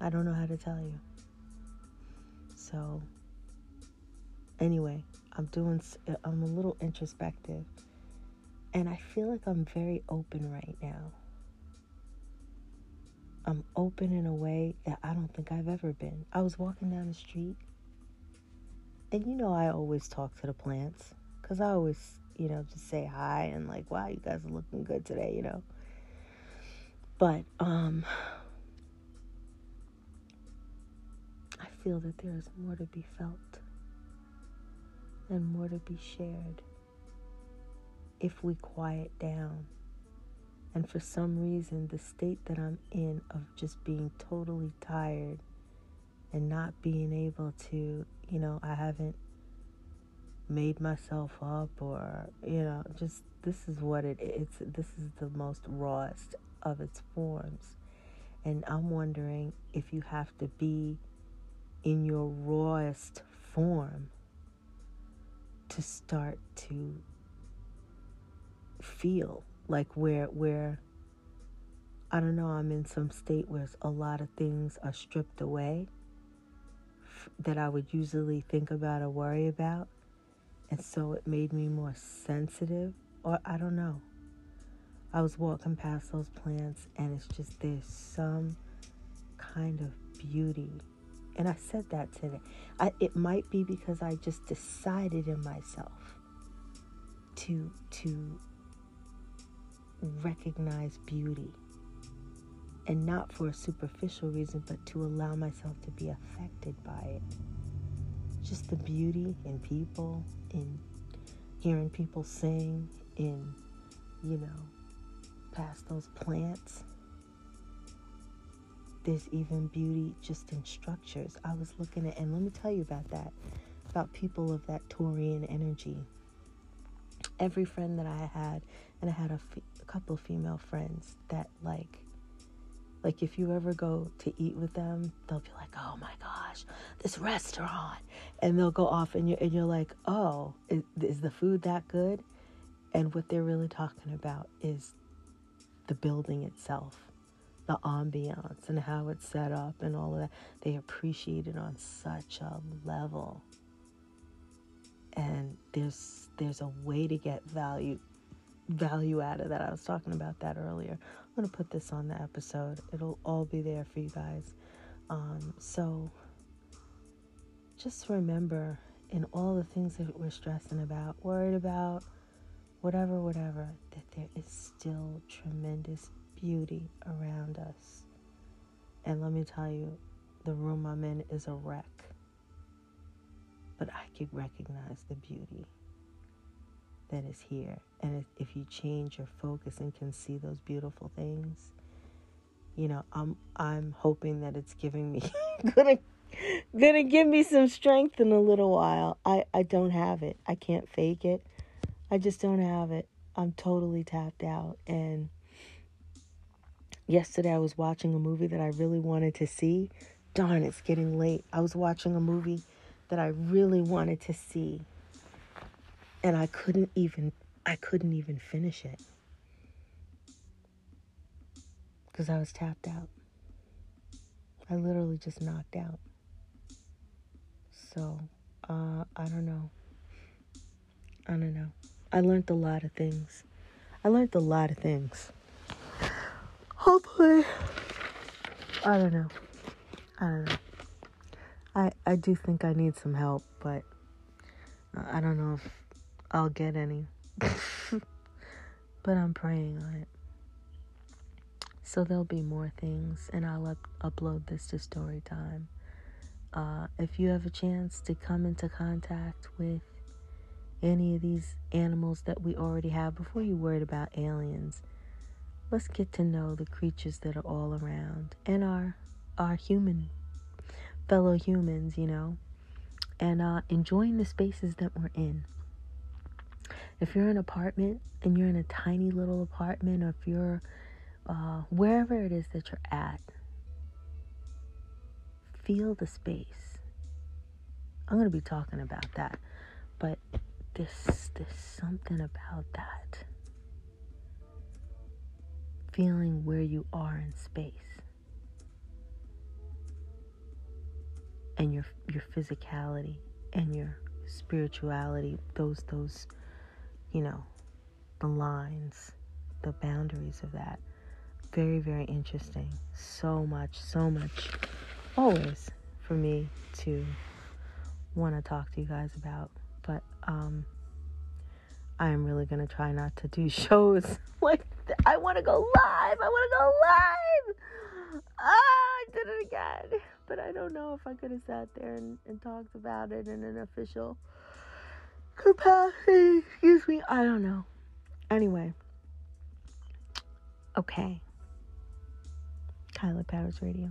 I don't know how to tell you. So anyway, I'm doing I'm a little introspective and I feel like I'm very open right now. I'm open in a way that I don't think I've ever been. I was walking down the street, and you know, I always talk to the plants because I always, you know, just say hi and like, wow, you guys are looking good today, you know. But, um, I feel that there is more to be felt and more to be shared if we quiet down. And for some reason, the state that I'm in of just being totally tired and not being able to, you know, I haven't made myself up or, you know, just this is what it it's this is the most rawest of its forms. And I'm wondering if you have to be in your rawest form to start to feel like where where I don't know, I'm in some state where a lot of things are stripped away that I would usually think about or worry about. And so it made me more sensitive, or I don't know. I was walking past those plants, and it's just there's some kind of beauty. And I said that today. I, it might be because I just decided in myself to to recognize beauty. And not for a superficial reason, but to allow myself to be affected by it. Just the beauty in people, in hearing people sing, in, you know, past those plants. There's even beauty just in structures. I was looking at, and let me tell you about that, about people of that Taurian energy. Every friend that I had, and I had a, couple female friends that like like if you ever go to eat with them, they'll be like, "Oh my gosh, this restaurant," and they'll go off, and you're and you're like, "Oh, is, is the food that good?" And what they're really talking about is the building itself, the ambiance, and how it's set up, and all of that. They appreciate it on such a level, and there's there's a way to get value value added that I was talking about that earlier. Going to put this on the episode. It'll all be there for you guys. Um, so just remember in all the things that we're stressing about, worried about, whatever, whatever, that there is still tremendous beauty around us. And let me tell you, the room I'm in is a wreck. But I can recognize the beauty that is here. And if you change your focus and can see those beautiful things, you know, I'm I'm hoping that it's giving me <laughs> gonna gonna give me some strength in a little while. I I don't have it. I can't fake it. I just don't have it. I'm totally tapped out and yesterday I was watching a movie that I really wanted to see. Darn, it's getting late. I was watching a movie that I really wanted to see and I couldn't even I couldn't even finish it because I was tapped out. I literally just knocked out. So, uh, I don't know. I don't know. I learned a lot of things. I learned a lot of things. Hopefully, I don't know. I don't know. I I do think I need some help, but I don't know if I'll get any. but I'm praying on it. So there'll be more things, and I'll up- upload this to Storytime. Uh, if you have a chance to come into contact with any of these animals that we already have before you worried about aliens. Let's get to know the creatures that are all around and our our human fellow humans, you know, and uh, enjoying the spaces that we're in. If you're in an apartment and you're in a tiny little apartment, or if you're uh, wherever it is that you're at, feel the space. I'm going to be talking about that, but there's, there's something about that. Feeling where you are in space. And your your physicality and your spirituality, those those you know, the lines, the boundaries of that. Very, very interesting. So much, so much always for me to want to talk to you guys about. But um I am really going to try not to do <laughs> shows like I want to go live. I want to go live. Ah, I did it again. But I don't know if I could have sat there and, and talked about it in an official capacity. Excuse me. I don't know. Anyway. Okay. Kaila Powerz Radio.